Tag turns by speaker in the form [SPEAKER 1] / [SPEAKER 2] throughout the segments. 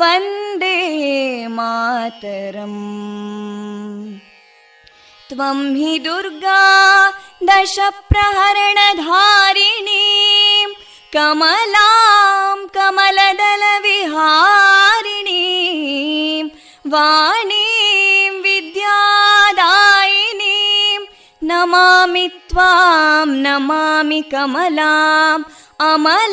[SPEAKER 1] वन्दे मातरम् त्वं हि दुर्गा दशप्रहरणधारिणीं कमलां कमलदलविहारिणीं वाणीं विद्यादायिनीं नमामि त्वां नमामि कमलाम् अमलामतुलां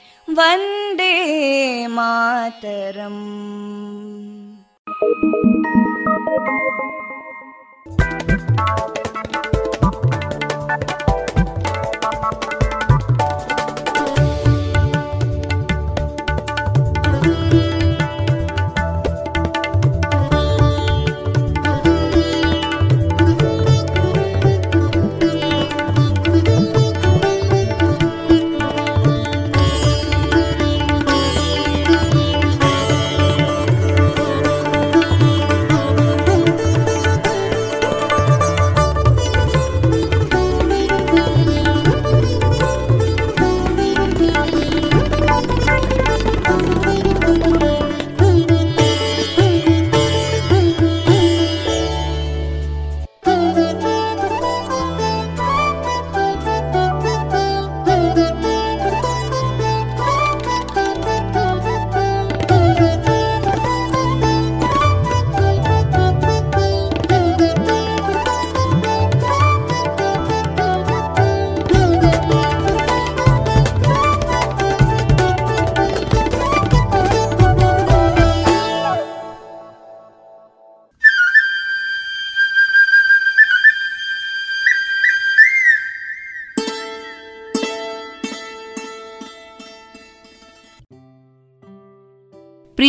[SPEAKER 1] वन्दे मातरम्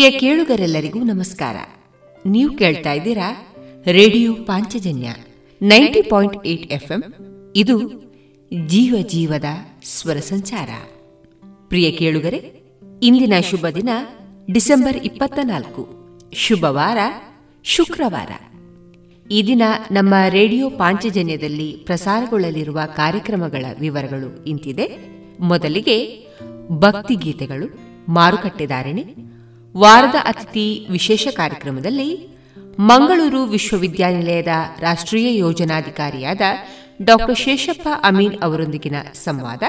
[SPEAKER 2] ಪ್ರಿಯ ಕೇಳುಗರೆಲ್ಲರಿಗೂ ನಮಸ್ಕಾರ. ನೀವು ಕೇಳ್ತಾ ಇದ್ದೀರಾ radio Panchajanya ninety point eight FM. ಇದು ಜೀವ ಜೀವದ ಸ್ವರ ಸಂಚಾರ. ಪ್ರಿಯ ಕೇಳುಗರೆ, ಇಂದಿನ ಶುಭ ದಿನ ಡಿಸೆಂಬರ್ ಇಪ್ಪತ್ತ ನಾಲ್ಕು. ಶುಭವಾರ ಶುಕ್ರವಾರ. ಈ ದಿನ ನಮ್ಮ ರೇಡಿಯೋ ಪಾಂಚಜನ್ಯದಲ್ಲಿ ಪ್ರಸಾರಗೊಳ್ಳಲಿರುವ ಕಾರ್ಯಕ್ರಮಗಳ ವಿವರಗಳು ಇಂತಿದೆ. ಮೊದಲಿಗೆ ಭಕ್ತಿಗೀತೆಗಳು ಮಾರುಕಟ್ಟೆದಾರಣೆ ವಾರದ ಅತಿಥಿ ವಿಶೇಷ ಕಾರ್ಯಕ್ರಮದಲ್ಲಿ ಮಂಗಳೂರು ವಿಶ್ವವಿದ್ಯಾನಿಲಯದ ರಾಷ್ಟ್ರೀಯ ಯೋಜನಾಧಿಕಾರಿಯಾದ ಡಾಕ್ಟರ್ ಶೇಷಪ್ಪ ಅಮೀನ್ ಅವರೊಂದಿಗಿನ ಸಂವಾದ,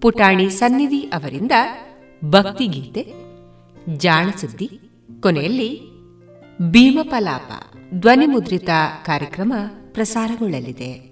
[SPEAKER 2] ಪುಟಾಣಿ ಸನ್ನಿಧಿ ಅವರಿಂದ ಭಕ್ತಿಗೀತೆ ಜಾಣಸುದ್ದಿ ಕೊನೆಯಲ್ಲಿ ಭೀಮಪಲಾಪ ಧ್ವನಿಮುದ್ರಿತ ಕಾರ್ಯಕ್ರಮ ಪ್ರಸಾರಗೊಳ್ಳಲಿದೆ.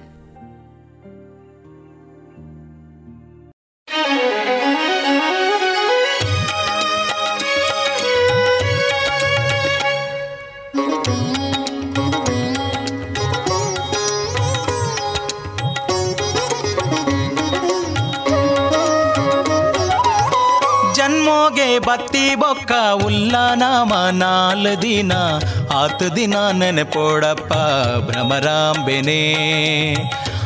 [SPEAKER 3] ಬತ್ತಿ ಬೊಕ್ಕ ಉಲ್ಲ ನಾಮ ನಾಲ್ ದಿನ, ಆತ ದಿನ ನೆನಪೋಡಪ್ಪ ಭ್ರಮರಾಂಬೆನೆ.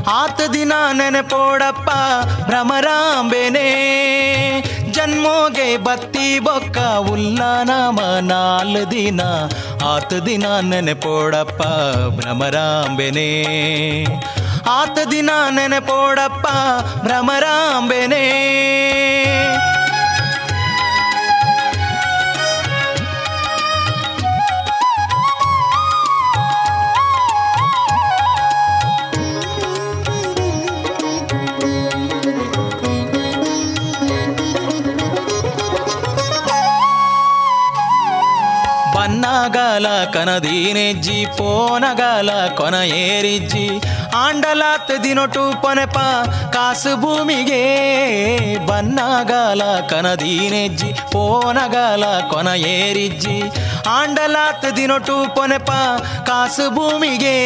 [SPEAKER 3] ಆತ ದಿನ ನೆನಪೋಡಪ್ಪ ಭ್ರಮರಾಂಬೆನೆ. ಜನ್ಮೋಗೆ ಬತ್ತಿ ಬೊಕ್ಕ ಉಲ್ಲ ನಾಮ ನಾಲ್ ದಿನ, ಆತ ದಿನ ನೆನಪೋಡಪ್ಪ ಭ್ರಮರಾಂಬೆನೆ. ಆತ ದಿನ ನೆನಪೋಡಪ್ಪ ಭ್ರಮರಾಂಬೆನೆ. పన్నగాల కనదీనెజ్జి పోనగాల కొన ఏరిజ్జి ಆಂಡಲಾತ್ ದಿನೊಟು ಪೊನೆಪ ಕಾಸು ಭೂಮಿಗೆ ಬನ್ನಗಾಲ ಕನದೀನೆಜ್ಜಿ ಪೋನಗಾಲ ಕೊನ ಏರಿಜ್ಜಿ ಆಂಡಲಾತ್ ದಿನೊಟು ಪೊನೆಪ ಕಾಸು ಭೂಮಿಗೆ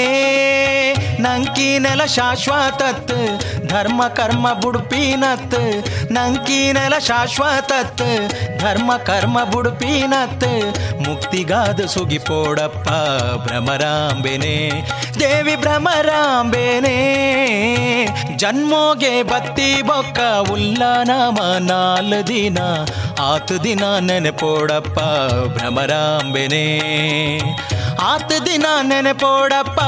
[SPEAKER 3] ನಂಕಿ ನೆಲ ಶಾಶ್ವತತ್ ಧರ್ಮ ಕರ್ಮ ಬುಡ್ಪೀನತ್ ನಂಕಿ ಶಾಶ್ವತತ್ ಧರ್ಮ ಕರ್ಮ ಬುಡ್ಪೀನತ್ ಮುಕ್ತಿಗಾದ ಸುಗಿಪೋಡಪ್ಪ ಭ್ರಮರಾಂಬೆನೆ. ದೇವಿ ಭ್ರಮರಾಂಬೆನೆ, ಜನ್ಮೋಗೆ ಬತ್ತಿ ಬೊಕ್ಕ ಉಲ್ಲ ನಾಲ್ ದಿನ. ಆತ ದಿನ ನೆನಪೋಡಪ್ಪ ಭ್ರಮರಾಂಬೆನೆ. ಆತ ದಿನ ನೆನಪೋಡಪ್ಪ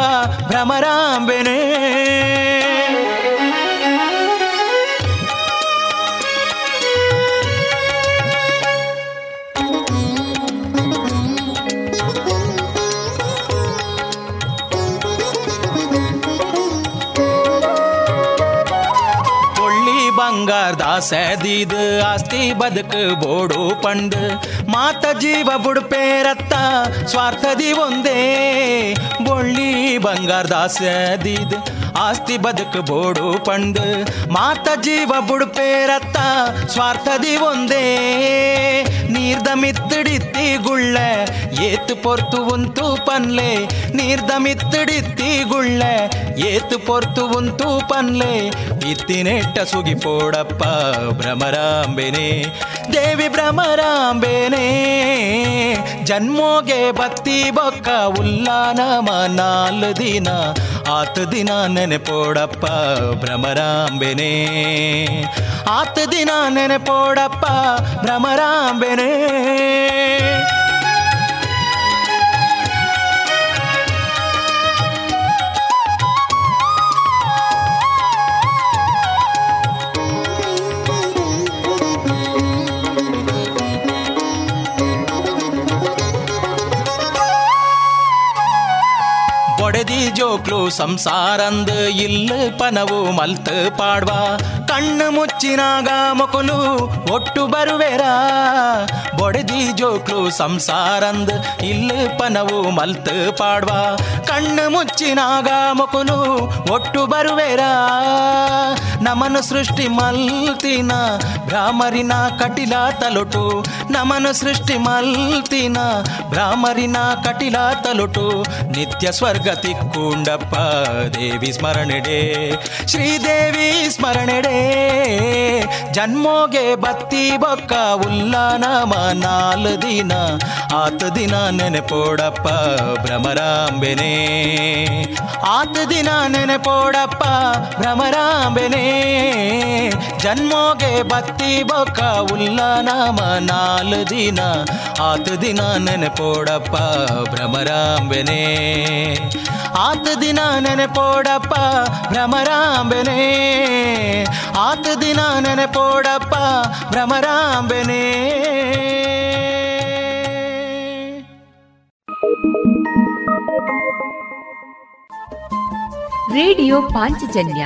[SPEAKER 3] ಭ್ರಮರಾಂಬೆನೆ. ಬಂಗಾರ ದಾಸದಿದ ಆಸ್ತಿ ಬದುಕು ಬೋಡು ಪಂಡ್ ಮಾತ ಜೀವ ಬುಡ್ಪೇರತ್ತ ಸ್ವಾರ್ಥದಿ ಒಂದೇ ಬೊಳ್ಳಿ ಬಂಗಾರ ದಾಸದಿದ ಆಸ್ತಿ ಬದುಕು ಬೋಡು ಪಂಡ್. ಮಾತ ಜೀವ ಬುಡ್ಪೇರತ್ತ ಸ್ವಾರ್ಥದಿ ಒಂದೇ. ನೀರ್ದ ಮಿತ್ತಡಿತ್ತಿ ಗುಳ್ಳ, ಏತು ಪೊರ್ತು ಉಂತು ಪನ್ಲೆ. ನೀರ್ದ ಮಿತ್ತಡಿತ್ತಿ ಗುಳ್ಳ, ಏತು ಪೊರ್ತು ಉಂತು ಪನ್ಲೆ. ಇತ್ತಿನೆಟ್ಟ ಸುಗಿಪೋಡಪ್ಪ ಭ್ರಮರಾಂಬೆನೆ. ದೇವಿ ಭ್ರಮರಾಂಬೆನೆ. ಜನ್ಮೋಗೆ ಭಕ್ತಿ ಬೊಕ್ಕ ಉಲ್ಲಾನ ನಾಲ್ ದಿನ, ಆತ ದಿನ ನೆನೆಪೋಡಪ್ಪ ಭ್ರಮರಾಂಬೆನೆ. ಆತ ದಿನ ನೆನೆಪೋಡಪ್ಪ ಭ್ರಮರಾಂಬೆನೆ. ಸಂಸಾರಂದು ಇಲ್ಲ ಪನವು ಮಲ್ತ್ ಪಾಡ್ವಾ. ಕಣ್ಣು ಮುಚ್ಚಿನಾಗ ಮಕುಲು ಒಟ್ಟು ಬರುವೆರ. ಬೊಡೆದಿ ಜೋಕ್ಲು ಸಂಸಾರಂದ್ ಇಲ್ಲಿ ಪನವು ಮಲ್ತ್ ಪಾಡ್ವಾ. ಕಣ್ಣು ಮುಚ್ಚಿನಾಗ ಮಕುಲು ಒಟ್ಟು ಬರುವೆರಾ. ನಮನು ಸೃಷ್ಟಿ ಮಲ್ತಿನ, ಭ್ರಾಮರಿನ ಕಟಿಲ ತಲೊಟು ನಮನು ಸೃಷ್ಟಿ ಮಲ್ತಿನ, ಭ್ರಾಮರಿನ ಕಟಿಲ ತಲೊಟು ನಿತ್ಯ ಸ್ವರ್ಗ ತಿಕ್ಕುಂಡಪ್ಪ, ದೇವಿ ಸ್ಮರಣೆಡೆ. ಶ್ರೀದೇವಿ ಸ್ಮರಣೆಡೆ. ಜನ್ಮೋಗೆ ಬತ್ತಿ ಬೊಕ್ಕ, ಉಲ್ಲಾನ ನಾಲ್ ದಿನ. ಆತ ದಿನ ನೆನೆಪೋಡಪ್ಪ, ಭ್ರಮರಾಂಬೆನೆ. ಆತ ದಿನ ನೆನೆಪೋಡಪ್ಪ, ಭ್ರಮರಾಂಬೆನೆ. ಜನ್ಮೋಗೆ ಬತ್ತಿ ಬೊಕ್ಕ ಉಲ್ಲಾನ ನಾಲ್ ದಿನ, ಆತ ದಿನ ನೆನಪೋಡಪ್ಪ ಭ್ರಮರಾಂಬೆನೆ. ಆತ ದಿನ ನೆನಪೋಡಪ್ಪ ಭ್ರಮರಾಂಬೆನೆ. ಆತ ದಿನ ನೆನಪೋಡಪ್ಪ ಭ್ರಮರಾಂಬೆನೆ.
[SPEAKER 2] ರೇಡಿಯೋ ಪಾಂಚಜನ್ಯ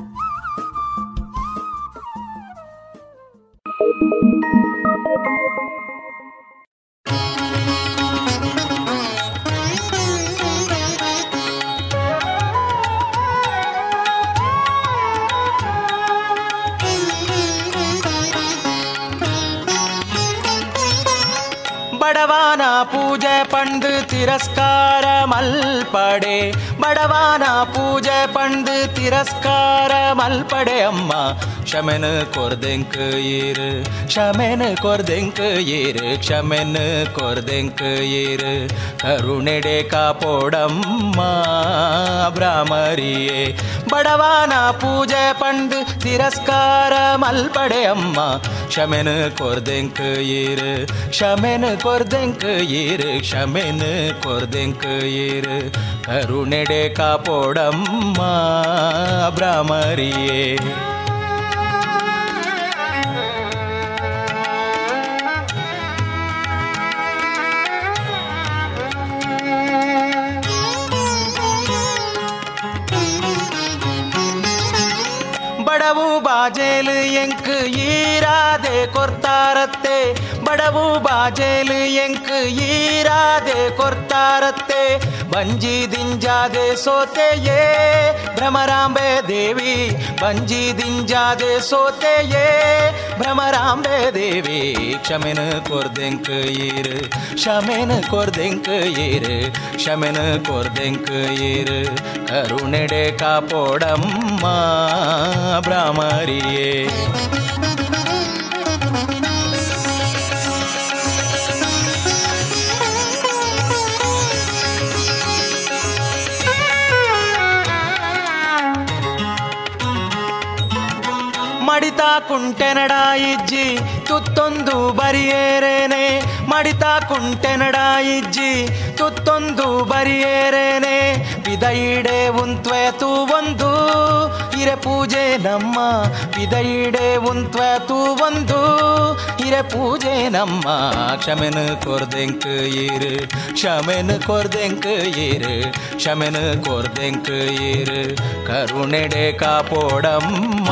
[SPEAKER 3] नाना पूज पण्डित ತಿರಸ್ಕಾರ ಮಲ್ಪಡೆ ಬಡವಾನ ಪೂಜೆ ಪಂಡ್ ತಿರಸ್ಕಾರ ಮಲ್ಪಡೆ ಅಮ್ಮ ಕ್ಷಮೆನ ಕೊರ್ದೆಂಕ್ ಏರ್ ಕ್ಷಮೆನ ಕೊರ್ದೆಂಕ್ ಏರ್ ಕ್ಷಮೆನ ಕೊರ್ದೆಂಕ್ ಏರ್ ಕರುಣೆಡೆ ಕಾಪೋಡಮ್ಮ ಬ್ರಾಹ್ಮರಿಯೇ ಬಡವಾನ ಪೂಜೆ ಪಂಡ್ ತಿರಸ್ಕಾರ ಮಲ್ಪಡೆ ಅಮ್ಮ ಕ್ಷಮೆನ ಕೊರ್ದೆಂಕ್ ಏರ್ ಕ್ಷಮೆನ ಕೊರ್ದೆಂಕ್ ಏರ್ ಕ್ಷಮೆನ ಕೊರ್ದೆಂಕ್ ಏರ್ ಕರುಣೆಡೆ ಕಾಪೋಡಮ್ಮ ಬ್ರಾಹ್ಮರಿಯೇ ಬಡವು ಬಾಜೇಲು ಎಂಕ್ ಈರಾದೆ ಕೊರ್ತಾರತ್ತೆ ಬಡವು ಬಾಜೇಲು ಎಂಕ್ ಈರಾದೆ ಕೊರ್ತಾರತ್ತೆ ಬಂಜಿ ದಿಂಜಾದೆ ಸೋತೆಯೇ ಭ್ರಮರಾಂಬೆ ದೇವಿ ಬಂಜಿ ದಿಂಜಾದೆ ಸೋತೆಯೇ ಭ್ರಮರಾಂಬೆ ದೇವಿ ಕ್ಷಮೆನ ಕೊರ್ದೆಂಕ್ ಈರ್ ಕ್ಷಮೆನ ಕೊರ್ದೆಂಕ್ ಈರ್ ಕ್ಷಮೆನ ಕೊರ್ದೆಂಕ್ ಈರ್ ಕರುಣೆಡೆ ಕಾಪೋಡಮ್ಮ ಬ್ರಾಹ್ಮರಿಯೇ ಕುಂಟೆನಡ ಇಜ್ಜಿ ತುತ್ತೊಂದು ಬರಿಯೇರೇನೆ ಮಡಿತಾ ಕುಂಟೆನಡ ಇಜ್ಜಿ, ತುತ್ತೊಂದು ಬರಿಯೇರೇನೆ. ಪಿದೈಡೆ ಉಂತ್ವೆತು ಒಂದು, ಹಿರೆ ಪೂಜೆ ನಮ್ಮ. ಪಿದೈಡೆ ಉಂತ್ವೆತು ಒಂದು, ಹಿರೆ ಪೂಜೆ ನಮ್ಮ. ಕ್ಷಮೆನ ಕೊರ್ದೆಂಕ್ ಈರ್ ಕ್ಷಮೆನ ಕೊರ್ದೆಂಕ್ ಈರ್ ಕ್ಷಮೆನ ಕೊರ್ದೆಂಕ್ ಈರ್ ಕರುಣೆಡೆ ಕಾಪೋಡಮ್ಮ.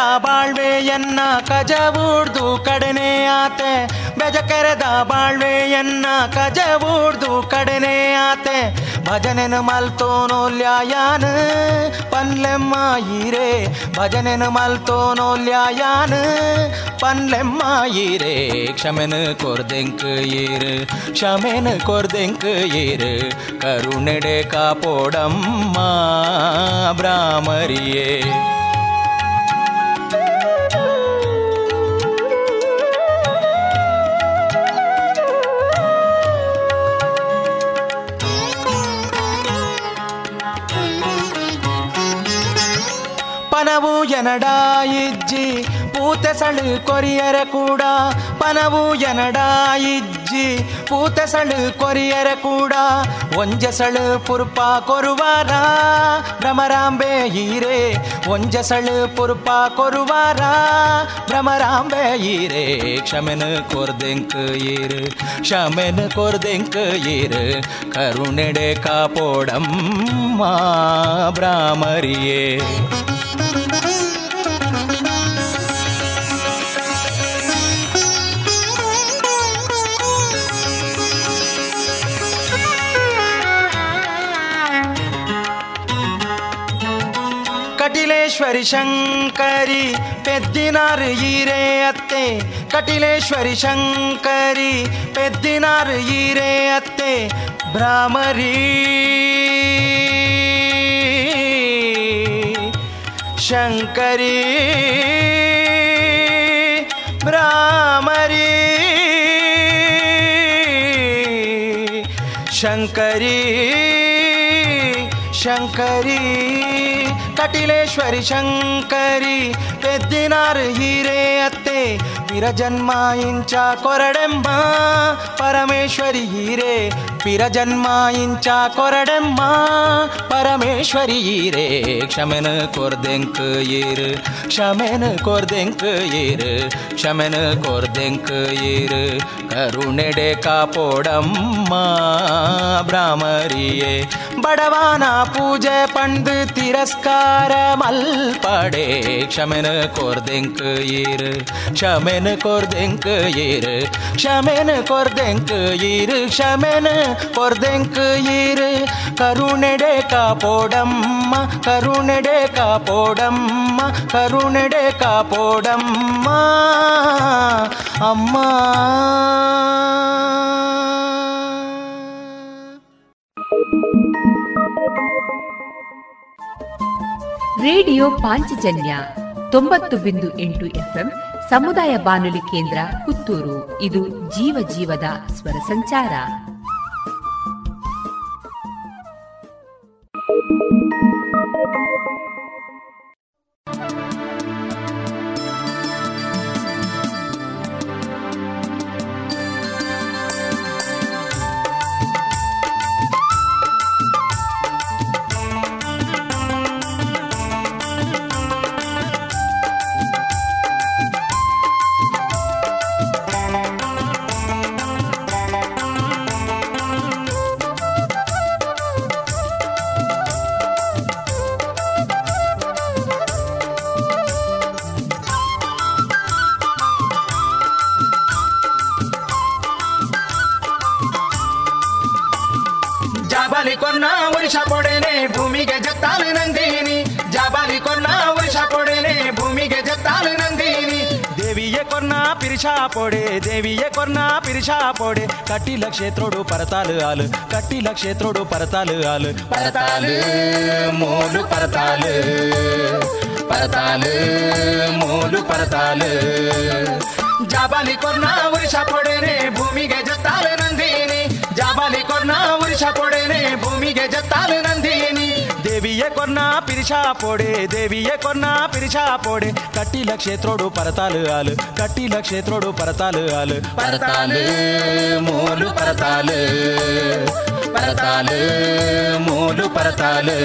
[SPEAKER 3] ಬೆಜಕೆರೆದ ಬಾಳ್ವೆಯನ್ನ ಕಜವೂರ್ದು ಕಡನೆ ಆತೆ. ಬೆಜಕೆರೆದ ಬಾಳ್ವೆಯನ್ನ ಕಜವೂರ್ದು ಕಡನೆ ಆತೆ. ಭಜನೆನ ಮಲ್ತೋನೋಲ್ಯಾಯಾನ, ಪನ್ಲೆಮ್ಮ ಈರೆ. ಭಜನೆನ ಮಲ್ತೋನೋಲ್ಯಾಯಾನ, ಪನ್ಲೆಮ್ಮ ಈರೆ. ಕ್ಷಮೆನ ಕೊರ್ದೆಂಕ್ ಈರ್, ಕ್ಷಮೆನ ಕೊರ್ದೆಂಕ್ ಈರ್. ಕರುಣೆಡೆ ಕಾಪೋಡಮ್ಮ ಬ್ರಾಹ್ಮರಿಯೇ. ಪನವು ಎನಡಾ ಇಜ್ಜಿ. ಪೂತೆಸಳು ಕೊರಿಯರೆ ಕೂಡ ಪನವು ಎನಡಾ ಇಜ್ಜಿ ಪೂತೆಸಳು ಕೊರಿಯರೆ ಕೂಡ ಒಂಜಸಳು ಪುರ್ಪ ಕೊರುವಾರ ಭ್ರಮರಾಂಬೆ ಈರೆ ಒಂಜಸಳು ಪುರ್ಪ ಕೊರುವಾರ ಭ್ರಮರಾಂಬೆ ಈರೆ ಕ್ಷಮೆನ ಕೊರ್ದೆಂಕ್ ಈರು ಕ್ಷಮೆನ ಕೊರ್ದೆಂಕ್ ಈರು ಕರುಣೆಡೆ ಕಾಪೋಡಮ್ಮ ಭ್ರಾಮರಿಯೇ ಕಟಿಲೇಶ್ವರಿ ಶಂಕರಿ, ಪೆದ್ದಿನಾರು ಈರೇ ಅತ್ತೆ. ಕಟಿಲೇಶ್ವರಿ ಶಂಕರಿ, ಪೆದ್ದಿನಾರು ಈರೇ ಅತ್ತೆ. ಭ್ರಾಮರಿ. ಶಂಕರಿ. ಭ್ರಾಮರಿ. ಶಂಕರಿ. ಶಂಕರಿ. ಕಟಿಲೇಶ್ವರಿ ಶಂಕರಿ ಪೆದ್ದಿನಾರು ಹೀರೇ ಅತ್ತೆ ವಿರಜನ್ಮ ಇಂಚ ಕೊರಡೆಂಬ ಪರಮೇಶ್ವರಿ ಹೀರೇ హీరే పిరజన్మాయించ కొరడెమ్మ పరమేశ్వరి ఈరే ಕ್ಷಮೆನ ಕೊರ್ದೆಂಕ್ ಈರು ಕ್ಷಮೆನ ಕೊರ್ದೆಂಕ್ ಈರು ಕ್ಷಮೆನ ಕೊರ್ದೆಂಕ್ ಈರು ಕರುಣೆಡೆ ಕಾಪೋಡಮ್ಮ ಭ್ರಾಮರಿಯೇ ಬಡವಾನ ಪೂಜೆ ಪಂಡು ತಿರಸ್ಕಾರ ಮಲ್ಪಡೆ ಕ್ಷಮೆನ ಕೊರ್ದೆಂಕ್ ಈರು ಕ್ಷಮೆನ ಕೊರ್ದೆಂಕ್ ಈರು ಕ್ಷಮೆನ ಕೊರ್ದೆಂಕ್ ಈರು ಕ್ಷಮೆನ ಕೊರ್ದೆಂಕ್ ಈರು ಕರುಣೆಡೆ ಕಾಪೋಡಮ್ಮ ಕರುಣೆಡೆ ಕಾಪೋಡಮ್ಮ ಕರುಣೆಡೆ ಕಾಪೋಡಮ್ಮ ಅಮ್ಮ.
[SPEAKER 2] ರೇಡಿಯೋ ಪಾಂಚಜನ್ಯ ತೊಂಬತ್ತು ಬಿಂದು ಎಂಟು ಎಫ್ಎಂ ಸಮುದಾಯ ಬಾನುಲಿ ಕೇಂದ್ರ ಪುತ್ತೂರು. ಇದು ಜೀವ ಜೀವದ ಸ್ವರ ಸಂಚಾರ.
[SPEAKER 3] ಪಿರಿಶಾ ಪೊಡೆ ದೇವಿಯೇ ಕೊನ್ನ ಪಿರಿಶಾ ಪೊಡೆ ಕಟ್ಟಿಲ ಕ್ಷೇತ್ರೋಡು ಪರತಾಲು ಹಾಲು ಕಟ್ಟಿಲ ಕ್ಷೇತ್ರೋಡು ಪರತಾಲು ಹಾಲು ಪರತಾಲು ಮೂಲು ಪರತಾಲು ಪರತಾಲು ಮೂಲು ಪರತಾಲು ಜಾಬಾಲಿ ಕೊನ್ನ ವರ್ಷ ಪೊಡೆನೆ ಭೂಮಿಗೆ ಜತ್ತಾಲು ನಂದಿನಿ ಜಾಬಾಲಿ ಕೊನ್ನ ವರ್ಷ ಪೊಡೆನೆ ಭೂಮಿಗೆ ಜತ್ತಾಲು ನಂದಿನಿ ದೇವಿಯೇ ಕೊನ್ನ ಪಿರಿಶಾ ಪೊಡೆ ದೇವಿಯೇ ಕೊನ್ನ ಪಿರಿಶಾ ಪೊಡೆ ಕಟ್ಟಿಲ ಕ್ಷೇತ್ರೋಡು ಪರತಾಲು ಹಾಲು ಕಟ್ಟಿಲ ಕ್ಷೇತ್ರೋಡು ಪರತಾಲು ಹಾಲು ಪರತಾಲು ಮೂಲು ಪರತಾಲು ಪರತಾಲು ಮೂಲು ಪರತಾಲು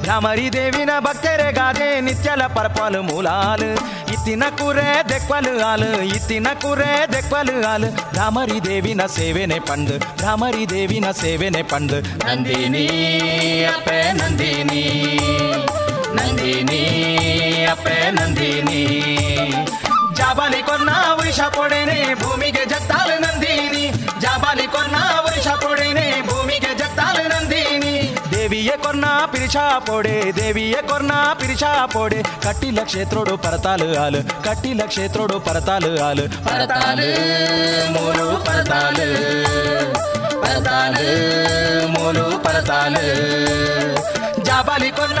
[SPEAKER 3] ಭ್ರಾಮರಿ ದೇವಿನ ಭಕ್ತರೆ ಗಾದೆ, ನಿತ್ಯಲ ಪರ್ಪಾಲು ಮೂಲಾಲ್. ಇತ್ತಿ ಇತ್ತಿನ ಕುರೆ ದೆಕ್ವಲು ಹಾಲು, ಇತ್ತಿನ ಕುರೆ ದೆಕ್ವಲು ಹಾಲು. ಭ್ರಾಮರಿ ದೇವಿನ ಸೇವೆನೆ ಪಂಡು ಭ್ರಾಮರಿ ದೇವಿನ ಸೇವೆನೆ ಪಂಡು. ನಂದಿನಿ ಅಪ್ಪೆ, ನಂದಿನಿ. ನಂದಿನಿ ಅಪ್ಪೆ, ನಂದಿನಿ. ಜಾಬಾಲಿ ಕೊನ್ನ ವೃಷ ಪೊಡೆನೆ, ಭೂಮಿಗೆ ಜತ್ತಾಲು ನಂದಿನಿ. ಜಾಬಾಲಿ ಕೊನ್ನ ವೃಷ ಪೊಡೆನೆ ನಂದಿನಿ ದೇವಿಯ ಕೊನ್ನ ಪಿರಿಚಾ ಪೋಡೆ ದೇವಿಯ ಕೊನ್ನ ಪಿರಿಚಾ ಪೋಡೆ ಕಟ್ಟಿಲ ಕ್ಷೇತ್ರೋಡು ಪರತಾಲು ಹಾಲು ಕಟ್ಟಿಲ ಕ್ಷೇತ್ರೋಡು ಪರತಾಲು ಹಾಲು ಪರತಾಲು ಮೂರು ಪರತಾಲು ಪರತಾಲು ಮೂರು ಪರತಾಲು ಜಾಬಾಲಿ ಕೊನ್ನ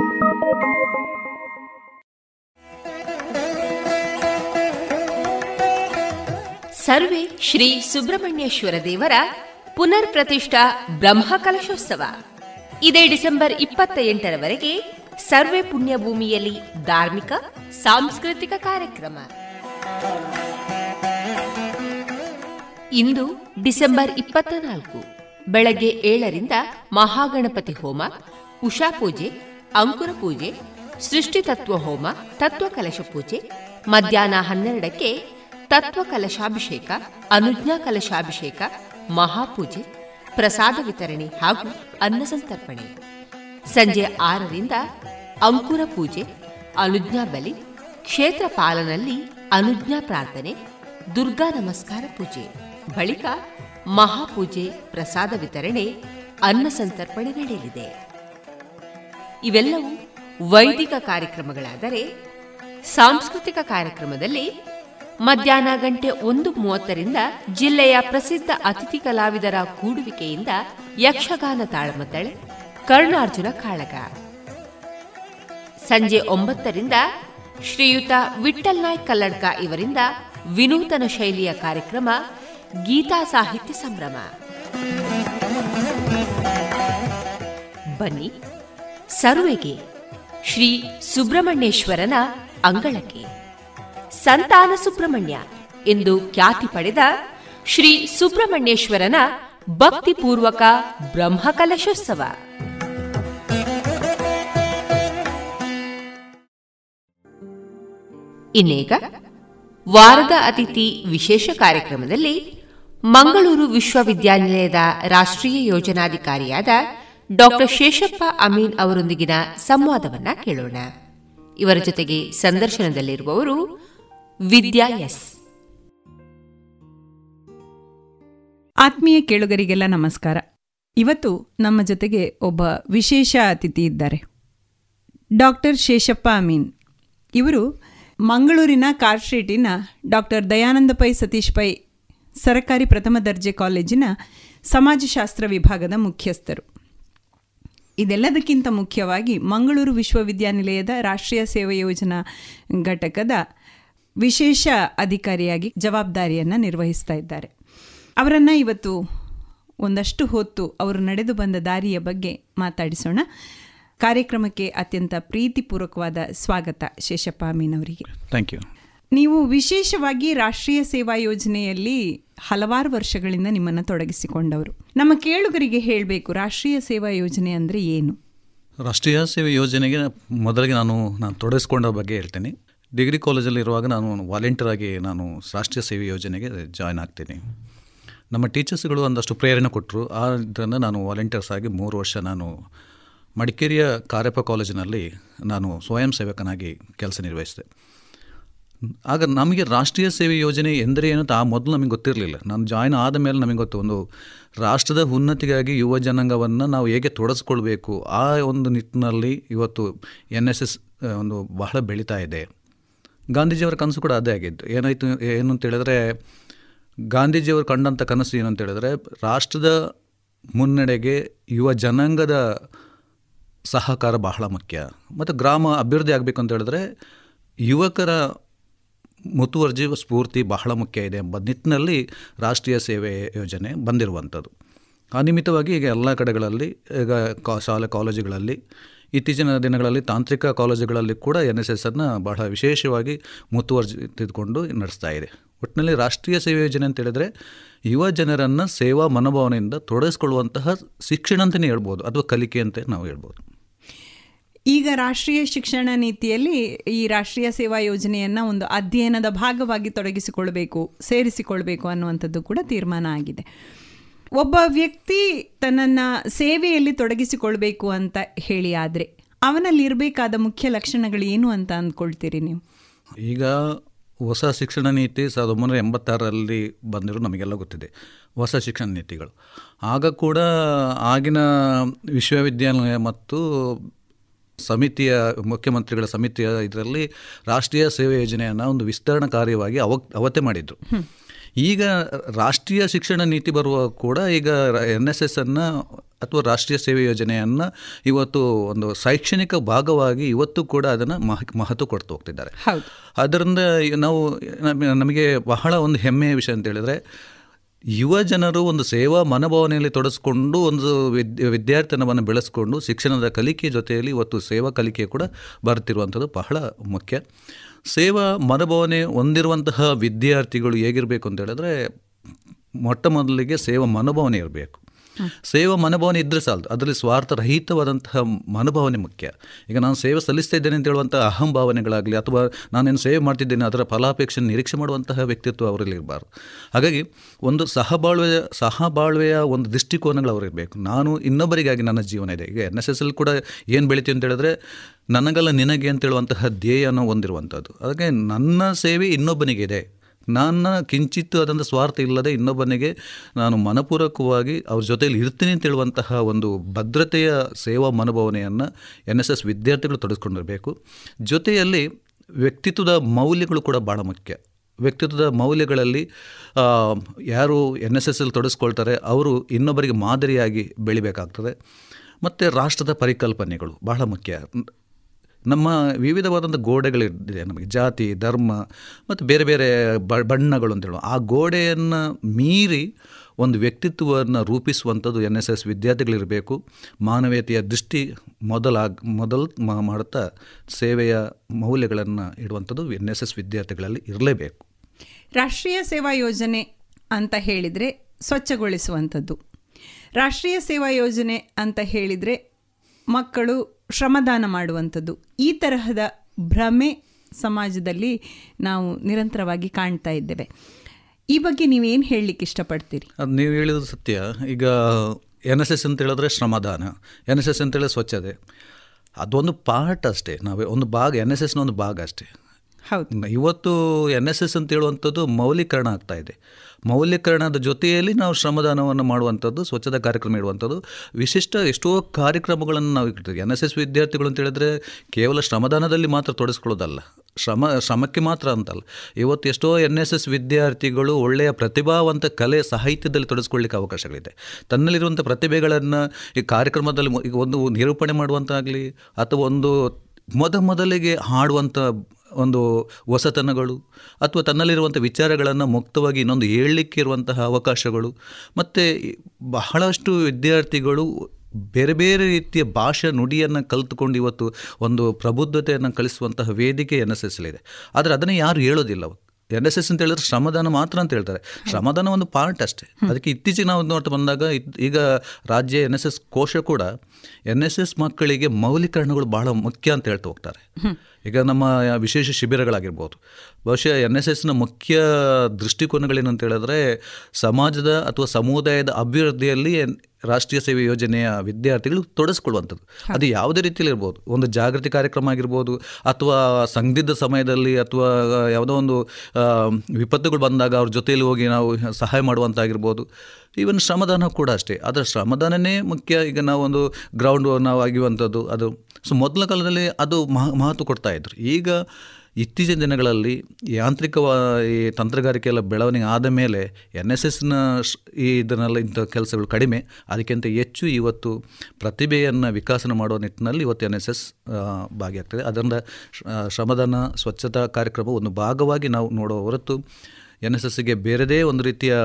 [SPEAKER 2] ಸರ್ವೆ ಶ್ರೀ ಸುಬ್ರಹ್ಮಣ್ಯೇಶ್ವರ ದೇವರ ಪುನರ್ ಪ್ರತಿಷ್ಠಾ ಬ್ರಹ್ಮ ಕಲಶೋತ್ಸವ. ಇದೇ ಡಿಸೆಂಬರ್ ಇಪ್ಪತ್ತ ಎಂಟರವರೆಗೆ ಸರ್ವೆ ಪುಣ್ಯಭೂಮಿಯಲ್ಲಿ ಧಾರ್ಮಿಕ, ಸಾಂಸ್ಕೃತಿಕ ಕಾರ್ಯಕ್ರಮ. ಇಂದು ಡಿಸೆಂಬರ್ ಇಪ್ಪತ್ತ ನಾಲ್ಕು ಬೆಳಗ್ಗೆ ಏಳರಿಂದ ಮಹಾಗಣಪತಿ ಹೋಮ, ಉಷಾ ಪೂಜೆ ಅಂಕುರ ಪೂಜೆ, ಸೃಷ್ಟಿ ತತ್ವ ಹೋಮ, ತತ್ವ ಕಲಶ ಪೂಜೆ, ಮಧ್ಯಾಹ್ನ ಹನ್ನೆರಡಕ್ಕೆ ತತ್ವ ಕಲಶಾಭಿಷೇಕ, ಅನುಜ್ಞಾ ಕಲಶಾಭಿಷೇಕ, ಮಹಾಪೂಜೆ, ಪ್ರಸಾದ ವಿತರಣೆ ಹಾಗೂ ಅನ್ನ ಸಂತರ್ಪಣೆ. ಸಂಜೆ ಆರರಿಂದ ಅಂಕುರ ಪೂಜೆ, ಅನುಜ್ಞಾ ಬಲಿ, ಕ್ಷೇತ್ರ ಪಾಲನಲ್ಲಿ ಅನುಜ್ಞಾ ಪ್ರಾರ್ಥನೆ, ದುರ್ಗಾ ನಮಸ್ಕಾರ ಪೂಜೆ. ಬಳಿಕ ಮಹಾಪೂಜೆ, ಪ್ರಸಾದ ವಿತರಣೆ, ಅನ್ನ ಸಂತರ್ಪಣೆ ನಡೆಯಲಿದೆ. ಇವೆಲ್ಲವೂ ವೈದಿಕ ಕಾರ್ಯಕ್ರಮಗಳಾದರೆ ಸಾಂಸ್ಕೃತಿಕ ಕಾರ್ಯಕ್ರಮದಲ್ಲಿ ಮಧ್ಯಾಹ್ನ ಗಂಟೆ ಒಂದು ಮೂವತ್ತರಿಂದ ಜಿಲ್ಲೆಯ ಪ್ರಸಿದ್ಧ ಅತಿಥಿ ಕಲಾವಿದರ ಕೂಡುವಿಕೆಯಿಂದ ಯಕ್ಷಗಾನ ತಾಳಮದ್ದಳೆ, ಕರ್ಣಾರ್ಜುನ ಕಾಳಗ. ಸಂಜೆ ಒಂಬತ್ತರಿಂದ ಶ್ರೀಯುತ ವಿಠಲ್ ನಾಯ್ಕ್ ಕಲ್ಲಡ್ಕ ಇವರಿಂದ ವಿನೂತನ ಶೈಲಿಯ ಕಾರ್ಯಕ್ರಮ, ಗೀತಾ ಸಾಹಿತ್ಯ ಸಂಭ್ರಮ. ಬನ್ನಿ. ಸರ್ವೆಗೆ ಶ್ರೀ ಸುಬ್ರಹ್ಮಣ್ಯೇಶ್ವರನ ಅಂಗಳಕ್ಕೆ. ಸಂತಾನ ಸುಬ್ರಹ್ಮಣ್ಯ ಎಂದು ಖ್ಯಾತಿ ಪಡೆದ ಶ್ರೀ ಸುಬ್ರಹ್ಮಣ್ಯೇಶ್ವರನ ಭಕ್ತಿಪೂರ್ವಕ ಬ್ರಹ್ಮಕಲಶೋತ್ಸವ. ಇನ್ನೀಗ ವಾರದ ಅತಿಥಿ ವಿಶೇಷ ಕಾರ್ಯಕ್ರಮದಲ್ಲಿ ಮಂಗಳೂರು ವಿಶ್ವವಿದ್ಯಾನಿಲಯದ ರಾಷ್ಟ್ರೀಯ ಯೋಜನಾಧಿಕಾರಿಯಾದ ಡಾಕ್ಟರ್ ಶೇಷಪ್ಪ ಅಮೀನ್ ಅವರೊಂದಿಗಿನ ಸಂವಾದವನ್ನ ಕೇಳೋಣ. ಇವರ ಜೊತೆಗೆ ಸಂದರ್ಶನದಲ್ಲಿರುವವರು ವಿದ್ಯಾ ಎಸ್.
[SPEAKER 4] ಆತ್ಮೀಯ ಕೇಳುಗರಿಗೆಲ್ಲ ನಮಸ್ಕಾರ. ಇವತ್ತು ನಮ್ಮ ಜೊತೆಗೆ ಒಬ್ಬ ವಿಶೇಷ ಅತಿಥಿ ಇದ್ದಾರೆ. ಡಾಕ್ಟರ್ ಶೇಷಪ್ಪ ಅಮೀನ್. ಇವರು ಮಂಗಳೂರಿನ ಕಾರ್ ಸ್ಟ್ರೀಟಿನ ಡಾಕ್ಟರ್ ದಯಾನಂದ ಪೈ, ಸತೀಶ್ ಪೈ, ಸರಕಾರಿ ಪ್ರಥಮ ದರ್ಜೆ ಕಾಲೇಜಿನ ಸಮಾಜಶಾಸ್ತ್ರ ವಿಭಾಗದ ಮುಖ್ಯಸ್ಥರು. ಇದೆಲ್ಲದಕ್ಕಿಂತ ಮುಖ್ಯವಾಗಿ ಮಂಗಳೂರು ವಿಶ್ವವಿದ್ಯಾನಿಲಯದ ರಾಷ್ಟ್ರೀಯ ಸೇವಾ ಯೋಜನಾ ಘಟಕದ ವಿಶೇಷ ಅಧಿಕಾರಿಯಾಗಿ ಜವಾಬ್ದಾರಿಯನ್ನು ನಿರ್ವಹಿಸ್ತಾ ಇದ್ದಾರೆ. ಅವರನ್ನು ಇವತ್ತು ಒಂದಷ್ಟು ಹೊತ್ತು ಅವರು ನಡೆದು ಬಂದ ದಾರಿಯ ಬಗ್ಗೆ ಮಾತಾಡಿಸೋಣ. ಕಾರ್ಯಕ್ರಮಕ್ಕೆ ಅತ್ಯಂತ ಪ್ರೀತಿಪೂರ್ವಕವಾದ ಸ್ವಾಗತ ಶೇಷಪ್ಪ ಅಮೀನ್ ಅವರಿಗೆ.
[SPEAKER 5] ಥ್ಯಾಂಕ್ ಯು
[SPEAKER 4] ನೀವು ವಿಶೇಷವಾಗಿ ರಾಷ್ಟ್ರೀಯ ಸೇವಾ ಯೋಜನೆಯಲ್ಲಿ ಹಲವಾರು ವರ್ಷಗಳಿಂದ ನಿಮ್ಮನ್ನು ತೊಡಗಿಸಿಕೊಂಡವರು. ನಮ್ಮ ಕೇಳುಗರಿಗೆ ಹೇಳಬೇಕು, ರಾಷ್ಟ್ರೀಯ ಸೇವಾ ಯೋಜನೆ ಅಂದರೆ ಏನು?
[SPEAKER 5] ರಾಷ್ಟ್ರೀಯ ಸೇವಾ ಯೋಜನೆಗೆ ಮೊದಲಿಗೆ ನಾನು ನಾನು ತೊಡಗಿಸಿಕೊಂಡ ಬಗ್ಗೆ ಹೇಳ್ತೇನೆ. ಡಿಗ್ರಿ ಕಾಲೇಜಲ್ಲಿ ಇರುವಾಗ ನಾನು ವಾಲಂಟಿಯರ್ ಆಗಿ ನಾನು ರಾಷ್ಟ್ರೀಯ ಸೇವೆ ಯೋಜನೆಗೆ ಜಾಯ್ನ್ ಆಗ್ತೀನಿ. ನಮ್ಮ ಟೀಚರ್ಸ್ಗಳು ಒಂದಷ್ಟು ಪ್ರೇರಣೆ ಕೊಟ್ಟರು. ಆದ್ದರಿಂದ ನಾನು ವಾಲಂಟಿಯರ್ಸ್ ಆಗಿ ಮೂರು ವರ್ಷ ನಾನು ಮಡಿಕೇರಿಯ ಕಾರ್ಯಪ್ಪ ಕಾಲೇಜಿನಲ್ಲಿ ನಾನು ಸ್ವಯಂ ಸೇವಕನಾಗಿ ಕೆಲಸ ನಿರ್ವಹಿಸಿದೆ. ಆಗ ನಮಗೆ ರಾಷ್ಟ್ರೀಯ ಸೇವೆ ಯೋಜನೆ ಎಂದರೆ ಏನು ಆ ಮೊದಲು ನಮಗೆ ಗೊತ್ತಿರಲಿಲ್ಲ. ನಾನು ಜಾಯ್ನ್ ಆದ ಮೇಲೆ ನಮಗೆ ಗೊತ್ತು. ಒಂದು ರಾಷ್ಟ್ರದ ಉನ್ನತಿಗಾಗಿ ಯುವ ಜನಾಂಗವನ್ನು ನಾವು ಹೇಗೆ ತೊಡಸ್ಕೊಳ್ಬೇಕು, ಆ ಒಂದು ನಿಟ್ಟಿನಲ್ಲಿ ಇವತ್ತು ಎನ್ ಎಸ್ ಎಸ್ ಒಂದು ಬಹಳ ಬೆಳೀತಾ ಇದೆ. ಗಾಂಧೀಜಿಯವರ ಕನಸು ಕೂಡ ಅದೇ ಆಗಿತ್ತು. ಏನಾಯಿತು, ಏನು ಅಂತ ಹೇಳಿದ್ರೆ, ಗಾಂಧೀಜಿಯವರು ಕಂಡಂಥ ಕನಸು ಏನು ಅಂತ ಹೇಳಿದ್ರೆ, ರಾಷ್ಟ್ರದ ಮುನ್ನಡೆಗೆ ಯುವ ಜನಾಂಗದ ಸಹಕಾರ ಬಹಳ ಮುಖ್ಯ. ಮತ್ತು ಗ್ರಾಮ ಅಭಿವೃದ್ಧಿ ಆಗಬೇಕು ಅಂತ ಹೇಳಿದ್ರೆ, ಯುವಕರ ಮುತುವರ್ಜಿ ಸ್ಫೂರ್ತಿ ಬಹಳ ಮುಖ್ಯ ಇದೆ ಎಂಬ ನಿಟ್ಟಿನಲ್ಲಿ ರಾಷ್ಟ್ರೀಯ ಸೇವೆ ಯೋಜನೆ ಬಂದಿರುವಂಥದ್ದು. ಆ ಈಗ ಎಲ್ಲ ಕಡೆಗಳಲ್ಲಿ, ಈಗ ಕಾ, ಶಾಲೆ ಕಾಲೇಜುಗಳಲ್ಲಿ, ಇತ್ತೀಚಿನ ದಿನಗಳಲ್ಲಿ ತಾಂತ್ರಿಕ ಕಾಲೇಜುಗಳಲ್ಲಿ ಕೂಡ ಎನ್ ಎಸ್ ಎಸ್ಸನ್ನು ಬಹಳ ವಿಶೇಷವಾಗಿ ಮುತುವರ್ಜಿ ತೆಗೆದುಕೊಂಡು ನಡೆಸ್ತಾ ಇದೆ. ಒಟ್ಟಿನಲ್ಲಿ ರಾಷ್ಟ್ರೀಯ ಸೇವೆ ಯೋಜನೆ ಅಂತ ಹೇಳಿದ್ರೆ ಯುವ ಜನರನ್ನು ಸೇವಾ ಮನೋಭಾವನೆಯಿಂದ ತೊಡಗಿಸ್ಕೊಳ್ಳುವಂತಹ ಶಿಕ್ಷಣ ಅಂತಲೇ ಹೇಳ್ಬೋದು, ಅಥವಾ ಕಲಿಕೆ ಅಂತ ನಾವು ಹೇಳ್ಬೋದು.
[SPEAKER 4] ಈಗ ರಾಷ್ಟ್ರೀಯ ಶಿಕ್ಷಣ ನೀತಿಯಲ್ಲಿ ಈ ರಾಷ್ಟ್ರೀಯ ಸೇವಾ ಯೋಜನೆಯನ್ನು ಒಂದು ಅಧ್ಯಯನದ ಭಾಗವಾಗಿ ತೊಡಗಿಸಿಕೊಳ್ಬೇಕು, ಸೇರಿಸಿಕೊಳ್ಬೇಕು ಅನ್ನುವಂಥದ್ದು ಕೂಡ ತೀರ್ಮಾನ ಆಗಿದೆ. ಒಬ್ಬ ವ್ಯಕ್ತಿ ತನ್ನನ್ನು ಸೇವೆಯಲ್ಲಿ ತೊಡಗಿಸಿಕೊಳ್ಬೇಕು ಅಂತ ಹೇಳಿ ಆದರೆ ಅವನಲ್ಲಿ ಇರಬೇಕಾದ ಮುಖ್ಯ ಲಕ್ಷಣಗಳು ಏನು ಅಂತ ಅಂದ್ಕೊಳ್ತೀರಿ ನೀವು?
[SPEAKER 5] ಈಗ ಹೊಸ ಶಿಕ್ಷಣ ನೀತಿ ಸಾವಿರದ ಒಂಬೈನೂರ ಎಂಬತ್ತಾರರಲ್ಲಿ ಬಂದಿರೋ ನಮಗೆಲ್ಲ ಗೊತ್ತಿದೆ, ಹೊಸ ಶಿಕ್ಷಣ ನೀತಿಗಳು. ಆಗ ಕೂಡ ಆಗಿನ ವಿಶ್ವವಿದ್ಯಾಲಯ ಮತ್ತು ಸಮಿತಿಯ ಮುಖ್ಯಮಂತ್ರಿಗಳ ಸಮಿತಿಯ ಇದರಲ್ಲಿ ರಾಷ್ಟ್ರೀಯ ಸೇವೆ ಯೋಜನೆಯನ್ನು ಒಂದು ವಿಸ್ತರಣಾ ಕಾರ್ಯವಾಗಿ ಅವ ಅವತ್ತೆ ಮಾಡಿದ್ರು. ಈಗ ರಾಷ್ಟ್ರೀಯ ಶಿಕ್ಷಣ ನೀತಿ ಬರುವ ಕೂಡ ಈಗ ಎನ್ ಎಸ್ ಎಸ್ ಅನ್ನು ಅಥವಾ ರಾಷ್ಟ್ರೀಯ ಸೇವೆ ಯೋಜನೆಯನ್ನು ಇವತ್ತು ಒಂದು ಶೈಕ್ಷಣಿಕ ಭಾಗವಾಗಿ ಇವತ್ತು ಕೂಡ ಅದನ್ನು ಮಹ ಮಹತ್ವ ಕೊಡ್ತಾ ಹೋಗ್ತಿದ್ದಾರೆ. ಅದರಿಂದ ನಾವು ನಮಗೆ ಬಹಳ ಒಂದು ಹೆಮ್ಮೆಯ ವಿಷಯ ಅಂತ ಹೇಳಿದ್ರೆ ಯುವ ಜನರು ಒಂದು ಸೇವಾ ಮನೋಭಾವನೆಯಲ್ಲಿ ತೊಡಸ್ಕೊಂಡು ಒಂದು ವಿದ್ಯ ವಿದ್ಯಾರ್ಥಿನವನ್ನು ಬೆಳೆಸ್ಕೊಂಡು ಶಿಕ್ಷಣದ ಕಲಿಕೆ ಜೊತೆಯಲ್ಲಿ ಇವತ್ತು ಸೇವಾ ಕಲಿಕೆ ಕೂಡ ಬರ್ತಿರುವಂಥದ್ದು ಬಹಳ ಮುಖ್ಯ. ಸೇವಾ ಮನೋಭಾವನೆ ಹೊಂದಿರುವಂತಹ ವಿದ್ಯಾರ್ಥಿಗಳು ಹೇಗಿರಬೇಕು ಅಂತ ಹೇಳಿದ್ರೆ ಮೊಟ್ಟ ಮೊದಲಿಗೆ ಸೇವಾ ಮನೋಭಾವನೆ ಇರಬೇಕು. ಸೇವಾ ಮನೋಭಾವನೆ ಇದ್ದರೆ ಸಾಲದು. ಅದರಲ್ಲಿ ಸ್ವಾರ್ಥರಹಿತವಾದಂತಹ ಮನೋಭಾವನೆ ಮುಖ್ಯ. ಈಗ ನಾನು ಸೇವೆ ಸಲ್ಲಿಸ್ತಾ ಇದ್ದೇನೆ ಅಂತ ಹೇಳುವಂಥ ಅಹಂಭಾವನೆಗಳಾಗಲಿ ಅಥವಾ ನಾನೇನು ಸೇವೆ ಮಾಡ್ತಿದ್ದೇನೆ, ಅದರ ಫಲಾಪೇಕ್ಷೆ ನಿರೀಕ್ಷೆ ಮಾಡುವಂತಹ ವ್ಯಕ್ತಿತ್ವ ಅವರಲ್ಲಿ ಇರಬಾರ್ದು. ಹಾಗಾಗಿ ಒಂದು ಸಹಬಾಳ್ವೆಯ ಸಹಬಾಳ್ವೆಯ ಒಂದು ದೃಷ್ಟಿಕೋನಗಳು ಅವರಿರಬೇಕು ನಾನು ಇನ್ನೊಬ್ಬರಿಗಾಗಿ ನನ್ನ ಜೀವನ ಇದೆ. ಈಗ ಎನ್ ಎಸ್ ಎಸ್ ಅಲ್ಲಿ ಕೂಡ ಏನು ಬೆಳಿತೀವಿ ಅಂತ ಹೇಳಿದ್ರೆ ನನಗಲ್ಲ ನಿನಗೆ ಅಂತ ಹೇಳುವಂತಹ ಧ್ಯೇಯನ ಹೊಂದಿರುವಂಥದ್ದು ಅದಕ್ಕೆ ನನ್ನ ಸೇವೆ ಇನ್ನೊಬ್ಬನಿಗೆ ಇದೆ ನನ್ನ ಕಿಂಚಿತ್ತು ಅದಂಥ ಸ್ವಾರ್ಥ ಇಲ್ಲದೆ ಇನ್ನೊಬ್ಬನಿಗೆ ನಾನು ಮನಪೂರ್ವಕವಾಗಿ ಅವ್ರ ಜೊತೆಯಲ್ಲಿ ಇರ್ತೀನಿ ಅಂತ ಹೇಳುವಂತಹ ಒಂದು ಭದ್ರತೆಯ ಸೇವಾ ಮನೋಭಾವನೆಯನ್ನು ಎನ್ ಎಸ್ ಎಸ್ ವಿದ್ಯಾರ್ಥಿಗಳು ತೊಡಗಿಸ್ಕೊಂಡಿರಬೇಕು ಜೊತೆಯಲ್ಲಿ ವ್ಯಕ್ತಿತ್ವದ ಮೌಲ್ಯಗಳು ಕೂಡ ಭಾಳ ಮುಖ್ಯ. ವ್ಯಕ್ತಿತ್ವದ ಮೌಲ್ಯಗಳಲ್ಲಿ ಯಾರು ಎನ್ ಎಸ್ ಎಸ್ ಅವರು ಇನ್ನೊಬ್ಬರಿಗೆ ಮಾದರಿಯಾಗಿ ಬೆಳಿಬೇಕಾಗ್ತದೆ. ಮತ್ತು ರಾಷ್ಟ್ರದ ಪರಿಕಲ್ಪನೆಗಳು ಬಹಳ ಮುಖ್ಯ. ನಮ್ಮ ವಿವಿಧವಾದಂಥ ಗೋಡೆಗಳಿದೆ, ನಮಗೆ ಜಾತಿ, ಧರ್ಮ ಮತ್ತು ಬೇರೆ ಬೇರೆ ಬಣ್ಣಗಳು ಅಂತ ಹೇಳುವ. ಆ ಗೋಡೆಯನ್ನು ಮೀರಿ ಒಂದು ವ್ಯಕ್ತಿತ್ವವನ್ನು ರೂಪಿಸುವಂಥದ್ದು ಎನ್ ಎಸ್ ಎಸ್ ವಿದ್ಯಾರ್ಥಿಗಳಿರಬೇಕು. ಮಾನವೀಯತೆಯ ದೃಷ್ಟಿ ಮೊದಲಾಗ, ಮೊದಲು ಮಾಡುತ್ತಾ ಸೇವೆಯ ಮೌಲ್ಯಗಳನ್ನು ಇಡುವಂಥದ್ದು ಎನ್ ಎಸ್ ಎಸ್ ವಿದ್ಯಾರ್ಥಿಗಳಲ್ಲಿ ಇರಲೇಬೇಕು.
[SPEAKER 4] ರಾಷ್ಟ್ರೀಯ ಸೇವಾ ಯೋಜನೆ ಅಂತ ಹೇಳಿದರೆ ಸ್ವಚ್ಛಗೊಳಿಸುವಂಥದ್ದು. ರಾಷ್ಟ್ರೀಯ ಸೇವಾ ಯೋಜನೆ ಅಂತ ಹೇಳಿದರೆ ಮಕ್ಕಳು ಶ್ರಮದಾನ ಮಾಡುವಂಥದ್ದು. ಈ ತರಹದ ಭ್ರಮೆ ಸಮಾಜದಲ್ಲಿ ನಾವು ನಿರಂತರವಾಗಿ ಕಾಣ್ತಾ ಇದ್ದೇವೆ. ಈ ಬಗ್ಗೆ ನೀವೇನು ಹೇಳಲಿಕ್ಕೆ ಇಷ್ಟಪಡ್ತೀರಿ?
[SPEAKER 5] ಅದು ನೀವು ಹೇಳಿದ್ದು ಸತ್ಯ. ಈಗ ಎನ್ ಎಸ್ ಎಸ್ ಅಂತ ಹೇಳಿದ್ರೆ ಶ್ರಮದಾನ ಎನ್ ಎಸ್ ಎಸ್ ಅಂತ ಹೇಳಿದ್ರೆ ಸ್ವಚ್ಛತೆ. ಅದೊಂದು ಪಾರ್ಟ್ ಅಷ್ಟೇ. ನಾವೇ ಒಂದು ಭಾಗ ಎನ್ ಎಸ್ ಎಸ್ನ ಒಂದು ಭಾಗ ಅಷ್ಟೇ.
[SPEAKER 4] ಹೌದು.
[SPEAKER 5] ಇವತ್ತು ಎನ್ ಎಸ್ ಎಸ್ ಅಂತ ಹೇಳುವಂಥದ್ದು ಮೌಲ್ಯೀಕರಣ ಆಗ್ತಾ ಇದೆ. ಮೌಲ್ಯೀಕರಣದ ಜೊತೆಯಲ್ಲಿ ನಾವು ಶ್ರಮದಾನವನ್ನು ಮಾಡುವಂಥದ್ದು, ಸ್ವಚ್ಛತಾ ಕಾರ್ಯಕ್ರಮ ಇಡುವಂಥದ್ದು. ವಿಶಿಷ್ಟ ಎಷ್ಟೋ ಕಾರ್ಯಕ್ರಮಗಳನ್ನು ನಾವು ಇಟ್ಟಿರ್ತೀವಿ ಎನ್ ಎಸ್ ಎಸ್ ವಿದ್ಯಾರ್ಥಿಗಳು ಅಂತ ಹೇಳಿದ್ರೆ ಕೇವಲ ಶ್ರಮದಾನದಲ್ಲಿ ಮಾತ್ರ ತೊಡಸ್ಕೊಳ್ಳೋದಲ್ಲ ಶ್ರಮ, ಶ್ರಮಕ್ಕೆ ಮಾತ್ರ ಅಂತಲ್ಲ. ಇವತ್ತು ಎಷ್ಟೋ ಎನ್ ಎಸ್ ಎಸ್ ವಿದ್ಯಾರ್ಥಿಗಳು ಒಳ್ಳೆಯ ಪ್ರತಿಭಾವಂತ ಕಲೆ ಸಾಹಿತ್ಯದಲ್ಲಿ ತೊಡಸ್ಕೊಳ್ಳಿಕ್ಕೆ ಅವಕಾಶಗಳಿದೆ. ತನ್ನಲ್ಲಿರುವಂಥ ಪ್ರತಿಭೆಗಳನ್ನು ಈ ಕಾರ್ಯಕ್ರಮದಲ್ಲಿ ಈಗ ಒಂದು ನಿರೂಪಣೆ ಮಾಡುವಂತಾಗಲಿ, ಅಥವಾ ಒಂದು ಮೊದ ಮೊದಲಿಗೆ ಹಾಡುವಂಥ ಒಂದು ಹೊಸತನಗಳು ಅಥವಾ ತನ್ನಲ್ಲಿರುವಂಥ ವಿಚಾರಗಳನ್ನು ಮುಕ್ತವಾಗಿ ಇನ್ನೊಂದು ಹೇಳಲಿಕ್ಕೆ ಇರುವಂತಹ ಅವಕಾಶಗಳು. ಮತ್ತು ಬಹಳಷ್ಟು ವಿದ್ಯಾರ್ಥಿಗಳು ಬೇರೆ ಬೇರೆ ರೀತಿಯ ಭಾಷೆ ನುಡಿಯನ್ನು ಕಲಿತುಕೊಂಡು ಇವತ್ತು ಒಂದು ಪ್ರಬುದ್ಧತೆಯನ್ನು ಕಲಿಸುವಂತಹ ವೇದಿಕೆ ಎನ್ ಎಸ್ ಎಸ್ ಇದೆ. ಆದರೆ ಅದನ್ನು ಯಾರು ಹೇಳೋದಿಲ್ಲ ಎನ್ ಎಸ್ ಎಸ್ ಅಂತ ಹೇಳಿದ್ರೆ ಶ್ರಮದಾನ ಮಾತ್ರ ಅಂತ ಹೇಳ್ತಾರೆ. ಶ್ರಮದಾನ ಒಂದು ಪಾರ್ಟ್ ಅಷ್ಟೇ. ಅದಕ್ಕೆ ಇತ್ತೀಚೆಗೆ ನಾವು ನೋಡ್ತಾ ಬಂದಾಗ ಈಗ ರಾಜ್ಯ ಎನ್ ಎಸ್ ಎಸ್ ಕೋಶ ಕೂಡ ಎನ್ ಎಸ್ ಎಸ್ ಮಕ್ಕಳಿಗೆ ಮೌಲೀಕರಣಗಳು ಬಹಳ ಮುಖ್ಯ ಅಂತ ಹೇಳ್ತಾ ಹೋಗ್ತಾರೆ. ಈಗ ನಮ್ಮ ವಿಶೇಷ ಶಿಬಿರಗಳಾಗಿರ್ಬೋದು. ಬಹುಶಃ ಎನ್ ಎಸ್ ಎಸ್ನ ಮುಖ್ಯ ದೃಷ್ಟಿಕೋನಗಳೇನಂತ ಹೇಳಿದ್ರೆ, ಸಮಾಜದ ಅಥವಾ ಸಮುದಾಯದ ಅಭಿವೃದ್ಧಿಯಲ್ಲಿ ರಾಷ್ಟ್ರೀಯ ಸೇವೆ ಯೋಜನೆಯ ವಿದ್ಯಾರ್ಥಿಗಳು ತೊಡಸ್ಕೊಳ್ಳುವಂಥದ್ದು. ಅದು ಯಾವುದೇ ರೀತಿಯಲ್ಲಿ ಇರ್ಬೋದು. ಒಂದು ಜಾಗೃತಿ ಕಾರ್ಯಕ್ರಮ ಆಗಿರ್ಬೋದು ಅಥವಾ ಸಂದಿಗ್ಧ ಸಮಯದಲ್ಲಿ ಅಥವಾ ಯಾವುದೋ ಒಂದು ವಿಪತ್ತುಗಳು ಬಂದಾಗ ಅವ್ರ ಜೊತೆಯಲ್ಲಿ ಹೋಗಿ ನಾವು ಸಹಾಯ ಮಾಡುವಂತಾಗಿರ್ಬೋದು. ಈವನ್ ಶ್ರಮದಾನ ಕೂಡ ಅಷ್ಟೇ. ಆದರೆ ಶ್ರಮದಾನನೇ ಮುಖ್ಯ. ಈಗ ನಾವೊಂದು ಗ್ರೌಂಡ್ ನಾವು ಆಗಿರುವಂಥದ್ದು. ಅದು ಸೊ ಮೊದಲ ಕಾಲದಲ್ಲಿ ಅದು ಮಹ ಮಹತ್ವ ಕೊಡ್ತಾ ಇದ್ರು. ಈಗ ಇತ್ತೀಚಿನ ದಿನಗಳಲ್ಲಿ ಯಾಂತ್ರಿಕವಾ ಈ ತಂತ್ರಗಾರಿಕೆ ಎಲ್ಲ ಬೆಳವಣಿಗೆ ಆದ ಮೇಲೆ ಎನ್ ಎಸ್ ಎಸ್ನ ಈ ಇದನ್ನೆಲ್ಲ ಇಂಥ ಕೆಲಸಗಳು ಕಡಿಮೆ. ಅದಕ್ಕಿಂತ ಹೆಚ್ಚು ಇವತ್ತು ಪ್ರತಿಭೆಯನ್ನು ವಿಕಾಸನ ಮಾಡುವ ನಿಟ್ಟಿನಲ್ಲಿ ಇವತ್ತು ಎನ್ ಎಸ್ ಎಸ್ ಭಾಗಿಯಾಗ್ತದೆ. ಅದರಿಂದ ಶ್ರ- ಶ್ರಮದಾನ, ಸ್ವಚ್ಛತಾ ಕಾರ್ಯಕ್ರಮ ಒಂದು ಭಾಗವಾಗಿ ನಾವು ನೋಡುವ ಹೊರತು ಎನ್ ಎಸ್ ಎಸ್ಗೆ ಬೇರೆದೇ ಒಂದು ರೀತಿಯ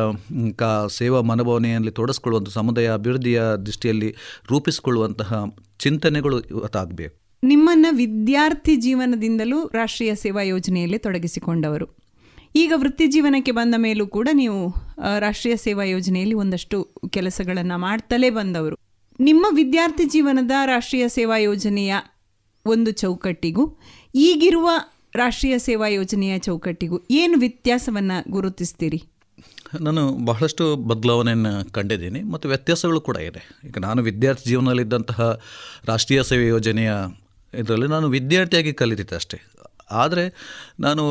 [SPEAKER 5] ಕಾ, ಸೇವಾ ಮನೋಭಾವನೆಯಲ್ಲಿ ತೊಡಸ್ಕೊಳ್ಳುವಂಥ ಸಮುದಾಯ ಅಭಿವೃದ್ಧಿಯ ದೃಷ್ಟಿಯಲ್ಲಿ ರೂಪಿಸಿಕೊಳ್ಳುವಂತಹ ಚಿಂತನೆಗಳು ಇವತ್ತಾಗಬೇಕು.
[SPEAKER 4] ನಿಮ್ಮನ್ನ ವಿದ್ಯಾರ್ಥಿ ಜೀವನದಿಂದಲೂ ರಾಷ್ಟ್ರೀಯ ಸೇವಾ ಯೋಜನೆಯಲ್ಲಿ ತೊಡಗಿಸಿಕೊಂಡವರು. ಈಗ ವೃತ್ತಿ ಜೀವನಕ್ಕೆ ಬಂದ ಮೇಲೂ ಕೂಡ ನೀವು ರಾಷ್ಟ್ರೀಯ ಸೇವಾ ಯೋಜನೆಯಲ್ಲಿ ಒಂದಷ್ಟು ಕೆಲಸಗಳನ್ನು ಮಾಡ್ತಲೇ ಬಂದವರು. ನಿಮ್ಮ ವಿದ್ಯಾರ್ಥಿ ಜೀವನದ ರಾಷ್ಟ್ರೀಯ ಸೇವಾ ಯೋಜನೆಯ ಒಂದು ಚೌಕಟ್ಟಿಗೂ, ಈಗಿರುವ ರಾಷ್ಟ್ರೀಯ ಸೇವಾ ಯೋಜನೆಯ ಚೌಕಟ್ಟಿಗೂ ಏನು ವ್ಯತ್ಯಾಸವನ್ನು ಗುರುತಿಸ್ತೀರಿ?
[SPEAKER 5] ನಾನು ಬಹಳಷ್ಟು ಬದಲಾವಣೆಯನ್ನು ಕಂಡಿದ್ದೀನಿ, ಮತ್ತು ವ್ಯತ್ಯಾಸಗಳು ಕೂಡ ಇದೆ. ಈಗ ನಾನು ವಿದ್ಯಾರ್ಥಿ ಜೀವನದಲ್ಲಿದ್ದಂತಹ ರಾಷ್ಟ್ರೀಯ ಸೇವೆ ಯೋಜನೆಯ ಇದರಲ್ಲಿ ನಾನು ವಿದ್ಯಾರ್ಥಿಯಾಗಿ ಕಲಿತಿದ್ದೆ ಅಷ್ಟೇ. ಆದರೆ ನಾನು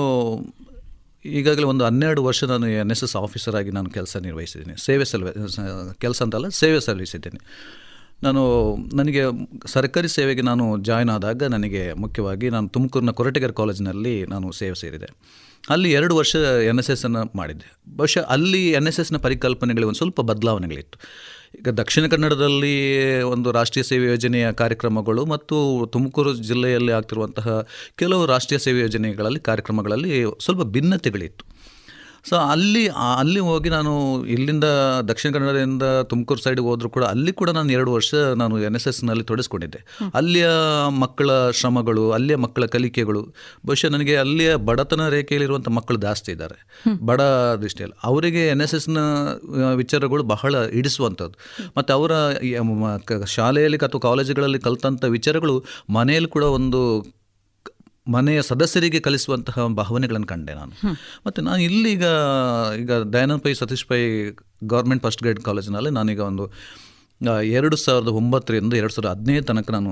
[SPEAKER 5] ಈಗಾಗಲೇ ಒಂದು ಹನ್ನೆರಡು ವರ್ಷ ನಾನು ಎನ್ ಎಸ್ ಎಸ್ ಆಫೀಸರ್ ಆಗಿ ನಾನು ಕೆಲಸ ನಿರ್ವಹಿಸಿದ್ದೀನಿ. ಸೇವೆ ಸಲ್ವ ಕೆಲಸ ಅಂತಲ್ಲ, ಸೇವೆ ಸಲ್ಲಿಸಿದ್ದೇನೆ. ನಾನು ನನಗೆ ಸರ್ಕಾರಿ ಸೇವೆಗೆ ನಾನು ಜಾಯ್ನ್ ಆದಾಗ ನನಗೆ ಮುಖ್ಯವಾಗಿ ನಾನು ತುಮಕೂರಿನ ಕೊರಟಗೆರೆ ಕಾಲೇಜಿನಲ್ಲಿ ನಾನು ಸೇವೆ ಸೇರಿದೆ. ಅಲ್ಲಿ ಎರಡು ವರ್ಷ ಎನ್ ಎಸ್ ಎಸ್ಸನ್ನು ಮಾಡಿದ್ದೆ. ಬಹುಶಃ ಅಲ್ಲಿ ಎನ್ ಎಸ್ ಎಸ್ನ ಪರಿಕಲ್ಪನೆಗಳಿಗೆ ಒಂದು ಸ್ವಲ್ಪ ಬದಲಾವಣೆಗಳಿತ್ತು. ಈಗ ದಕ್ಷಿಣ ಕನ್ನಡದಲ್ಲಿ ಒಂದು ರಾಷ್ಟ್ರೀಯ ಸೇವೆ ಯೋಜನೆಯ ಕಾರ್ಯಕ್ರಮಗಳು ಮತ್ತು ತುಮಕೂರು ಜಿಲ್ಲೆಯಲ್ಲಿ ಆಗ್ತಿರುವಂತಹ ಕೆಲವು ರಾಷ್ಟ್ರೀಯ ಸೇವೆ ಯೋಜನೆಗಳಲ್ಲಿ ಕಾರ್ಯಕ್ರಮಗಳಲ್ಲಿ ಸ್ವಲ್ಪ ಭಿನ್ನತೆಗಳಿತ್ತು. ಸೊ ಅಲ್ಲಿ ಅಲ್ಲಿ ಹೋಗಿ ನಾನು ಇಲ್ಲಿಂದ ದಕ್ಷಿಣ ಕನ್ನಡದಿಂದ ತುಮಕೂರು ಸೈಡಿಗೆ ಹೋದರೂ ಕೂಡ ಅಲ್ಲಿ ಕೂಡ ನಾನು ಎರಡು ವರ್ಷ ನಾನು ಎನ್ ಎಸ್ ಎಸ್ನಲ್ಲಿ ತೊಡಸ್ಕೊಂಡಿದ್ದೆ ಅಲ್ಲಿಯ ಮಕ್ಕಳ ಶ್ರಮಗಳು, ಅಲ್ಲಿಯ ಮಕ್ಕಳ ಕಲಿಕೆಗಳು, ಬಹುಶಃ ನನಗೆ ಅಲ್ಲಿಯ ಬಡತನ ರೇಖೆಯಲ್ಲಿರುವಂಥ ಮಕ್ಕಳು ಜಾಸ್ತಿ ಇದ್ದಾರೆ. ಬಡ ದೃಷ್ಟಿಯಲ್ಲಿ. ಅವರಿಗೆ ಎನ್ ಎಸ್ ಎಸ್ನ ವಿಚಾರಗಳು ಬಹಳ ಹಿಡಿಸುವಂಥದ್ದು. ಮತ್ತು ಅವರ ಶಾಲೆಯಲ್ಲಿ ಅಥವಾ ಕಾಲೇಜುಗಳಲ್ಲಿ ಕಲಿತಂಥ ವಿಚಾರಗಳು ಮನೆಯಲ್ಲಿ ಕೂಡ ಒಂದು ಮನೆಯ ಸದಸ್ಯರಿಗೆ ಕಲಿಸುವಂತಹ ಭಾವನೆಗಳನ್ನು ಕಂಡೆ ನಾನು. ಮತ್ತು ನಾನು ಇಲ್ಲಿಗ ಈಗ Dayananda Pai Satish Pai government first grade ಕಾಲೇಜಿನಲ್ಲಿ ನಾನೀಗ ಒಂದು ಎರಡು ಸಾವಿರದ ಒಂಬತ್ತರಿಂದ ಎರಡು ಸಾವಿರದ ಹದಿನೈದು ತನಕ ನಾನು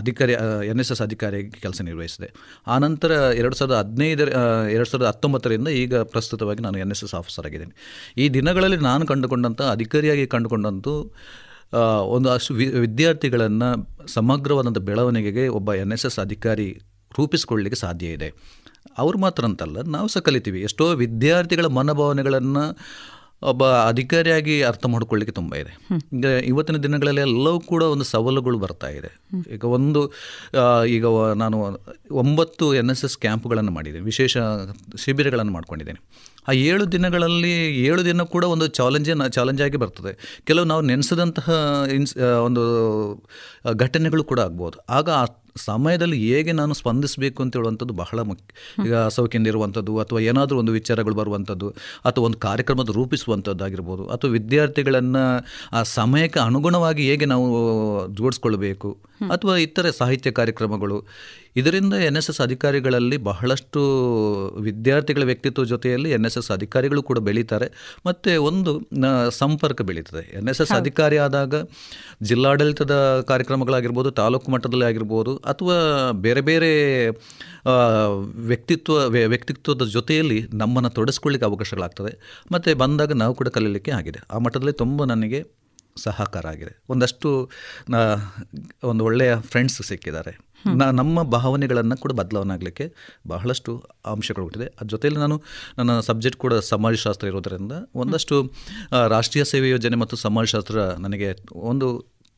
[SPEAKER 5] ಅಧಿಕಾರಿ ಎನ್ ಎಸ್ ಎಸ್ ಅಧಿಕಾರಿಯಾಗಿ ಕೆಲಸ ನಿರ್ವಹಿಸಿದೆ. ಆನಂತರ ಎರಡು ಸಾವಿರದ ಹದಿನೈದರ ಎರಡು ಸಾವಿರದ ಹತ್ತೊಂಬತ್ತರಿಂದ ಈಗ ಪ್ರಸ್ತುತವಾಗಿ ನಾನು ಎನ್ ಎಸ್ ಎಸ್ ಆಫೀಸರ್ ಆಗಿದ್ದೀನಿ. ಈ ದಿನಗಳಲ್ಲಿ ನಾನು ಕಂಡುಕೊಂಡಂಥ ಅಧಿಕಾರಿಯಾಗಿ ಕಂಡುಕೊಂಡಂತೂ ಒಂದು ಅಷ್ಟು ವಿ ವಿದ್ಯಾರ್ಥಿಗಳನ್ನು ಸಮಗ್ರವಾದಂಥ ಬೆಳವಣಿಗೆಗೆ ಒಬ್ಬ ಎನ್ ಎಸ್ ಎಸ್ ಅಧಿಕಾರಿ ರೂಪಿಸ್ಕೊಳ್ಳಿಕ್ಕೆ ಸಾಧ್ಯ ಇದೆ. ಅವ್ರು ಮಾತ್ರ ಅಂತಲ್ಲ ನಾವು ಸಹ ಕಲಿತೀವಿ. ಎಷ್ಟೋ ವಿದ್ಯಾರ್ಥಿಗಳ ಮನೋಭಾವನೆಗಳನ್ನು ಒಬ್ಬ ಅಧಿಕಾರಿಯಾಗಿ ಅರ್ಥ ಮಾಡ್ಕೊಳ್ಳಿಕ್ಕೆ ತುಂಬ ಇದೆ. ಈಗ ಇವತ್ತಿನ ದಿನಗಳಲ್ಲಿ ಎಲ್ಲವೂ ಕೂಡ ಒಂದು ಸವಾಲುಗಳು ಬರ್ತಾ ಇದೆ. ಈಗ ಒಂದು ಈಗ ನಾನು ಒಂಬತ್ತು ಎನ್ ಎಸ್ ಎಸ್ ಕ್ಯಾಂಪ್ಗಳನ್ನು ಮಾಡಿದ್ದೀನಿ. ವಿಶೇಷ ಶಿಬಿರಗಳನ್ನು ಮಾಡ್ಕೊಂಡಿದ್ದೇನೆ. ಆ ಏಳು ದಿನಗಳಲ್ಲಿ ಏಳು ದಿನ ಕೂಡ ಒಂದು ಚಾಲೆಂಜೇ ಚಾಲೆಂಜ್ ಆಗಿ ಬರ್ತದೆ. ಕೆಲವು ನಾವು ನೆನೆಸಿದಂತಹ ಇನ್ಸ್ ಒಂದು ಘಟನೆಗಳು ಕೂಡ ಆಗ್ಬೋದು. ಆಗ ಸಮಯದಲ್ಲಿ ಹೇಗೆ ನಾನು ಸ್ಪಂದಿಸಬೇಕು ಅಂತ ಹೇಳುವಂಥದ್ದು ಬಹಳ ಮುಖ್ಯ. ಈಗ ಸೌಖ್ಯದಿಂದ ಇರುವಂಥದ್ದು ಅಥವಾ ಏನಾದರೂ ಒಂದು ವಿಚಾರಗಳು ಬರುವಂಥದ್ದು ಅಥವಾ ಒಂದು ಕಾರ್ಯಕ್ರಮದ ರೂಪಿಸುವಂಥದ್ದಾಗಿರ್ಬೋದು ಅಥವಾ ವಿದ್ಯಾರ್ಥಿಗಳನ್ನು ಆ ಸಮಯಕ್ಕೆ ಅನುಗುಣವಾಗಿ ಹೇಗೆ ನಾವು ಜೋಡಿಸ್ಕೊಳ್ಬೇಕು ಅಥವಾ ಇತರೆ ಸಾಹಿತ್ಯ ಕಾರ್ಯಕ್ರಮಗಳು ಇದರಿಂದ ಎನ್ ಎಸ್ ಎಸ್ ಅಧಿಕಾರಿಗಳಲ್ಲಿ ಬಹಳಷ್ಟು ವಿದ್ಯಾರ್ಥಿಗಳ ವ್ಯಕ್ತಿತ್ವ ಜೊತೆಯಲ್ಲಿ ಎನ್ ಎಸ್ ಎಸ್ ಅಧಿಕಾರಿಗಳು ಕೂಡ ಬೆಳೀತಾರೆ. ಮತ್ತು ಒಂದು ಸಂಪರ್ಕ ಬೆಳೀತದೆ. ಎನ್ ಎಸ್ ಎಸ್ ಅಧಿಕಾರಿ ಆದಾಗ ಜಿಲ್ಲಾಡಳಿತದ ಕಾರ್ಯಕ್ರಮಗಳಾಗಿರ್ಬೋದು ತಾಲೂಕು ಮಟ್ಟದಲ್ಲಿ ಆಗಿರ್ಬೋದು ಅಥವಾ ಬೇರೆ ಬೇರೆ ವ್ಯಕ್ತಿತ್ವ ವ್ಯ- ವ್ಯಕ್ತಿತ್ವದ ಜೊತೆಯಲ್ಲಿ ನಮ್ಮನ್ನು ತೊಡಸ್ಕೊಳ್ಳಿಕ್ಕೆ ಅವಕಾಶಗಳಾಗ್ತದೆ. ಮತ್ತು ಬಂದಾಗ ನಾವು ಕೂಡ ಕಲೀಲಿಕ್ಕೆ ಆಗಿದೆ. ಆ ಮಟ್ಟದಲ್ಲಿ ತುಂಬ ನನಗೆ ಸಹಕಾರ ಆಗಿದೆ ಒಂದಷ್ಟು ನಾ ಒಂದು ಒಳ್ಳೆಯ ಫ್ರೆಂಡ್ಸ್ ಸಿಕ್ಕಿದ್ದಾರೆ. ನಮ್ಮ ಭಾವನೆಗಳನ್ನು ಕೂಡ ಬದಲಾವಣೆ ಆಗಲಿಕ್ಕೆ ಬಹಳಷ್ಟು ಅಂಶಗಳು ಹುಟ್ಟಿದೆ. ಅದ್ರ ಜೊತೆಯಲ್ಲಿ ನಾನು ನನ್ನ ಸಬ್ಜೆಕ್ಟ್ ಕೂಡ ಸಮಾಜಶಾಸ್ತ್ರ ಇರೋದರಿಂದ ಒಂದಷ್ಟು ರಾಷ್ಟ್ರೀಯ ಸೇವೆ ಯೋಜನೆ ಮತ್ತು ಸಮಾಜಶಾಸ್ತ್ರ ನನಗೆ ಒಂದು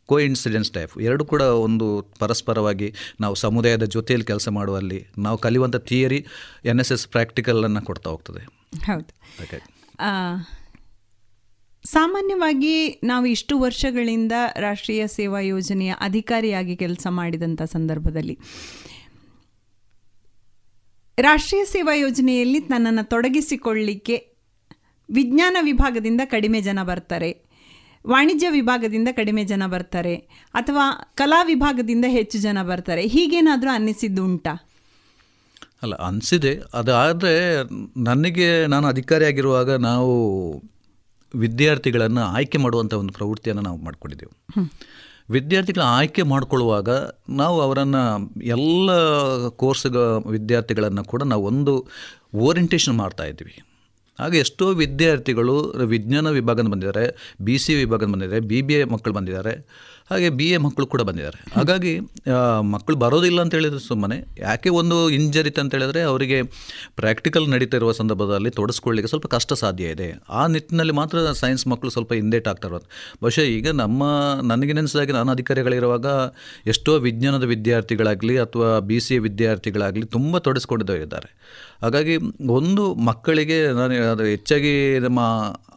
[SPEAKER 5] ಕೋ ಇನ್ಸಿಡೆನ್ಸ್ ಟೈಪ್ ಎರಡು ಕೂಡ ಒಂದು ಪರಸ್ಪರವಾಗಿ ನಾವು ಸಮುದಾಯದ ಜೊತೆಯಲ್ಲಿ ಕೆಲಸ ಮಾಡುವಲ್ಲಿ ನಾವು ಕಲಿಯುವಂಥ ಥಿಯರಿ ಎನ್ ಎಸ್ ಎಸ್ ಪ್ರಾಕ್ಟಿಕಲನ್ನು ಕೊಡ್ತಾ ಹೋಗ್ತದೆ.
[SPEAKER 4] ಹೌದು. ಸಾಮಾನ್ಯವಾಗಿ ನಾವು ಇಷ್ಟು ವರ್ಷಗಳಿಂದ ರಾಷ್ಟ್ರೀಯ ಸೇವಾ ಯೋಜನೆಯ ಅಧಿಕಾರಿಯಾಗಿ ಕೆಲಸ ಮಾಡಿದಂಥ ಸಂದರ್ಭದಲ್ಲಿ ರಾಷ್ಟ್ರೀಯ ಸೇವಾ ಯೋಜನೆಯಲ್ಲಿ ನನ್ನನ್ನು ತೊಡಗಿಸಿಕೊಳ್ಳಿಕ್ಕೆ ವಿಜ್ಞಾನ ವಿಭಾಗದಿಂದ ಕಡಿಮೆ ಜನ ಬರ್ತಾರೆ, ವಾಣಿಜ್ಯ ವಿಭಾಗದಿಂದ ಕಡಿಮೆ ಜನ ಬರ್ತಾರೆ, ಅಥವಾ ಕಲಾ ವಿಭಾಗದಿಂದ ಹೆಚ್ಚು ಜನ ಬರ್ತಾರೆ. ಹೀಗೇನಾದರೂ ಅನ್ನಿಸಿದ್ದು ಉಂಟಾ?
[SPEAKER 5] ಅಲ್ಲ, ಅನಿಸಿದೆ. ಅದಾದರೆ ನನಗೆ ನಾನು ಅಧಿಕಾರಿಯಾಗಿರುವಾಗ ನಾವು ವಿದ್ಯಾರ್ಥಿಗಳನ್ನು ಆಯ್ಕೆ ಮಾಡುವಂಥ ಒಂದು ಪ್ರವೃತ್ತಿಯನ್ನು ನಾವು ಮಾಡಿಕೊಂಡಿದ್ದೆವು ವಿದ್ಯಾರ್ಥಿಗಳ ಆಯ್ಕೆ ಮಾಡಿಕೊಳ್ಳುವಾಗ ನಾವು ಅವರನ್ನು ಎಲ್ಲ ಕೋರ್ಸ್ಗ ವಿದ್ಯಾರ್ಥಿಗಳನ್ನು ಕೂಡ ನಾವು ಒಂದು ಓರಿಯಂಟೇಷನ್ ಮಾಡ್ತಾ ಇದ್ವಿ ಹಾಗೆ ಎಷ್ಟೋ ವಿದ್ಯಾರ್ಥಿಗಳು ವಿಜ್ಞಾನ ವಿಭಾಗದ ಬಂದಿದ್ದಾರೆ ಬಿ ಸಿ ವಿಭಾಗದ ಬಂದಿದ್ದಾರೆ ಬಿ ಬಿ ಎ ಮಕ್ಕಳು ಬಂದಿದ್ದಾರೆ. ಹಾಗೆ ಬಿ ಎ ಮಕ್ಕಳು ಕೂಡ ಬಂದಿದ್ದಾರೆ. ಹಾಗಾಗಿ ಮಕ್ಕಳು ಬರೋದಿಲ್ಲ ಅಂತ ಹೇಳಿದ್ರೆ ಸುಮ್ಮನೆ, ಯಾಕೆ ಒಂದು ಇಂಜರಿತ ಅಂತ ಹೇಳಿದ್ರೆ ಅವರಿಗೆ ಪ್ರಾಕ್ಟಿಕಲ್ ನಡೀತಾ ಇರುವ ಸಂದರ್ಭದಲ್ಲಿ ತೊಡಸ್ಕೊಳ್ಳಿಕ್ಕೆ ಸ್ವಲ್ಪ ಕಷ್ಟ ಸಾಧ್ಯ ಇದೆ. ಆ ನಿಟ್ಟಿನಲ್ಲಿ ಮಾತ್ರ ಸೈನ್ಸ್ ಮಕ್ಕಳು ಸ್ವಲ್ಪ ಹಿಂದೇಟಾಗ್ತಾ ಇರೋದು. ಬಹುಶಃ ಈಗ ನಮ್ಮ, ನನಗೆ ನೆನೆಸಿದಾಗೆ ನಾನು ಅಧಿಕಾರಿಗಳಿರುವಾಗ ಎಷ್ಟೋ ವಿಜ್ಞಾನದ ವಿದ್ಯಾರ್ಥಿಗಳಾಗಲಿ ಅಥವಾ ಬಿ ಸಿ ಎ ವಿದ್ಯಾರ್ಥಿಗಳಾಗಲಿ ತುಂಬ ತೊಡಸ್ಕೊಂಡಿದ್ದಾರೆ ಹಾಗಾಗಿ ಒಂದು ಮಕ್ಕಳಿಗೆ ನಾನು ಅದು ಹೆಚ್ಚಾಗಿ ನಮ್ಮ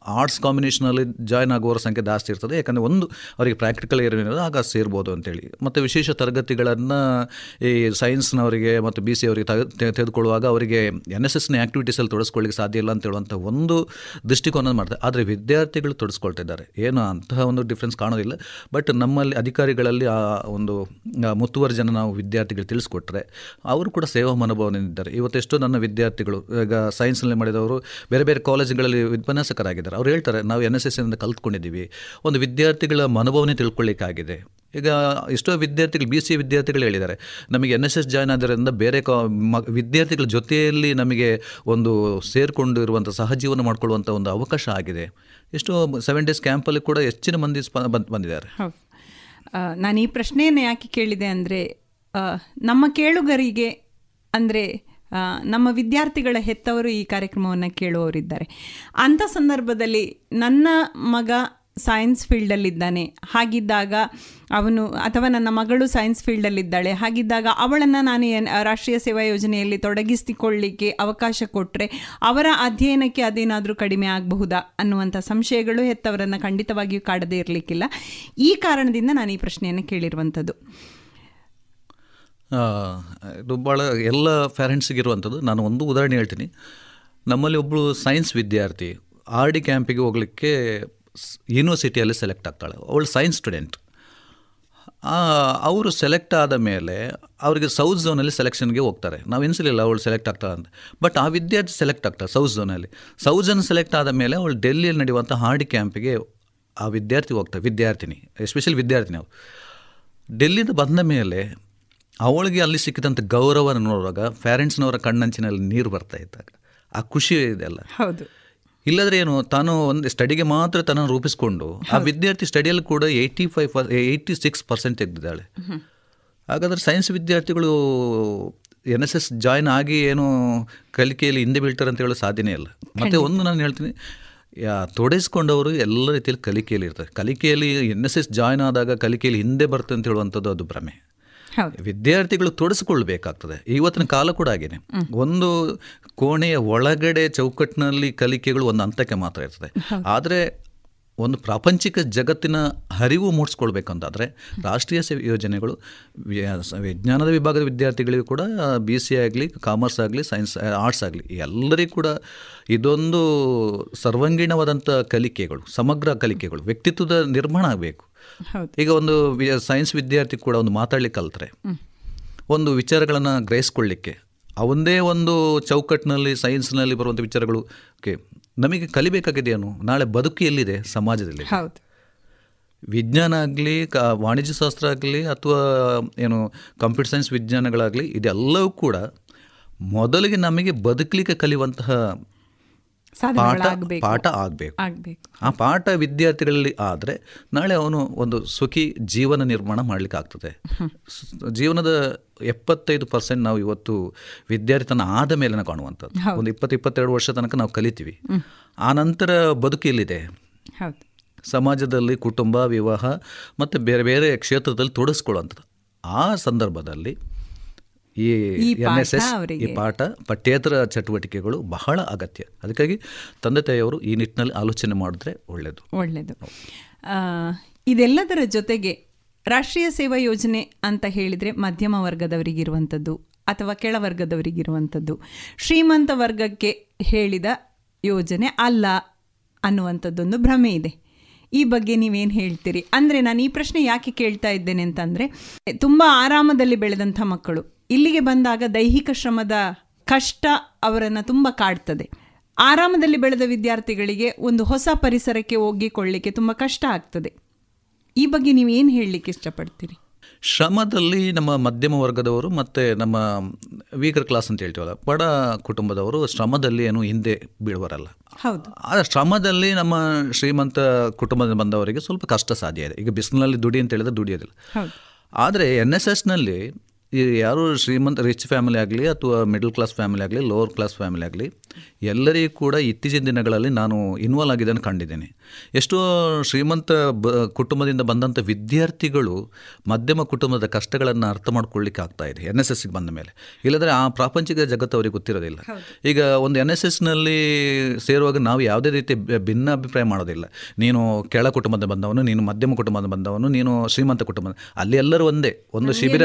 [SPEAKER 5] ಆರ್ಟ್ಸ್ ಕಾಂಬಿನೇಷನಲ್ಲಿ ಜಾಯ್ನ್ ಆಗುವವರ ಸಂಖ್ಯೆ ಜಾಸ್ತಿ ಇರ್ತದೆ. ಯಾಕಂದರೆ ಒಂದು ಅವರಿಗೆ ಪ್ರಾಕ್ಟಿಕಲ್ ಏರಿಯಾದ ಆಗ ಸೇರ್ಬೋದು ಅಂತೇಳಿ. ಮತ್ತು ವಿಶೇಷ ತರಗತಿಗಳನ್ನು ಈ ಸೈನ್ಸ್ನವರಿಗೆ ಮತ್ತು ಬಿ ಸಿ ಅವರಿಗೆ ತೆಗೆ ತೆಗೆ- ತೆಗೆದುಕೊಳ್ಳುವಾಗ ಅವರಿಗೆ ಎನ್ ಎಸ್ ಎಸ್ನ ಆ್ಯಕ್ಟಿವಿಟೀಸಲ್ಲಿ ತೊಡಸ್ಕೊಳ್ಳಿಕ್ಕೆ ಸಾಧ್ಯ ಇಲ್ಲ ಅಂತ ಹೇಳುವಂಥ ಒಂದು ದೃಷ್ಟಿಕೋನ ಮಾಡ್ತಾರೆ ಆದರೆ ವಿದ್ಯಾರ್ಥಿಗಳು ತೊಡಸ್ಕೊಳ್ತಾ ಇದ್ದಾರೆ. ಏನು ಅಂತಹ ಒಂದು ಡಿಫ್ರೆನ್ಸ್ ಕಾಣೋದಿಲ್ಲ. ಬಟ್ ನಮ್ಮಲ್ಲಿ ಅಧಿಕಾರಿಗಳಲ್ಲಿ ಆ ಒಂದು ಮುತ್ತುವರ್ ಜನ ನಾವು ವಿದ್ಯಾರ್ಥಿಗಳು ತಿಳಿಸ್ಕೊಟ್ರೆ ಅವರು ಕೂಡ ಸೇವಾ ಮನೋಭಾವನೆಯಿಂದಿದ್ದಾರೆ ಇವತ್ತೆಷ್ಟೋ ನನ್ನ ವಿದ್ಯಾರ್ಥಿಗಳು, ಈಗ ಸೈನ್ಸ್ನಲ್ಲಿ ಮಾಡಿದವರು ಬೇರೆ ಬೇರೆ ಕಾಲೇಜುಗಳಲ್ಲಿ ಉಪನ್ಯಾಸಕರಾಗಿದ್ದಾರೆ ಅವ್ರು ಹೇಳ್ತಾರೆ, ನಾವು ಎನ್ ಎಸ್ ಎಸ್ ಇಂದ ಕಲ್ತ್ಕೊಂಡಿದ್ದೀವಿ. ಒಂದು ವಿದ್ಯಾರ್ಥಿಗಳ ಮನೋಭಾವನೆ ತಿಳ್ಕೊಳ್ಳಿಕ್ಕಾಗಿದೆ. ಈಗ ಎಷ್ಟೋ ವಿದ್ಯಾರ್ಥಿಗಳು ಬಿ ಸಿ ವಿದ್ಯಾರ್ಥಿಗಳು ಹೇಳಿದ್ದಾರೆ, ನಮಗೆ ಎನ್ ಎಸ್ ಎಸ್ ಜಾಯ್ನ್ ಆದ್ರಿಂದ ಬೇರೆ ಕಾ, ಮ, ವಿದ್ಯಾರ್ಥಿಗಳ ಜೊತೆಯಲ್ಲಿ ನಮಗೆ ಒಂದು ಸೇರಿಕೊಂಡಿರುವಂಥ ಸಹಜೀವನ ಮಾಡ್ಕೊಳ್ಳುವಂಥ ಒಂದು ಅವಕಾಶ ಆಗಿದೆ. ಎಷ್ಟೋ ಸೆವೆನ್ ಡೇಸ್ ಕ್ಯಾಂಪಲ್ಲಿ ಕೂಡ ಹೆಚ್ಚಿನ ಮಂದಿ ಸ್ಪ, ಬಂದ್, ಬಂದಿದ್ದಾರೆ.
[SPEAKER 4] ನಾನು ಈ ಪ್ರಶ್ನೆಯನ್ನು ಯಾಕೆ ಕೇಳಿದೆ ಅಂದರೆ ನಮ್ಮ ಕೇಳುಗರಿಗೆ ಅಂದರೆ ನಮ್ಮ ವಿದ್ಯಾರ್ಥಿಗಳ ಹೆತ್ತವರು ಈ ಕಾರ್ಯಕ್ರಮವನ್ನು ಕೇಳುವವರಿದ್ದಾರೆ. ಅಂಥ ಸಂದರ್ಭದಲ್ಲಿ ನನ್ನ ಮಗ ಸೈನ್ಸ್ ಫೀಲ್ಡಲ್ಲಿದ್ದಾನೆ ಹಾಗಿದ್ದಾಗ ಅವನು ಅಥವಾ ನನ್ನ ಮಗಳು ಸೈನ್ಸ್ ಫೀಲ್ಡಲ್ಲಿದ್ದಾಳೆ ಹಾಗಿದ್ದಾಗ ಅವಳನ್ನು ನಾನು ರಾಷ್ಟ್ರೀಯ ಸೇವಾ ಯೋಜನೆಯಲ್ಲಿ ತೊಡಗಿಸಿಕೊಳ್ಳಿಕ್ಕೆ ಅವಕಾಶ ಕೊಟ್ಟರೆ ಅವರ ಅಧ್ಯಯನಕ್ಕೆ ಅದೇನಾದರೂ ಕಡಿಮೆ ಆಗಬಹುದಾ ಅನ್ನುವಂಥ ಸಂಶಯಗಳು ಹೆತ್ತವರನ್ನು ಖಂಡಿತವಾಗಿಯೂ ಕಾಡದೇ ಇರಲಿಕ್ಕಿಲ್ಲ. ಈ ಕಾರಣದಿಂದ ನಾನು ಈ ಪ್ರಶ್ನೆಯನ್ನು ಕೇಳಿರುವಂಥದ್ದು.
[SPEAKER 5] ಇದು ಭಾಳ ಎಲ್ಲ ಪೇರೆಂಟ್ಸಿಗೆ ಇರುವಂಥದ್ದು ನಾನು ಒಂದು ಉದಾಹರಣೆ ಹೇಳ್ತೀನಿ. ನಮ್ಮಲ್ಲಿ ಒಬ್ಬಳು ಸೈನ್ಸ್ ವಿದ್ಯಾರ್ಥಿ ಆರ್ ಡಿ ಕ್ಯಾಂಪಿಗೆ ಹೋಗಲಿಕ್ಕೆ ಯೂನಿವರ್ಸಿಟಿಯಲ್ಲಿ ಸೆಲೆಕ್ಟ್ ಆಗ್ತಾಳೆ. ಅವಳು ಸೈನ್ಸ್ ಸ್ಟೂಡೆಂಟ್ ಅವರು ಸೆಲೆಕ್ಟ್ ಆದ ಮೇಲೆ ಅವರಿಗೆ ಸೌತ್ ಝೋನಲ್ಲಿ ಸೆಲೆಕ್ಷನ್ಗೆ ಹೋಗ್ತಾರೆ. ನಾವು ಎನಿಸಲಿಲ್ಲ ಅವಳು ಸೆಲೆಕ್ಟ್ ಆಗ್ತಾಳೆ ಅಂತ. ಬಟ್ ಆ ವಿದ್ಯಾರ್ಥಿ ಸೆಲೆಕ್ಟ್ ಆಗ್ತಾರೆ ಸೌತ್ ಝೋನಲ್ಲಿ ಸೌತ್ ಝೋನ್ ಸೆಲೆಕ್ಟ್ ಆದ ಮೇಲೆ ಅವಳು ಡೆಲ್ಲಿಯಲ್ಲಿ ನಡೆಯುವಂಥ ಹಾರ್ಡಿ ಕ್ಯಾಂಪಿಗೆ ಆ ವಿದ್ಯಾರ್ಥಿ ಹೋಗ್ತಾರೆ ವಿದ್ಯಾರ್ಥಿನಿ ಎಸ್ಪೆಷಲಿ ವಿದ್ಯಾರ್ಥಿನಿ ಅವರು ಡೆಲ್ಲಿಂದ ಬಂದ ಮೇಲೆ ಅವಳಿಗೆ ಅಲ್ಲಿ ಸಿಕ್ಕಿದಂಥ ಗೌರವ ನೋಡುವಾಗ ಪ್ಯಾರೆಂಟ್ಸ್ನವರ ಕಣ್ಣಂಚಿನಲ್ಲಿ ನೀರು ಬರ್ತಾ ಇದ್ದಾಗ ಆ ಖುಷಿ ಇದೆಲ್ಲ
[SPEAKER 4] ಹೌದು.
[SPEAKER 5] ಇಲ್ಲದ್ರೆ ಏನು ತಾನು ಒಂದು ಸ್ಟಡಿಗೆ ಮಾತ್ರ ತನ್ನ ರೂಪಿಸಿಕೊಂಡು ಆ ವಿದ್ಯಾರ್ಥಿ ಸ್ಟಡಿಯಲ್ಲಿ ಕೂಡ eighty five per eighty six percent ತೆಗೆದಿದ್ದಾಳೆ. ಹಾಗಾದರೆ ಸೈನ್ಸ್ ವಿದ್ಯಾರ್ಥಿಗಳು ಎನ್ ಎಸ್ ಎಸ್ ಜಾಯ್ನ್ ಆಗಿ ಏನು ಕಲಿಕೆಯಲ್ಲಿ ಹಿಂದೆ ಬೀಳ್ತಾರೆ ಅಂತ ಹೇಳೋ ಸಾಧ್ಯನೇ ಇಲ್ಲ. ಮತ್ತು ಒಂದು ನಾನು ಹೇಳ್ತೀನಿ ತೊಡಗಿಸ್ಕೊಂಡವರು ಎಲ್ಲ ರೀತಿಯಲ್ಲಿ ಕಲಿಕೆಯಲ್ಲಿ ಇರ್ತಾರೆ. ಕಲಿಕೆಯಲ್ಲಿ ಎನ್ ಎಸ್ ಎಸ್ ಜಾಯ್ನ್ ಆದಾಗ ಕಲಿಕೆಯಲ್ಲಿ ಹಿಂದೆ ಬರ್ತದೆ ಅಂತ ಹೇಳುವಂಥದ್ದು ಅದು ಭ್ರಮೆ. ವಿದ್ಯಾರ್ಥಿಗಳು ತೊಡಸ್ಕೊಳ್ಬೇಕಾಗ್ತದೆ. ಇವತ್ತಿನ ಕಾಲ ಕೂಡ ಆಗಿದೆ ಒಂದು ಕೋಣೆಯ ಒಳಗಡೆ ಚೌಕಟ್ಟಿನಲ್ಲಿ ಕಲಿಕೆಗಳು ಒಂದು ಹಂತಕ್ಕೆ ಮಾತ್ರ ಇರ್ತದೆ. ಆದರೆ ಒಂದು ಪ್ರಾಪಂಚಿಕ ಜಗತ್ತಿನ ಹರಿವು ಮೂಡಿಸ್ಕೊಳ್ಬೇಕಂತಾದರೆ ರಾಷ್ಟ್ರೀಯ ಸೇವೆ ಯೋಜನೆಗಳು ವಿಜ್ಞಾನದ ವಿಭಾಗದ ವಿದ್ಯಾರ್ಥಿಗಳಿಗೂ ಕೂಡ ಬಿ ಸಿ ಆಗಲಿ ಕಾಮರ್ಸ್ ಆಗಲಿ ಸೈನ್ಸ್ ಆರ್ಟ್ಸ್ ಆಗಲಿ ಎಲ್ಲರಿಗೂ ಕೂಡ ಇದೊಂದು ಸರ್ವಾಂಗೀಣವಾದಂಥ ಕಲಿಕೆಗಳು ಸಮಗ್ರ ಕಲಿಕೆಗಳು ವ್ಯಕ್ತಿತ್ವದ ನಿರ್ಮಾಣ ಆಗಬೇಕು. ಈಗ ಒಂದು ಸೈನ್ಸ್ ವಿದ್ಯಾರ್ಥಿ ಕೂಡ ಒಂದು ಮಾತಾಡ್ಲಿಕ್ಕೆ ಕಲ್ತ್ರೆ ಒಂದು ವಿಚಾರಗಳನ್ನು ಗ್ರಹಿಸ್ಕೊಳ್ಳಿಕ್ಕೆ ಅವಂದೇ ಒಂದು ಚೌಕಟ್ಟಿನಲ್ಲಿ ಸೈನ್ಸ್ನಲ್ಲಿ ಬರುವಂಥ ವಿಚಾರಗಳು ಓಕೆ ನಮಗೆ ಕಲಿಬೇಕಾಗಿದೆಯೇನು? ನಾಳೆ ಬದುಕು ಎಲ್ಲಿದೆ ಸಮಾಜದಲ್ಲಿ? ವಿಜ್ಞಾನ ಆಗಲಿ ಕ ವಾಣಿಜ್ಯ ಶಾಸ್ತ್ರ ಆಗಲಿ ಅಥವಾ ಏನು ಕಂಪ್ಯೂಟರ್ ಸೈನ್ಸ್ ವಿಜ್ಞಾನಗಳಾಗಲಿ ಇದೆಲ್ಲವೂ ಕೂಡ ಮೊದಲಿಗೆ ನಮಗೆ ಬದುಕಲಿಕ್ಕೆ ಕಲಿಯುವಂತಹ ಪಾಠ ಪಾಠ ಆಗಬೇಕು. ಆ ಪಾಠ ವಿದ್ಯಾರ್ಥಿಗಳಲ್ಲಿ ಆದರೆ ನಾಳೆ ಅವನು ಒಂದು ಸುಖಿ ಜೀವನ ನಿರ್ಮಾಣ ಮಾಡಲಿಕ್ಕೆ ಆಗ್ತದೆ. ಜೀವನದ ಎಪ್ಪತ್ತೈದು ಪರ್ಸೆಂಟ್ ನಾವು ಇವತ್ತು ವಿದ್ಯಾರ್ಥಿತನ ಆದ ಮೇಲೆ ಕಾಣುವಂಥದ್ದು. ಒಂದು ಇಪ್ಪತ್ತು ಇಪ್ಪತ್ತೆರಡು ವರ್ಷ ತನಕ ನಾವು ಕಲಿತೀವಿ. ಆ ನಂತರ ಬದುಕು ಎಲ್ಲಿದೆ? ಸಮಾಜದಲ್ಲಿ ಕುಟುಂಬ ವಿವಾಹ ಮತ್ತು ಬೇರೆ ಬೇರೆ ಕ್ಷೇತ್ರದಲ್ಲಿ ತೊಡಗಿಸ್ಕೊಳ್ಳುವಂಥದ್ದು. ಆ ಸಂದರ್ಭದಲ್ಲಿ ಈ ಎನ್ ಎಸ್ ಎಸ್ ಈ ಪಾಠ ಪಠ್ಯೇತರ ಚಟುವಟಿಕೆಗಳು ಬಹಳ ಅಗತ್ಯ. ಅದಕ್ಕಾಗಿ ತಂದೆ ತಾಯಿಯವರು ಈ ನಿಟ್ಟಿನಲ್ಲಿ ಆಲೋಚನೆ ಮಾಡಿದ್ರೆ ಒಳ್ಳೆಯದು
[SPEAKER 4] ಒಳ್ಳೆಯದು ಆ, ಇದೆಲ್ಲದರ ಜೊತೆಗೆ ರಾಷ್ಟ್ರೀಯ ಸೇವಾ ಯೋಜನೆ ಅಂತ ಹೇಳಿದರೆ ಮಧ್ಯಮ ವರ್ಗದವರಿಗಿರುವಂಥದ್ದು ಅಥವಾ ಕೆಳವರ್ಗದವರಿಗಿರುವಂಥದ್ದು ಶ್ರೀಮಂತ ವರ್ಗಕ್ಕೆ ಹೇಳಿದ ಯೋಜನೆ ಅಲ್ಲ ಅನ್ನುವಂಥದ್ದೊಂದು ಭ್ರಮೆ ಇದೆ. ಈ ಬಗ್ಗೆ ನೀವೇನು ಹೇಳ್ತೀರಿ? ಅಂದರೆ ನಾನು ಈ ಪ್ರಶ್ನೆ ಯಾಕೆ ಕೇಳ್ತಾ ಇದ್ದೇನೆ ಅಂತಂದರೆ ತುಂಬ ಆರಾಮದಲ್ಲಿ ಬೆಳೆದಂಥ ಮಕ್ಕಳು ಇಲ್ಲಿಗೆ ಬಂದಾಗ ದೈಹಿಕ ಶ್ರಮದ ಕಷ್ಟ ಅವರನ್ನು ತುಂಬ ಕಾಡ್ತದೆ. ಆರಾಮದಲ್ಲಿ ಬೆಳೆದ ವಿದ್ಯಾರ್ಥಿಗಳಿಗೆ ಒಂದು ಹೊಸ ಪರಿಸರಕ್ಕೆ ಒಗ್ಗಿಕೊಳ್ಳಿಕ್ಕೆ ತುಂಬ ಕಷ್ಟ ಆಗ್ತದೆ. ಈ ಬಗ್ಗೆ ನೀವು ಏನು ಹೇಳಲಿಕ್ಕೆ ಇಷ್ಟಪಡ್ತೀರಿ?
[SPEAKER 5] ಶ್ರಮದಲ್ಲಿ ನಮ್ಮ ಮಧ್ಯಮ ವರ್ಗದವರು ಮತ್ತು ನಮ್ಮ ವೀಕರ್ ಕ್ಲಾಸ್ ಅಂತ ಹೇಳ್ತೀವಲ್ಲ ಬಡ ಕುಟುಂಬದವರು ಶ್ರಮದಲ್ಲಿ ಏನು ಹಿಂದೆ ಬೀಳುವರಲ್ಲ.
[SPEAKER 4] ಹೌದು.
[SPEAKER 5] ಆದರೆ ಶ್ರಮದಲ್ಲಿ ನಮ್ಮ ಶ್ರೀಮಂತ ಕುಟುಂಬದಿಂದ ಬಂದವರಿಗೆ ಸ್ವಲ್ಪ ಕಷ್ಟ ಸಾಧ್ಯ ಇದೆ. ಈಗ ಬಿಸಿಲಿನಲ್ಲಿ ದುಡಿ ಅಂತ ಹೇಳಿದ್ರೆ ದುಡಿಯೋದಿಲ್ಲ. ಆದರೆ ಎನ್ ಎಸ್ ಎಸ್ನಲ್ಲಿ ಯಾರು ಶ್ರೀಮಂತ ರಿಚ್ ಫ್ಯಾಮಿಲಿ ಆಗಲಿ ಅಥವಾ ಮಿಡಲ್ ಕ್ಲಾಸ್ ಫ್ಯಾಮಿಲಿ ಆಗಲಿ ಲೋವರ್ ಕ್ಲಾಸ್ ಫ್ಯಾಮಿಲಿ ಆಗಲಿ ಎಲ್ಲರಿಗೂ ಕೂಡ ಇತ್ತೀಚಿನ ದಿನಗಳಲ್ಲಿ ನಾನು ಇನ್ವಾಲ್ವ್ ಆಗಿದ್ದನ್ನು ಕಂಡಿದ್ದೇನೆ. ಎಷ್ಟೋ ಶ್ರೀಮಂತ ಬ ಕುಟುಂಬದಿಂದ ಬಂದಂಥ ವಿದ್ಯಾರ್ಥಿಗಳು ಮಧ್ಯಮ ಕುಟುಂಬದ ಕಷ್ಟಗಳನ್ನು ಅರ್ಥ ಮಾಡ್ಕೊಳ್ಳಿಕ್ಕೆ ಆಗ್ತಾ ಇದೆ ಎನ್ ಎಸ್ ಎಸ್ಗೆ ಬಂದ ಮೇಲೆ. ಇಲ್ಲದ್ರೆ ಆ ಪ್ರಾಪಂಚಿಕ ಜಗತ್ತು ಅವರಿಗೆ ಗೊತ್ತಿರೋದಿಲ್ಲ. ಈಗ ಒಂದು ಎನ್ ಎಸ್ ಎಸ್ನಲ್ಲಿ ಸೇರುವಾಗ ನಾವು ಯಾವುದೇ ರೀತಿ ಭಿನ್ನ ಅಭಿಪ್ರಾಯ ಮಾಡೋದಿಲ್ಲ. ನೀನು ಕೆಳ ಕುಟುಂಬದ ಬಂದವನು ನೀನು ಮಧ್ಯಮ ಕುಟುಂಬದ ಬಂದವನು ನೀನು ಶ್ರೀಮಂತ ಕುಟುಂಬದ ಅಲ್ಲಿ ಎಲ್ಲರೂ ಒಂದೇ. ಒಂದು ಶಿಬಿರ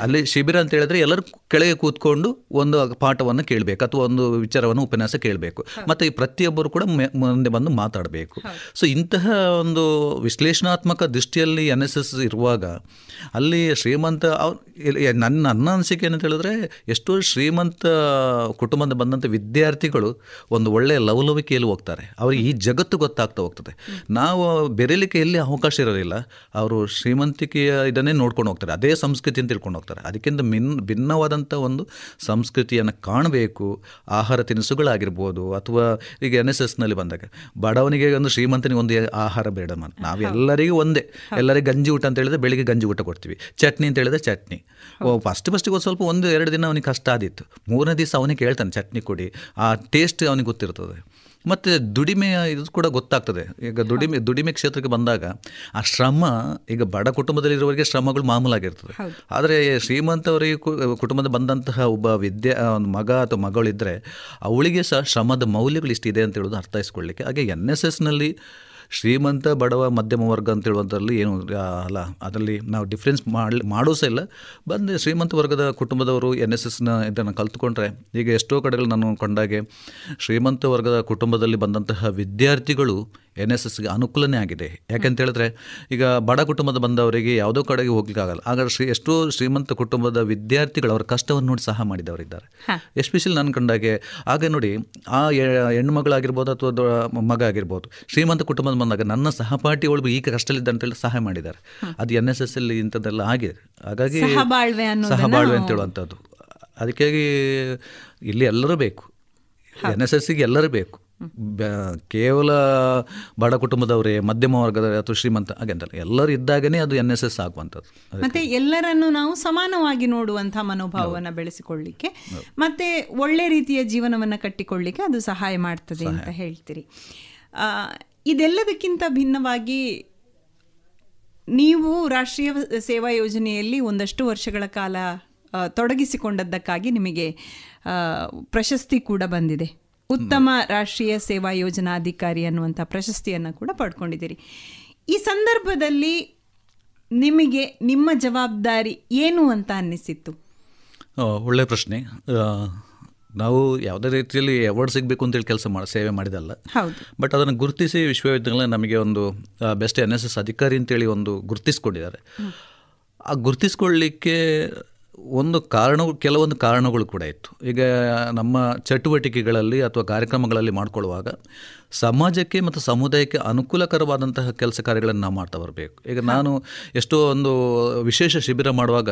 [SPEAKER 5] ಅಲ್ಲಿ ಶಿಬಿರ ಅಂತ ಹೇಳಿದ್ರೆ ಎಲ್ಲರೂ ಕೆಳಗೆ ಕೂತ್ಕೊಂಡು ಒಂದು ಪಾಠವನ್ನು ಕೇಳಬೇಕು ಅಥವಾ ಒಂದು ವಿಚಾರವನ್ನು ಉಪನ್ಯಾಸ ಕೇಳಬೇಕು. ಮತ್ತು ಈ ಪ್ರತಿಯೊಬ್ಬರು ಕೂಡ ಮುಂದೆ ಬಂದು ಮಾತಾಡಬೇಕು. ಸೊ ಇಂತಹ ಒಂದು ವಿಶ್ಲೇಷಣಾತ್ಮಕ ದೃಷ್ಟಿಯಲ್ಲಿ ಎನ್ ಎಸ್ ಎಸ್ ಇರುವಾಗ ಅಲ್ಲಿ ಶ್ರೀಮಂತ ನನ್ನ ನನ್ನ ಅನಿಸಿಕೆ ಏನಂತ ಹೇಳಿದ್ರೆ ಎಷ್ಟೋ ಶ್ರೀಮಂತ ಕುಟುಂಬದ ಬಂದಂಥ ವಿದ್ಯಾರ್ಥಿಗಳು ಒಂದು ಒಳ್ಳೆಯ ಲವಲವಿಕೆಯಲ್ಲಿ ಹೋಗ್ತಾರೆ. ಅವರಿಗೆ ಈ ಜಗತ್ತು ಗೊತ್ತಾಗ್ತಾ ಹೋಗ್ತದೆ. ನಾವು ಬೆರೆಲಿಕ್ಕೆ ಎಲ್ಲಿ ಅವಕಾಶ ಇರೋದಿಲ್ಲ. ಅವರು ಶ್ರೀಮಂತಿಕೆಯ ಇದನ್ನೇ ನೋಡ್ಕೊಂಡು ಹೋಗ್ತಾರೆ. ಅದೇ ಸಂಸ್ಕೃತಿ ಅಂತ ತಿಳ್ಕೊಂಡು ಹೋಗ್ತಾರೆ. ಅದಕ್ಕಿಂತ ಮಿನ್ ಭಿನ್ನವಾದಂಥ ಒಂದು ಸಂಸ್ಕೃತಿಯನ್ನು ಕಾಣಬೇಕು. ಆಹಾರ ತಿನಿಸುಗಳಾಗಿರ್ಬೋದು ಅಥವಾ ಈಗ ಎನ್ ಎಸ್ ಎಸ್ನಲ್ಲಿ ಬಂದಾಗ ಬಡವನಿಗೆ ಒಂದು ಶ್ರೀಮಂತನಿಗೆ ಒಂದು ಆಹಾರ ಬೇಡ ನಾವೆಲ್ಲರಿಗೂ ಒಂದೇ. ಎಲ್ಲರಿಗೂ ಗಂಜಿ ಊಟ ಅಂತ ಹೇಳಿದ್ರೆ ಬೆಳಿಗ್ಗೆ ಗಂಜಿ ಊಟ ಕೊಡ್ತೀವಿ. ಚಟ್ನಿ ಅಂತ ಹೇಳಿದ್ರೆ ಚಟ್ನಿ. ಫಸ್ಟ್ ಫಸ್ಟಿಗೆ ಒಂದು ಸ್ವಲ್ಪ ಒಂದು ಎರಡು ದಿನ ಅವನಿಗೆ ಕಷ್ಟ ಆದಿತ್ತು. ಮೂರನೇ ದಿವಸ ಅವನಿಗೆ ಹೇಳ್ತಾನೆ ಚಟ್ನಿ ಕೊಡಿ. ಆ ಟೇಸ್ಟ್ ಅವನಿಗೆ ಗೊತ್ತಿರ್ತದೆ. ಮತ್ತು ದುಡಿಮೆ ಇದು ಕೂಡ ಗೊತ್ತಾಗ್ತದೆ. ಈಗ ದುಡಿಮೆ ದುಡಿಮೆ ಕ್ಷೇತ್ರಕ್ಕೆ ಬಂದಾಗ ಆ ಶ್ರಮ ಈಗ ಬಡ ಕುಟುಂಬದಲ್ಲಿರುವವರಿಗೆ ಶ್ರಮಗಳು ಮಾಮೂಲಾಗಿರ್ತದೆ. ಆದರೆ ಶ್ರೀಮಂತವರಿಗೆ ಕುಟುಂಬದ ಬಂದಂತಹ ಒಬ್ಬ ವಿದ್ಯೆ ಒಂದು ಮಗ ಅಥವಾ ಮಗಳಿದ್ದರೆ ಅವಳಿಗೆ ಸಹ ಶ್ರಮದ ಮೌಲ್ಯಗಳು ಇಷ್ಟಿದೆ ಅಂತ ಹೇಳೋದು ಅರ್ಥೈಸ್ಕೊಳ್ಳಿಕ್ಕೆ. ಹಾಗೆ ಎನ್ ಎಸ್ ಎಸ್ನಲ್ಲಿ ಶ್ರೀಮಂತ ಬಡವ ಮಧ್ಯಮ ವರ್ಗ ಅಂತ ಹೇಳುವಂಥದ್ರಲ್ಲಿ ಏನು ಅಲ್ಲ, ಅದರಲ್ಲಿ ನಾವು ಡಿಫ್ರೆನ್ಸ್ ಮಾಡಿ ಮಾಡೋ ಸಹ ಇಲ್ಲ. ಬಂದು ಶ್ರೀಮಂತ ವರ್ಗದ ಕುಟುಂಬದವರು ಎನ್ ಎಸ್ ಎಸ್ನ ಇದನ್ನು ಕಲ್ತ್ಕೊಂಡ್ರೆ, ಈಗ ಎಷ್ಟೋ ಕಡೆಗಳು ನಾನು ಕಂಡಾಗೆ ಶ್ರೀಮಂತ ವರ್ಗದ ಕುಟುಂಬದಲ್ಲಿ ಬಂದಂತಹ ವಿದ್ಯಾರ್ಥಿಗಳು ಎನ್ ಎಸ್ ಎಸ್ಗೆ ಅನುಕೂಲನೇ ಆಗಿದೆ. ಯಾಕೆಂತ ಹೇಳಿದ್ರೆ ಈಗ ಬಡ ಕುಟುಂಬದ ಬಂದವರಿಗೆ ಯಾವುದೋ ಕಡೆಗೆ ಹೋಗ್ಲಿಕ್ಕಾಗಲ್ಲ ಆಗ ಶ್ರೀ ಎಷ್ಟೋ ಶ್ರೀಮಂತ ಕುಟುಂಬದ ವಿದ್ಯಾರ್ಥಿಗಳು ಅವರ ಕಷ್ಟವನ್ನು ನೋಡಿ ಸಹ ಮಾಡಿದವರಿದ್ದಾರೆ ಎಸ್ಪೆಷಲಿ ನಾನು ಕಂಡಾಗೆ ಆಗ ನೋಡಿ ಆ ಹೆಣ್ಣು ಹೆಣ್ಮಗಳಾಗಿರ್ಬೋದು ಅಥವಾ ಮಗ ಆಗಿರ್ಬೋದು ಶ್ರೀಮಂತ ಕುಟುಂಬದ ಬಂದಾಗ ನನ್ನ ಸಹಪಾಠಿ ಒಳಗೆ ಈಗ ಕಷ್ಟಲಿದ್ದ ಅಂತೇಳಿ ಸಹಾಯ ಮಾಡಿದ್ದಾರೆ. ಅದು ಎನ್ ಎಸ್ ಎಸ್ ಅಲ್ಲಿ ಇಂಥದ್ದೆಲ್ಲ ಆಗಿದೆ. ಹಾಗಾಗಿ
[SPEAKER 4] ಸಹಬಾಳ್ವೆ
[SPEAKER 5] ಅಂತ ಹೇಳುವಂಥದ್ದು. ಅದಕ್ಕಾಗಿ ಇಲ್ಲಿ ಎಲ್ಲರೂ ಬೇಕು. ಎನ್ ಎಸ್ ಎಸ್ಸಿಗೆ ಎಲ್ಲರೂ ಬೇಕು. ಕೇವಲ ಬಡ ಕುಟುಂಬದವರೇ ಮಧ್ಯಮ ವರ್ಗದವರೇ ಅಥವಾ ಶ್ರೀಮಂತ ಹಾಗೆ ಅಂತಲ್ಲ ಎಲ್ಲರೂ ಇದ್ದಾಗನೇ ಅದು ಎನ್ ಎಸ್ ಎಸ್ ಆಗುವಂಥದ್ದು.
[SPEAKER 4] ಮತ್ತೆ ಎಲ್ಲರನ್ನು ನಾವು ಸಮಾನವಾಗಿ ನೋಡುವಂತಹ ಮನೋಭಾವವನ್ನು ಬೆಳೆಸಿಕೊಳ್ಳಿಕ್ಕೆ ಮತ್ತೆ ಒಳ್ಳೆ ರೀತಿಯ ಜೀವನವನ್ನು ಕಟ್ಟಿಕೊಳ್ಳಿಕ್ಕೆ ಅದು ಸಹಾಯ ಮಾಡ್ತದೆ ಅಂತ ಹೇಳ್ತೀರಿ. ಆ, ಇದೆಲ್ಲದಕ್ಕಿಂತ ಭಿನ್ನವಾಗಿ ನೀವು ರಾಷ್ಟ್ರೀಯ ಸೇವಾ ಯೋಜನೆಯಲ್ಲಿ ಒಂದಷ್ಟು ವರ್ಷಗಳ ಕಾಲ ತೊಡಗಿಸಿಕೊಂಡದ್ದಕ್ಕಾಗಿ ನಿಮಗೆ ಪ್ರಶಸ್ತಿ ಕೂಡ ಬಂದಿದೆ. ಉತ್ತಮ ರಾಷ್ಟ್ರೀಯ ಸೇವಾ ಯೋಜನಾಧಿಕಾರಿ ಅನ್ನುವಂಥ ಪ್ರಶಸ್ತಿಯನ್ನು ಕೂಡ ಪಡ್ಕೊಂಡಿದ್ದೀರಿ. ಈ ಸಂದರ್ಭದಲ್ಲಿ ನಿಮಗೆ ನಿಮ್ಮ ಜವಾಬ್ದಾರಿ ಏನು ಅಂತ ಅನ್ನಿಸಿತ್ತು?
[SPEAKER 5] ಒಳ್ಳೆಯ ಪ್ರಶ್ನೆ. ನಾವು ಯಾವುದೇ ರೀತಿಯಲ್ಲಿ ಅವಾರ್ಡ್ ಸಿಗಬೇಕು ಅಂತೇಳಿ ಕೆಲಸ ಮಾಡಿ ಸೇವೆ ಮಾಡಿದಲ್ಲ.
[SPEAKER 4] ಹೌದು.
[SPEAKER 5] ಬಟ್ ಅದನ್ನು ಗುರುತಿಸಿ ವಿಶ್ವವಿದ್ಯಾಲಯ ನಮಗೆ ಒಂದು ಬೆಸ್ಟ್ ಎನ್ ಎಸ್ ಎಸ್ ಅಧಿಕಾರಿ ಅಂತೇಳಿ ಒಂದು ಗುರುತಿಸ್ಕೊಂಡಿದ್ದಾರೆ. ಆ ಗುರುತಿಸ್ಕೊಳ್ಳಿಕ್ಕೆ ಒಂದು ಕಾರಣ ಕೆಲವೊಂದು ಕಾರಣಗಳು ಕೂಡ ಇತ್ತು. ಈಗ ನಮ್ಮ ಚಟುವಟಿಕೆಗಳಲ್ಲಿ ಅಥವಾ ಕಾರ್ಯಕ್ರಮಗಳಲ್ಲಿ ಮಾಡಿಕೊಳ್ಳುವಾಗ ಸಮಾಜಕ್ಕೆ ಮತ್ತು ಸಮುದಾಯಕ್ಕೆ ಅನುಕೂಲಕರವಾದಂತಹ ಕೆಲಸ ಕಾರ್ಯಗಳನ್ನು ನಾವು ಮಾಡ್ತಾ ಬರಬೇಕು. ಈಗ ನಾನು ಎಷ್ಟೋ ಒಂದು ವಿಶೇಷ ಶಿಬಿರ ಮಾಡುವಾಗ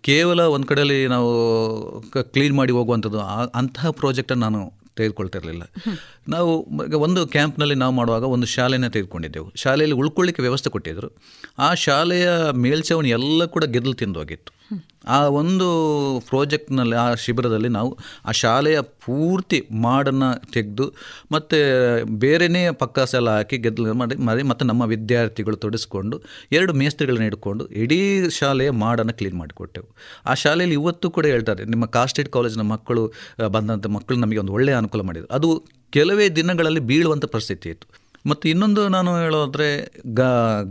[SPEAKER 5] ಕೇವಲ ಒಂದು ಕಡೆಯಲ್ಲಿ ನಾವು ಕ್ಲೀನ್ ಮಾಡಿ ಹೋಗುವಂಥದ್ದು ಆ- ಅಂತಹ ಪ್ರಾಜೆಕ್ಟನ್ನು ನಾನು ತೆಗೆದುಕೊಳ್ತಿರಲಿಲ್ಲ. ನಾವು ಈಗ ಒಂದು ಕ್ಯಾಂಪ್ನಲ್ಲಿ ನಾವು ಮಾಡುವಾಗ ಒಂದು ಶಾಲೆನ ತೆಗೆದುಕೊಂಡಿದ್ದೆವು. ಶಾಲೆಯಲ್ಲಿ ಉಳ್ಕೊಳ್ಳಿಕ್ಕೆ ವ್ಯವಸ್ಥೆ ಕೊಟ್ಟಿದ್ದರು. ಆ ಶಾಲೆಯ ಮೇಲ್ಛಾವಣಿ ಎಲ್ಲ ಕೂಡ ಗೆದ್ದಲು ತಿಂದು ಹೋಗಿತ್ತು ಆ ಒಂದು ಪ್ರಾಜೆಕ್ಟ್ನಲ್ಲಿ ಆ ಶಿಬಿರದಲ್ಲಿ ನಾವು ಆ ಶಾಲೆಯ ಪೂರ್ತಿ ಮಾಡನ್ನು ತೆಗೆದು ಮತ್ತು ಬೇರೆಯೇ ಪಕ್ಕಾಸ ಎಲ್ಲ ಹಾಕಿ ಗೆದ್ದಲು ಮಾಡಿ ಮಾಡಿ ಮತ್ತು ನಮ್ಮ ವಿದ್ಯಾರ್ಥಿಗಳು ತೊಡಿಸ್ಕೊಂಡು ಎರಡು ಮೇಸ್ತ್ರಿಗಳನ್ನ ಇಟ್ಕೊಂಡು ಇಡೀ ಶಾಲೆಯ ಮಾಡನ್ನು ಕ್ಲೀನ್ ಮಾಡಿಕೊಟ್ಟೆವು. ಆ ಶಾಲೆಯಲ್ಲಿ ಇವತ್ತು ಕೂಡ ಹೇಳ್ತಾರೆ, ನಿಮ್ಮ ಕಾಸ್ಟೇಟ್ ಕಾಲೇಜಿನ ಮಕ್ಕಳು ಬಂದಂಥ ಮಕ್ಕಳು ನಮಗೆ ಒಂದು ಒಳ್ಳೆಯ ಅನುಕೂಲ ಮಾಡಿದರು. ಅದು ಕೆಲವೇ ದಿನಗಳಲ್ಲಿ ಬೀಳುವಂಥ ಪರಿಸ್ಥಿತಿ ಇತ್ತು. ಮತ್ತು ಇನ್ನೊಂದು ನಾನು ಹೇಳೋದ್ರೆ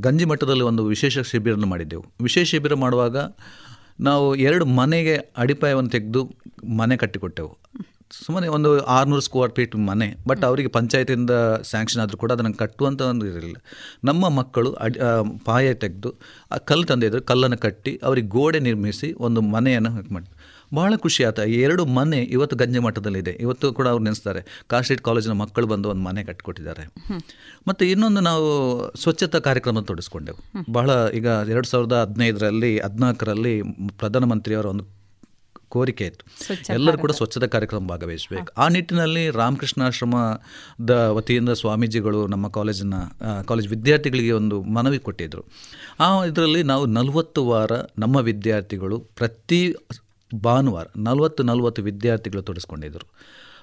[SPEAKER 5] ಗಂಜಿ ಮಟ್ಟದಲ್ಲಿ ಒಂದು ವಿಶೇಷ ಶಿಬಿರನ ಮಾಡಿದ್ದೆವು. ವಿಶೇಷ ಶಿಬಿರ ಮಾಡುವಾಗ ನಾವು ಎರಡು ಮನೆಗೆ ಅಡಿಪಾಯವನ್ನು ತೆಗೆದು ಮನೆ ಕಟ್ಟಿಕೊಟ್ಟೆವು. ಸುಮ್ಮನೆ ಒಂದು ಆರುನೂರು ಸ್ಕ್ವೇರ್ ಫೀಟ್ ಮನೆ ಬಟ್ ಅವರಿಗೆ ಪಂಚಾಯತಿಂದ ಸ್ಯಾಂಕ್ಷನ್ ಆದರೂ ಕೂಡ ಅದನ್ನು ಕಟ್ಟುವಂಥ ಒಂದು ಇರಲಿಲ್ಲ ನಮ್ಮ ಮಕ್ಕಳು ಅಡಿ ಪಾಯ ತೆಗೆದು, ಆ, ಕಲ್ಲು ತಂದಿದ್ದರು ಕಲ್ಲನ್ನು ಕಟ್ಟಿ, ಅವರಿಗೆ ಗೋಡೆ ನಿರ್ಮಿಸಿ ಒಂದು ಮನೆಯನ್ನು ಮಾಡಿ ಭಾಳ ಖುಷಿ ಆತ ಎರಡು ಮನೆ ಇವತ್ತು ಗಂಜೆ ಮಠದಲ್ಲಿದೆ. ಇವತ್ತು ಕೂಡ ಅವ್ರು ನೆನೆಸ್ತಾರೆ. ಕಾಸ್ಟ್ರೇಟ್ ಕಾಲೇಜಿನ ಮಕ್ಕಳು ಬಂದು ಒಂದು ಮನೆ ಕಟ್ಕೊಟ್ಟಿದ್ದಾರೆ. ಮತ್ತು ಇನ್ನೊಂದು ನಾವು ಸ್ವಚ್ಛತಾ ಕಾರ್ಯಕ್ರಮ ತೊಡಗಿಸ್ಕೊಂಡೆವು ಬಹಳ ಈಗ ಎರಡು ಸಾವಿರದ ಹದಿನೈದರಲ್ಲಿ ಹದಿನಾಲ್ಕರಲ್ಲಿ ಪ್ರಧಾನಮಂತ್ರಿಯವರ ಒಂದು ಕೋರಿಕೆ ಇತ್ತು. ಎಲ್ಲರೂ ಕೂಡ ಸ್ವಚ್ಛತಾ ಕಾರ್ಯಕ್ರಮ ಭಾಗವಹಿಸಬೇಕು. ಆ ನಿಟ್ಟಿನಲ್ಲಿ ರಾಮಕೃಷ್ಣಾಶ್ರಮದ ವತಿಯಿಂದ ಸ್ವಾಮೀಜಿಗಳು ನಮ್ಮ ಕಾಲೇಜಿನ ಕಾಲೇಜ್ ವಿದ್ಯಾರ್ಥಿಗಳಿಗೆ ಒಂದು ಮನವಿ ಕೊಟ್ಟಿದ್ದರು ಆ ಇದರಲ್ಲಿ ನಾವು ನಲವತ್ತು ವಾರ ನಮ್ಮ ವಿದ್ಯಾರ್ಥಿಗಳು ಪ್ರತಿ ಭಾನುವಾರ ನಲವತ್ತು ನಲವತ್ತು ವಿದ್ಯಾರ್ಥಿಗಳು ತೊಡಸ್ಕೊಂಡಿದ್ದರು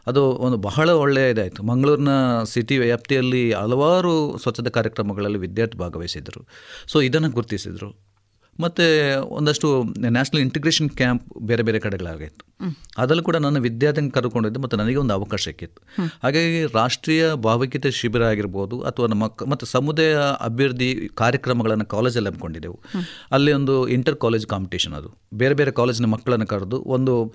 [SPEAKER 5] ಅದು ಒಂದು ಬಹಳ ಒಳ್ಳೆಯ ಇದಾಯಿತು. ಮಂಗಳೂರಿನ ಸಿಟಿ ವ್ಯಾಪ್ತಿಯಲ್ಲಿ ಹಲವಾರು ಸ್ವಚ್ಛತಾ ಕಾರ್ಯಕ್ರಮಗಳಲ್ಲಿ ವಿದ್ಯಾರ್ಥಿ ಭಾಗವಹಿಸಿದರು. ಸೊ ಇದನ್ನು ಗುರುತಿಸಿದರು. ಮತ್ತು ಒಂದಷ್ಟು ನ್ಯಾಷನಲ್ ಇಂಟಿಗ್ರೇಷನ್ ಕ್ಯಾಂಪ್ ಬೇರೆ ಬೇರೆ ಕಡೆಗಳಾಗಿತ್ತು. ಅದರಲ್ಲೂ ಕೂಡ ನನ್ನ ವಿದ್ಯಾರ್ಥಿನ ಕರ್ಕೊಂಡಿದ್ದೆ ಮತ್ತು ನನಗೆ ಒಂದು ಅವಕಾಶ ಸಿಕ್ಕಿತ್ತು. ಹಾಗಾಗಿ ರಾಷ್ಟ್ರೀಯ ಭಾವೈಕ್ಯತೆ ಶಿಬಿರ ಆಗಿರ್ಬೋದು ಅಥವಾ ನಮ್ಮ ಮತ್ತು ಸಮುದಾಯ ಅಭಿವೃದ್ಧಿ ಕಾರ್ಯಕ್ರಮಗಳನ್ನು ಕಾಲೇಜಲ್ಲಿ ಹಮ್ಮಿಕೊಂಡಿದ್ದೆವು. ಅಲ್ಲಿ ಒಂದು ಇಂಟರ್ ಕಾಲೇಜ್ ಕಾಂಪಿಟೇಷನ್ ಅದು. ಬೇರೆ ಬೇರೆ ಕಾಲೇಜಿನ ಮಕ್ಕಳನ್ನು ಕರೆದು ಒಂದು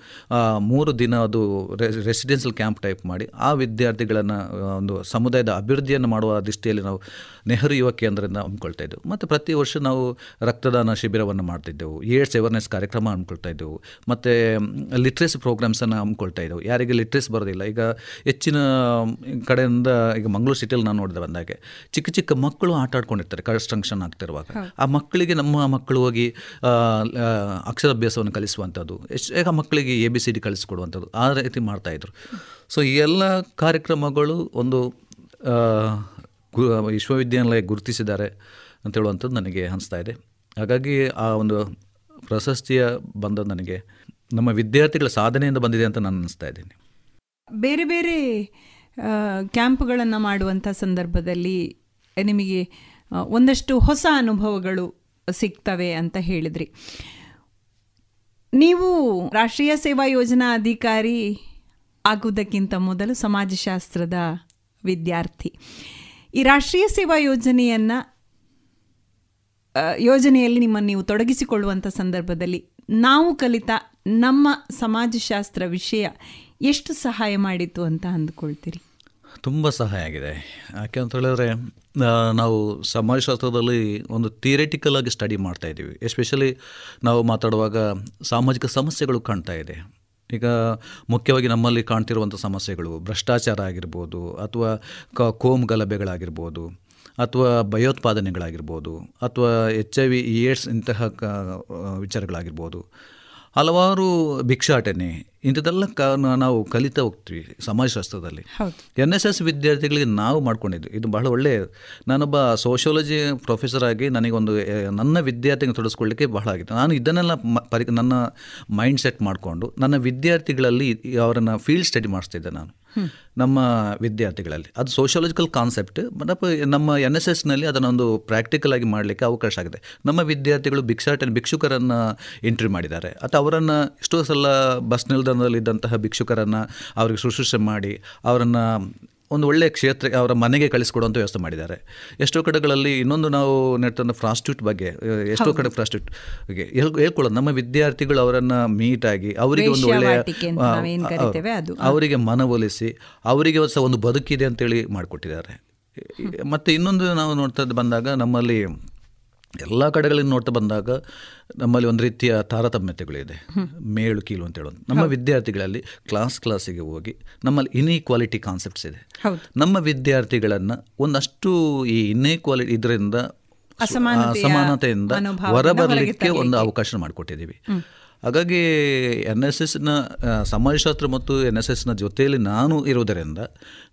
[SPEAKER 5] ಮೂರು ದಿನ ಅದು ರೆಸಿಡೆನ್ಷಿಯಲ್ ಕ್ಯಾಂಪ್ ಟೈಪ್ ಮಾಡಿ ಆ ವಿದ್ಯಾರ್ಥಿಗಳನ್ನು ಒಂದು ಸಮುದಾಯದ ಅಭಿವೃದ್ಧಿಯನ್ನು ಮಾಡುವ ದೃಷ್ಟಿಯಲ್ಲಿ ನಾವು ನೆಹರು ಯುವ ಕೇಂದ್ರದಿಂದ ಹಮ್ಮಿಕೊಳ್ತಾ ಇದ್ದೆವು. ಮತ್ತು ಪ್ರತಿ ವರ್ಷ ನಾವು ರಕ್ತದಾನ ಶಿಬಿರವನ್ನು ಮಾಡ್ತಿದ್ದೆವು. ಏಡ್ಸ್ ಅವೇರ್ನೆಸ್ ಕಾರ್ಯಕ್ರಮ ಹಮ್ಮಿಕೊಳ್ತಾ ಇದ್ದೆವು. ಮತ್ತು ಲಿಟ್ರೇಸಿ ಪ್ರೋಗ್ರಾಮ್ಸನ್ನು ಹಮ್ಮಿಕೊಳ್ತಾ ಇದ್ದೆವು. ಯಾರಿಗೆ ಲಿಟ್ರೇಸ್ ಬರೋದಿಲ್ಲ. ಈಗ ಹೆಚ್ಚಿನ ಕಡೆಯಿಂದ ಈಗ ಮಂಗಳೂರು ಸಿಟಿಯಲ್ಲಿ ನಾನು ನೋಡಿದೆ ಬಂದಾಗೆ ಚಿಕ್ಕ ಚಿಕ್ಕ ಮಕ್ಕಳು ಆಟ ಆಡ್ಕೊಂಡಿರ್ತಾರೆ ಕನ್ಸ್ಟ್ರಕ್ಷನ್ ಆಗ್ತಿರುವಾಗ. ಆ ಮಕ್ಕಳಿಗೆ ನಮ್ಮ ಮಕ್ಕಳು ಹೋಗಿ ಅಕ್ಷರಾಭ್ಯಾಸವನ್ನು ಕಲಿಸುವಂಥದ್ದು ಎಷ್ಟು ಈಗ ಮಕ್ಕಳಿಗೆ ಎ ಬಿ ಸಿ ಡಿ ಕಲಿಸ್ಕೊಡುವಂಥದ್ದು ಆ ರೀತಿ ಮಾಡ್ತಾಯಿದ್ರು ಸೊ ಈ ಎಲ್ಲ ಕಾರ್ಯಕ್ರಮಗಳು ಒಂದು ಗು ವಿಶ್ವವಿದ್ಯಾನಿಲಯ ಗುರುತಿಸಿದ್ದಾರೆ ಅಂತ ಹೇಳುವಂಥದ್ದು ನನಗೆ ಅನಿಸ್ತಾ ಇದೆ. ಹಾಗಾಗಿ ಆ ಒಂದು ಪ್ರಶಸ್ತಿಯ ಬಂದದ್ದು ನನಗೆ ನಮ್ಮ ವಿದ್ಯಾರ್ಥಿಗಳ ಸಾಧನೆಯಿಂದ ಬಂದಿದೆ ಅಂತ ನಾನು ಅನಿಸ್ತಾ ಇದ್ದೀನಿ.
[SPEAKER 4] ಬೇರೆ ಬೇರೆ ಕ್ಯಾಂಪ್ಗಳನ್ನು ಮಾಡುವಂಥ ಸಂದರ್ಭದಲ್ಲಿ ನಿಮಗೆ ಒಂದಷ್ಟು ಹೊಸ ಅನುಭವಗಳು ಸಿಗ್ತವೆ ಅಂತ ಹೇಳಿದ್ರಿ. ನೀವು ರಾಷ್ಟ್ರೀಯ ಸೇವಾ ಯೋಜನಾ ಅಧಿಕಾರಿ ಆಗುವುದಕ್ಕಿಂತ ಮೊದಲು ಸಮಾಜಶಾಸ್ತ್ರದ ವಿದ್ಯಾರ್ಥಿ. ಈ ರಾಷ್ಟ್ರೀಯ ಸೇವಾ ಯೋಜನೆಯನ್ನು ಯೋಜನೆಯಲ್ಲಿ ನಿಮ್ಮನ್ನು ನೀವು ತೊಡಗಿಸಿಕೊಳ್ಳುವಂಥ ಸಂದರ್ಭದಲ್ಲಿ ನಾವು ಕಲಿತ ನಮ್ಮ ಸಮಾಜಶಾಸ್ತ್ರ ವಿಷಯ ಎಷ್ಟು ಸಹಾಯ ಮಾಡಿತು ಅಂತ ಅಂದ್ಕೊಳ್ತೀರಿ?
[SPEAKER 5] ತುಂಬ ಸಹಾಯ ಆಗಿದೆ. ಯಾಕೆ ಅಂತ ಹೇಳಿದ್ರೆ ನಾವು ಸಮಾಜಶಾಸ್ತ್ರದಲ್ಲಿ ಒಂದು ಥಿಯರಿಟಿಕಲ್ ಆಗಿ ಸ್ಟಡಿ ಮಾಡ್ತಾ ಇದ್ದೀವಿ. ಎಸ್ಪೆಷಲಿ ನಾವು ಮಾತಾಡುವಾಗ ಸಾಮಾಜಿಕ ಸಮಸ್ಯೆಗಳು ಕಾಣ್ತಾ ಇದೆ. ಈಗ ಮುಖ್ಯವಾಗಿ ನಮ್ಮಲ್ಲಿ ಕಾಣ್ತಿರುವಂಥ ಸಮಸ್ಯೆಗಳು, ಭ್ರಷ್ಟಾಚಾರ ಆಗಿರ್ಬೋದು ಅಥವಾ ಕ ಕೋಮ್ ಗಲಭೆಗಳಾಗಿರ್ಬೋದು ಅಥವಾ ಭಯೋತ್ಪಾದನೆಗಳಾಗಿರ್ಬೋದು ಅಥವಾ ಎಚ್ ಐ ವಿ ಏಡ್ಸ್ ಇಂತಹ ಕ ವಿಚಾರಗಳಾಗಿರ್ಬೋದು. ಹಲವಾರು ಭಿಕ್ಷಾಟನೆ ಇಂಥದ್ದೆಲ್ಲ ಕ ನಾವು ಕಲಿತಾ ಹೋಗ್ತೀವಿ ಸಮಾಜಶಾಸ್ತ್ರದಲ್ಲಿ. ಎನ್ ಎಸ್ ಎಸ್ ವಿದ್ಯಾರ್ಥಿಗಳಿಗೆ ನಾವು ಮಾಡ್ಕೊಂಡಿದ್ವಿ ಇದು ಬಹಳ ಒಳ್ಳೆಯ ನಾನೊಬ್ಬ ಸೋಷಿಯಾಲಜಿ ಪ್ರೊಫೆಸರ್ ಆಗಿ ನನಗೊಂದು ನನ್ನ ವಿದ್ಯಾರ್ಥಿಗೆ ತೊಡಗಿಸ್ಕೊಳ್ಳಿಕ್ಕೆ ಬಹಳ ಆಗಿತ್ತು. ನಾನು ಇದನ್ನೆಲ್ಲ ಮ- ಪರಿ ನನ್ನ ಮೈಂಡ್ ಸೆಟ್ ಮಾಡಿಕೊಂಡು ನನ್ನ ವಿದ್ಯಾರ್ಥಿಗಳಲ್ಲಿ ಅವರನ್ನು ಫೀಲ್ಡ್ ಸ್ಟಡಿ ಮಾಡಿಸ್ತಿದ್ದೆ ನಾನು. ನಮ್ಮ ವಿದ್ಯಾರ್ಥಿಗಳಲ್ಲಿ. ಅದು ಸೋಷಿಯಾಲಜಿಕಲ್ ಕಾನ್ಸೆಪ್ಟ್ ಮತ್ತು ನಮ್ಮ ಎನ್ ಎಸ್ ಎಸ್ನಲ್ಲಿ ಅದನ್ನೊಂದು ಪ್ರಾಕ್ಟಿಕಲ್ ಆಗಿ ಮಾಡಲಿಕ್ಕೆ ಅವಕಾಶ ಆಗಿದೆ. ನಮ್ಮ ವಿದ್ಯಾರ್ಥಿಗಳು ಭಿಕ್ಷಾಟನೆ ಭಿಕ್ಷುಕರನ್ನು ಎಂಟ್ರಿ ಮಾಡಿದ್ದಾರೆ. ಅಥವಾ ಅವರನ್ನು ಎಷ್ಟೋ ಸಲ ಬಸ್ ನಿಲ್ದಾಣದಲ್ಲಿದ್ದಂತಹ ಭಿಕ್ಷುಕರನ್ನು ಅವರಿಗೆ ಶುಶ್ರೂಷೆ ಮಾಡಿ, ಅವರನ್ನು ಒಂದು ಒಳ್ಳೆಯ ಕ್ಷೇತ್ರ ಅವರ ಮನೆಗೆ ಕಳಿಸ್ಕೊಡುವಂಥ ವ್ಯವಸ್ಥೆ ಮಾಡಿದ್ದಾರೆ. ಎಷ್ಟೋ ಕಡೆಗಳಲ್ಲಿ ಇನ್ನೊಂದು ನಾವು ನೆಟ್ಟಂಥ ಪ್ರಾಸ್ಟಿಟ್ಯೂಟ್ ಬಗ್ಗೆ ಎಷ್ಟೋ ಕಡೆ ಹೇಳ್ ಹೇಳ್ಕೊಳ್ಳೋದು. ನಮ್ಮ ವಿದ್ಯಾರ್ಥಿಗಳು ಅವರನ್ನು ಮೀಟ್ ಆಗಿ ಅವರಿಗೆ ಒಂದು ಒಳ್ಳೆಯ. ಅವರಿಗೆ ಮನವೊಲಿಸಿ ಅವರಿಗೆ ಸಹ ಒಂದು ಬದುಕಿದೆ ಅಂತೇಳಿ ಮಾಡಿಕೊಟ್ಟಿದ್ದಾರೆ. ಮತ್ತು ಇನ್ನೊಂದು ನಾವು ನೋಡ್ತಾ ಬಂದಾಗ ನಮ್ಮಲ್ಲಿ ಎಲ್ಲ ಕಡೆಗಳಲ್ಲಿ ನೋಡ್ತಾ ಬಂದಾಗ ನಮ್ಮಲ್ಲಿ ಒಂದು ರೀತಿಯ ತಾರತಮ್ಯತೆಗಳಿದೆ. ಮೇಳು ಕೀಳು ಅಂತ ಹೇಳೋದು. ನಮ್ಮ ವಿದ್ಯಾರ್ಥಿಗಳಲ್ಲಿ ಕ್ಲಾಸ್ ಕ್ಲಾಸಿಗೆ ಹೋಗಿ ನಮ್ಮಲ್ಲಿ ಇನ್ಈಕ್ವಾಲಿಟಿ ಕಾನ್ಸೆಪ್ಟ್ಸ್ ಇದೆ. ನಮ್ಮ ವಿದ್ಯಾರ್ಥಿಗಳನ್ನು ಒಂದಷ್ಟು ಈ ಇನ್ಈಕ್ವಾಲಿಟಿ ಇದರಿಂದ
[SPEAKER 4] ಅಸಮಾನತೆಯ
[SPEAKER 5] ಅಸಮಾನತೆಯಿಂದ ಹೊರಬರಲಿಕ್ಕೆ ಒಂದು ಅವಕಾಶ ಮಾಡಿಕೊಟ್ಟಿದ್ದೀವಿ. ಹಾಗಾಗಿ ಎನ್ ಎಸ್ ಎಸ್ನ ಸಮಾಜಶಾಸ್ತ್ರ ಮತ್ತು ಎನ್ ಎಸ್ ಎಸ್ನ ಜೊತೆಯಲ್ಲಿ ನಾನು ಇರುವುದರಿಂದ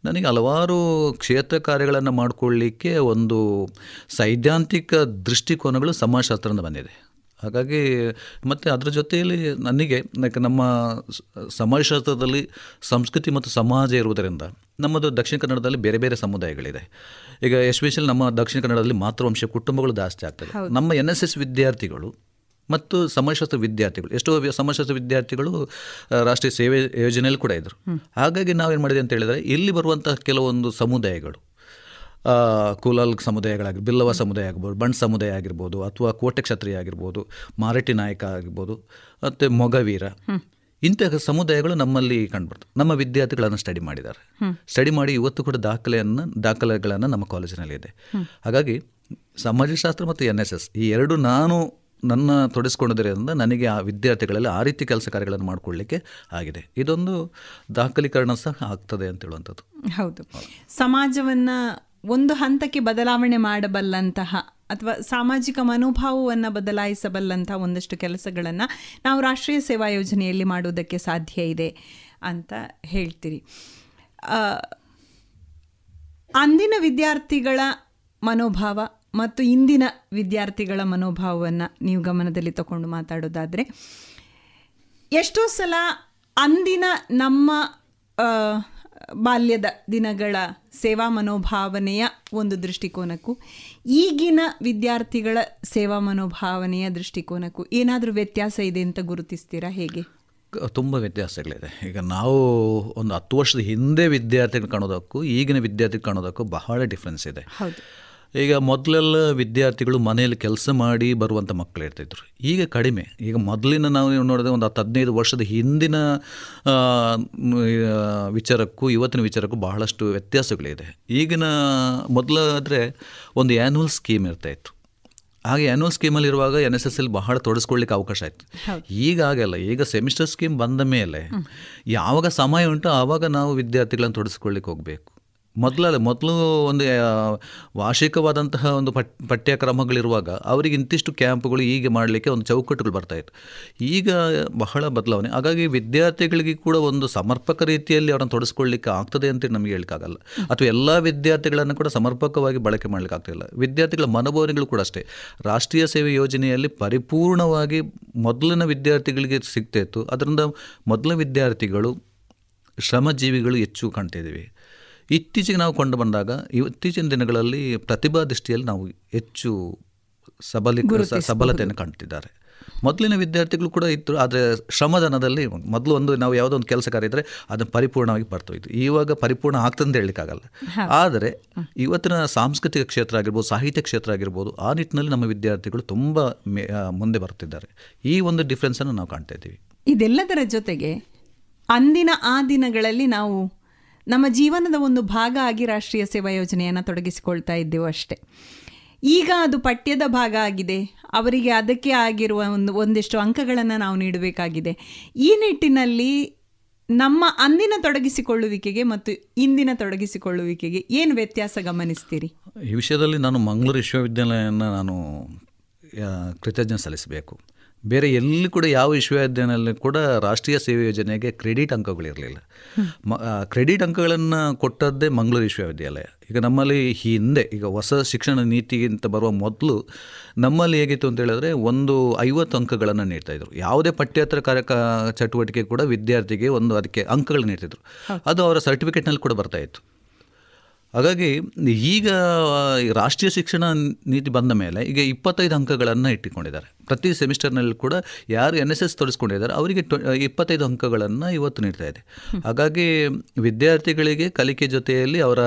[SPEAKER 5] ನನಗೆ ಹಲವಾರು ಕ್ಷೇತ್ರ ಕಾರ್ಯಗಳನ್ನು ಮಾಡಿಕೊಳ್ಳಿಕ್ಕೆ ಒಂದು ಸೈದ್ಧಾಂತಿಕ ದೃಷ್ಟಿಕೋನಗಳು ಸಮಾಜಶಾಸ್ತ್ರದಿಂದ ಬಂದಿದೆ. ಹಾಗಾಗಿ ಮತ್ತು ಅದರ ಜೊತೆಯಲ್ಲಿ ನನಗೆ ಲೈಕ್ ನಮ್ಮ ಸಮಾಜಶಾಸ್ತ್ರದಲ್ಲಿ ಸಂಸ್ಕೃತಿ ಮತ್ತು ಸಮಾಜ ಇರುವುದರಿಂದ ನಮ್ಮದು ದಕ್ಷಿಣ ಕನ್ನಡದಲ್ಲಿ ಬೇರೆ ಬೇರೆ ಸಮುದಾಯಗಳಿದೆ. ಈಗ ಎಸ್ಪೆಷಲಿ ನಮ್ಮ ದಕ್ಷಿಣ ಕನ್ನಡದಲ್ಲಿ ಮಾತೃವಂಶ ಕುಟುಂಬಗಳು ಜಾಸ್ತಿ ಆಗ್ತವೆ ನಮ್ಮ ಎನ್ ಎಸ್ ಎಸ್ ವಿದ್ಯಾರ್ಥಿಗಳು ಮತ್ತು ಸಮಾಜಶಾಸ್ತ್ರ ವಿದ್ಯಾರ್ಥಿಗಳು. ಎಷ್ಟೋ ಸಮಾಜಶಾಸ್ತ್ರ ವಿದ್ಯಾರ್ಥಿಗಳು ರಾಷ್ಟ್ರೀಯ ಸೇವೆ ಯೋಜನೆಯಲ್ಲಿ ಕೂಡ ಇದ್ದರು ಹಾಗಾಗಿ ನಾವೇನು ಮಾಡಿದೆ ಅಂತ ಹೇಳಿದರೆ ಇಲ್ಲಿ ಬರುವಂತಹ ಕೆಲವೊಂದು ಸಮುದಾಯಗಳು ಕುಲಾಲ್ ಸಮುದಾಯಗಳಾಗಿ ಬಿಲ್ಲವ ಸಮುದಾಯ ಆಗಿರ್ಬೋದು ಬಣ್ ಸಮುದಾಯ ಆಗಿರ್ಬೋದು ಅಥವಾ ಕೋಟೆ ಕ್ಷತ್ರಿಯ ಆಗಿರ್ಬೋದು ಮಾರಟಿ ನಾಯಕ ಆಗಿರ್ಬೋದು ಮತ್ತು ಮೊಗವೀರ. ಇಂತಹ ಸಮುದಾಯಗಳು ನಮ್ಮಲ್ಲಿ ಕಂಡುಬರ್ತವೆ. ನಮ್ಮ ವಿದ್ಯಾರ್ಥಿಗಳನ್ನು ಸ್ಟಡಿ ಮಾಡಿದ್ದಾರೆ. ಸ್ಟಡಿ ಮಾಡಿ ಇವತ್ತು ಕೂಡ ದಾಖಲೆಯನ್ನು ದಾಖಲೆಗಳನ್ನು ನಮ್ಮ ಕಾಲೇಜಿನಲ್ಲಿ ಇದೆ ಹಾಗಾಗಿ ಸಮಾಜಶಾಸ್ತ್ರ ಮತ್ತು ಎನ್ ಎಸ್ ಎಸ್ ಈ ಎರಡು ನಾನು ನನ್ನ ತೊಡಿಸ್ಕೊಂಡಿರೋದ್ರಿಂದ ನನಗೆ ಆ ವಿದ್ಯಾರ್ಥಿಗಳಲ್ಲಿ ಆ ರೀತಿ ಕೆಲಸ ಕಾರ್ಯಗಳನ್ನು ಮಾಡಿಕೊಳ್ಳಿಕ್ಕೆ ಆಗಿದೆ. ಇದೊಂದು ದಾಖಲೀಕರಣ ಸಹ ಆಗ್ತದೆ ಅಂತ ಹೇಳುವಂಥದ್ದು.
[SPEAKER 4] ಹೌದು. ಸಮಾಜವನ್ನು ಒಂದು ಹಂತಕ್ಕೆ ಬದಲಾವಣೆ ಮಾಡಬಲ್ಲಂತಹ ಅಥವಾ ಸಾಮಾಜಿಕ ಮನೋಭಾವವನ್ನು ಬದಲಾಯಿಸಬಲ್ಲಂತಹ ಒಂದಷ್ಟು ಕೆಲಸಗಳನ್ನು ನಾವು ರಾಷ್ಟ್ರೀಯ ಸೇವಾ ಯೋಜನೆಯಲ್ಲಿ ಮಾಡುವುದಕ್ಕೆ ಸಾಧ್ಯ ಇದೆ ಅಂತ ಹೇಳ್ತೀರಿ. ಅಂದಿನ ವಿದ್ಯಾರ್ಥಿಗಳ ಮನೋಭಾವ ಮತ್ತು ಇಂದಿನ ವಿದ್ಯಾರ್ಥಿಗಳ ಮನೋಭಾವವನ್ನು ನೀವು ಗಮನದಲ್ಲಿ ತಗೊಂಡು ಮಾತಾಡೋದಾದರೆ ಎಷ್ಟೋ ಸಲ ಅಂದಿನ ನಮ್ಮ ಬಾಲ್ಯದ ದಿನಗಳ ಸೇವಾ ಮನೋಭಾವನೆಯ ಒಂದು ದೃಷ್ಟಿಕೋನಕ್ಕೂ ಈಗಿನ ವಿದ್ಯಾರ್ಥಿಗಳ ಸೇವಾ ಮನೋಭಾವನೆಯ ದೃಷ್ಟಿಕೋನಕ್ಕೂ ಏನಾದರೂ ವ್ಯತ್ಯಾಸ ಇದೆ ಅಂತ ಗುರುತಿಸ್ತೀರಾ ಹೇಗೆ?
[SPEAKER 5] ತುಂಬ ವ್ಯತ್ಯಾಸಗಳಿದೆ. ಈಗ ನಾವು ಒಂದು ಹತ್ತು ವರ್ಷದ ಹಿಂದೆ ವಿದ್ಯಾರ್ಥಿಗಳು ಕಾಣೋದಕ್ಕೂ ಈಗಿನ ವಿದ್ಯಾರ್ಥಿಗಳು ಕಾಣೋದಕ್ಕೂ ಬಹಳ ಡಿಫ್ರೆನ್ಸ್ ಇದೆ.
[SPEAKER 4] ಹೌದು.
[SPEAKER 5] ಈಗ ಮೊದಲೆಲ್ಲ ವಿದ್ಯಾರ್ಥಿಗಳು ಮನೆಯಲ್ಲಿ ಕೆಲಸ ಮಾಡಿ ಬರುವಂಥ ಮಕ್ಕಳು ಇರ್ತಿದ್ರು. ಈಗ ಕಡಿಮೆ. ಈಗ ಮೊದಲಿನ ನಾವು ನೋಡಿದ್ರೆ ಒಂದು ಹತ್ತು ಹದಿನೈದು ವರ್ಷದ ಹಿಂದಿನ ವಿಚಾರಕ್ಕೂ ಇವತ್ತಿನ ವಿಚಾರಕ್ಕೂ ಬಹಳಷ್ಟು ವ್ಯತ್ಯಾಸಗಳಿದೆ. ಈಗಿನ ಮೊದಲಾದರೆ ಒಂದು ಆ್ಯನ್ಯುವಲ್ ಸ್ಕೀಮ್ ಇರ್ತಾಯಿತ್ತು ಹಾಗೆ ಆ್ಯನ್ಯುವಲ್ ಸ್ಕೀಮಲ್ಲಿ ಇರುವಾಗ ಎನ್ ಎಸ್ ಎಸ್ ಎಲ್ ಬಹಳ ತೊಡಸ್ಕೊಳ್ಳಿಕ್ಕೆ ಅವಕಾಶ ಆಯಿತು ಈಗ ಆಗಲ್ಲ ಈಗ ಸೆಮಿಸ್ಟರ್ ಸ್ಕೀಮ್ ಬಂದ ಮೇಲೆ ಯಾವಾಗ ಸಮಯ ಉಂಟು ಆವಾಗ ನಾವು ವಿದ್ಯಾರ್ಥಿಗಳನ್ನು ತೊಡಸ್ಕೊಳ್ಳಿಕ್ಕೆ ಹೋಗಬೇಕು. ಮೊದಲಲ್ಲ ಮೊದಲು ಒಂದು ವಾರ್ಷಿಕವಾದಂತಹ ಒಂದು ಪಟ್ ಪಠ್ಯಕ್ರಮಗಳಿರುವಾಗ ಅವರಿಗೆ ಇಂತಿಷ್ಟು ಕ್ಯಾಂಪ್ಗಳು ಹೀಗೆ ಮಾಡಲಿಕ್ಕೆ ಒಂದು ಚೌಕಟ್ಟುಗಳು ಬರ್ತಾಯಿತ್ತು ಈಗ ಬಹಳ ಬದಲಾವಣೆ. ಹಾಗಾಗಿ ವಿದ್ಯಾರ್ಥಿಗಳಿಗೆ ಕೂಡ ಒಂದು ಸಮರ್ಪಕ ರೀತಿಯಲ್ಲಿ ಅವರನ್ನು ತೊಡಸ್ಕೊಳ್ಳಿಕ್ಕೆ ಆಗ್ತದೆ ಅಂತ ನಮಗೆ ಹೇಳಕ್ಕಾಗಲ್ಲ ಅಥವಾ ಎಲ್ಲ ವಿದ್ಯಾರ್ಥಿಗಳನ್ನು ಕೂಡ ಸಮರ್ಪಕವಾಗಿ ಬಳಕೆ ಮಾಡಲಿಕ್ಕಾಗ್ತಿಲ್ಲ ವಿದ್ಯಾರ್ಥಿಗಳ ಮನೋಭಾವನೆಗಳು ಕೂಡ ಅಷ್ಟೇ. ರಾಷ್ಟ್ರೀಯ ಸೇವೆ ಯೋಜನೆಯಲ್ಲಿ ಪರಿಪೂರ್ಣವಾಗಿ ಮೊದಲಿನ ವಿದ್ಯಾರ್ಥಿಗಳಿಗೆ ಸಿಗ್ತಾ ಇತ್ತು. ಅದರಿಂದ ಮೊದಲ ವಿದ್ಯಾರ್ಥಿಗಳು ಶ್ರಮಜೀವಿಗಳು ಹೆಚ್ಚು ಕಾಣ್ತಿದ್ದೀವಿ ಇತ್ತೀಚೆಗೆ ನಾವು ಕೊಂಡು ಬಂದಾಗ ಇತ್ತೀಚಿನ ದಿನಗಳಲ್ಲಿ ಪ್ರತಿಭಾ ದೃಷ್ಟಿಯಲ್ಲಿ ನಾವು ಹೆಚ್ಚು ಸಬಲಿ ಸಬಲತೆಯನ್ನು ಕಾಣ್ತಿದ್ದಾರೆ. ಮೊದಲಿನ ವಿದ್ಯಾರ್ಥಿಗಳು ಕೂಡ ಇತ್ತು ಆದರೆ ಶ್ರಮದಾನದಲ್ಲಿ ಮೊದಲು ಒಂದು ನಾವು ಯಾವುದೋ ಒಂದು ಕೆಲಸ ಕಾರ್ಯ ಇದ್ದರೆ ಅದನ್ನು ಪರಿಪೂರ್ಣವಾಗಿ ಬರ್ತೋಯ್ತು ಇವಾಗ ಪರಿಪೂರ್ಣ ಆಗ್ತದೆ ಅಂತ ಹೇಳಲಿಕ್ಕಾಗಲ್ಲ. ಆದರೆ ಇವತ್ತಿನ ಸಾಂಸ್ಕೃತಿಕ ಕ್ಷೇತ್ರ ಆಗಿರ್ಬೋದು ಸಾಹಿತ್ಯ ಕ್ಷೇತ್ರ ಆಗಿರ್ಬೋದು ಆ ನಿಟ್ಟಿನಲ್ಲಿ ನಮ್ಮ ವಿದ್ಯಾರ್ಥಿಗಳು ತುಂಬ ಮೇ ಮುಂದೆ ಬರ್ತಿದ್ದಾರೆ. ಈ ಒಂದು ಡಿಫ್ರೆನ್ಸನ್ನು ನಾವು ಕಾಣ್ತಾ ಇದ್ದೀವಿ.
[SPEAKER 4] ಇದೆಲ್ಲದರ ಜೊತೆಗೆ ಅಂದಿನ ಆ ದಿನಗಳಲ್ಲಿ ನಾವು ನಮ್ಮ ಜೀವನದ ಒಂದು ಭಾಗ ಆಗಿ ರಾಷ್ಟ್ರೀಯ ಸೇವಾ ಯೋಜನೆಯನ್ನು ತೊಡಗಿಸಿಕೊಳ್ತಾ ಇದ್ದೆವು ಅಷ್ಟೇ. ಈಗ ಅದು ಪಠ್ಯದ ಭಾಗ ಆಗಿದೆ. ಅವರಿಗೆ ಅದಕ್ಕೆ ಆಗಿರುವ ಒಂದು, ಒಂದಿಷ್ಟು ಅಂಕಗಳನ್ನು ನಾವು ನೀಡಬೇಕಾಗಿದೆ. ಈ ನಿಟ್ಟಿನಲ್ಲಿ ನಮ್ಮ ಅಂದಿನ ತೊಡಗಿಸಿಕೊಳ್ಳುವಿಕೆಗೆ ಮತ್ತು ಇಂದಿನ ತೊಡಗಿಸಿಕೊಳ್ಳುವಿಕೆಗೆ ಏನು ವ್ಯತ್ಯಾಸ ಗಮನಿಸ್ತೀರಿ?
[SPEAKER 5] ಈ ವಿಷಯದಲ್ಲಿ ನಾನು ಮಂಗಳೂರು ವಿಶ್ವವಿದ್ಯಾಲಯನ ನಾನು ಕೃತಜ್ಞ ಸಲ್ಲಿಸಬೇಕು. ಬೇರೆ ಎಲ್ಲಿ ಕೂಡ ಯಾವ ವಿಶ್ವವಿದ್ಯಾಲಯದಲ್ಲಿ ಕೂಡ ರಾಷ್ಟ್ರೀಯ ಸೇವೆ ಯೋಜನೆಗೆ ಕ್ರೆಡಿಟ್ ಅಂಕಗಳಿರಲಿಲ್ಲ ಮ ಕ್ರೆಡಿಟ್ ಅಂಕಗಳನ್ನು ಕೊಟ್ಟದ್ದೇ ಮಂಗಳೂರು ವಿಶ್ವವಿದ್ಯಾಲಯ. ಈಗ ನಮ್ಮಲ್ಲಿ ಹಿಂದೆ ಈಗ ಹೊಸ ಶಿಕ್ಷಣ ನೀತಿಗಿಂತ ಬರುವ ಮೊದಲು ನಮ್ಮಲ್ಲಿ ಹೇಗಿತ್ತು ಅಂತ ಹೇಳಿದ್ರೆ ಒಂದು ಐವತ್ತು ಅಂಕಗಳನ್ನು ನೀಡ್ತಾಯಿದ್ರು ಯಾವುದೇ ಪಠ್ಯೇತರ ಕಾರ್ಯಕ ಚಟುವಟಿಕೆ ಕೂಡ ವಿದ್ಯಾರ್ಥಿಗೆ ಒಂದು ಅದಕ್ಕೆ ಅಂಕಗಳು ನೀಡ್ತಿದ್ರು. ಅದು ಅವರ ಸರ್ಟಿಫಿಕೇಟ್ನಲ್ಲಿ ಕೂಡ ಬರ್ತಾ ಇತ್ತು. ಹಾಗಾಗಿ ಈಗ ರಾಷ್ಟ್ರೀಯ ಶಿಕ್ಷಣ ನೀತಿ ಬಂದ ಮೇಲೆ ಈಗ ಇಪ್ಪತ್ತೈದು ಅಂಕಗಳನ್ನು ಇಟ್ಟುಕೊಂಡಿದ್ದಾರೆ. ಪ್ರತಿ ಸೆಮಿಸ್ಟರ್ನಲ್ಲಿ ಕೂಡ ಯಾರು ಎನ್ ಎಸ್ ಎಸ್ ತೊಡಸ್ಕೊಂಡಿದ್ದಾರೆ, ಅವರಿಗೆ ಟ್ವ ಇಪ್ಪತ್ತೈದು ಅಂಕಗಳನ್ನು ಇವತ್ತು ನೀಡ್ತಾ ಇದೆ. ಹಾಗಾಗಿ ವಿದ್ಯಾರ್ಥಿಗಳಿಗೆ ಕಲಿಕೆ ಜೊತೆಯಲ್ಲಿ ಅವರ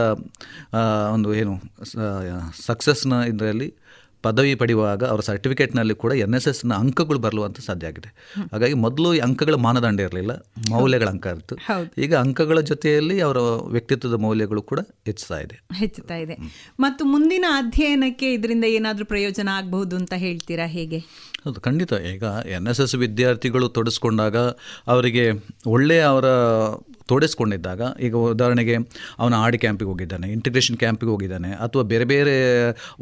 [SPEAKER 5] ಒಂದು ಏನು ಸಕ್ಸಸ್ನ ಇದರಲ್ಲಿ ಪದವಿ ಪಡೆಯುವಾಗ ಅವರ ಸರ್ಟಿಫಿಕೇಟ್ನಲ್ಲಿ ಕೂಡ ಎನ್ ಎಸ್ ಎಸ್ನ ಅಂಕಗಳು ಬರಲುವಂತ ಸಾಧ್ಯ ಆಗಿದೆ. ಹಾಗಾಗಿ ಮೊದಲು ಈ ಅಂಕಗಳ ಮಾನದಂಡ ಇರಲಿಲ್ಲ ಮೌಲ್ಯಗಳ ಅಂಕ ಇತ್ತು ಈಗ ಅಂಕಗಳ ಜೊತೆಯಲ್ಲಿ ಅವರ ವ್ಯಕ್ತಿತ್ವದ ಮೌಲ್ಯಗಳು ಕೂಡ ಹೆಚ್ಚುತ್ತಾ ಇದೆ.
[SPEAKER 4] ಹೆಚ್ಚುತ್ತಾ ಇದೆ. ಮತ್ತು ಮುಂದಿನ ಅಧ್ಯಯನಕ್ಕೆ ಇದರಿಂದ ಏನಾದರೂ ಪ್ರಯೋಜನ ಆಗಬಹುದು ಅಂತ ಹೇಳ್ತೀರಾ ಹೇಗೆ?
[SPEAKER 5] ಹೌದು ಖಂಡಿತ. ಈಗ ಎನ್ ಎಸ್ ಎಸ್ ವಿದ್ಯಾರ್ಥಿಗಳು ತೊಡಸ್ಕೊಂಡಾಗ ಅವರಿಗೆ ಒಳ್ಳೆಯ ಅವರ ತೊಡಸ್ಕೊಂಡಿದ್ದಾಗ ಈಗ ಉದಾಹರಣೆಗೆ ಅವನ ಆಡಿ ಕ್ಯಾಂಪಿಗೆ ಹೋಗಿದ್ದಾನೆ ಇಂಟಿಗ್ರೇಷನ್ ಕ್ಯಾಂಪಿಗೆ ಹೋಗಿದ್ದಾನೆ ಅಥವಾ ಬೇರೆ ಬೇರೆ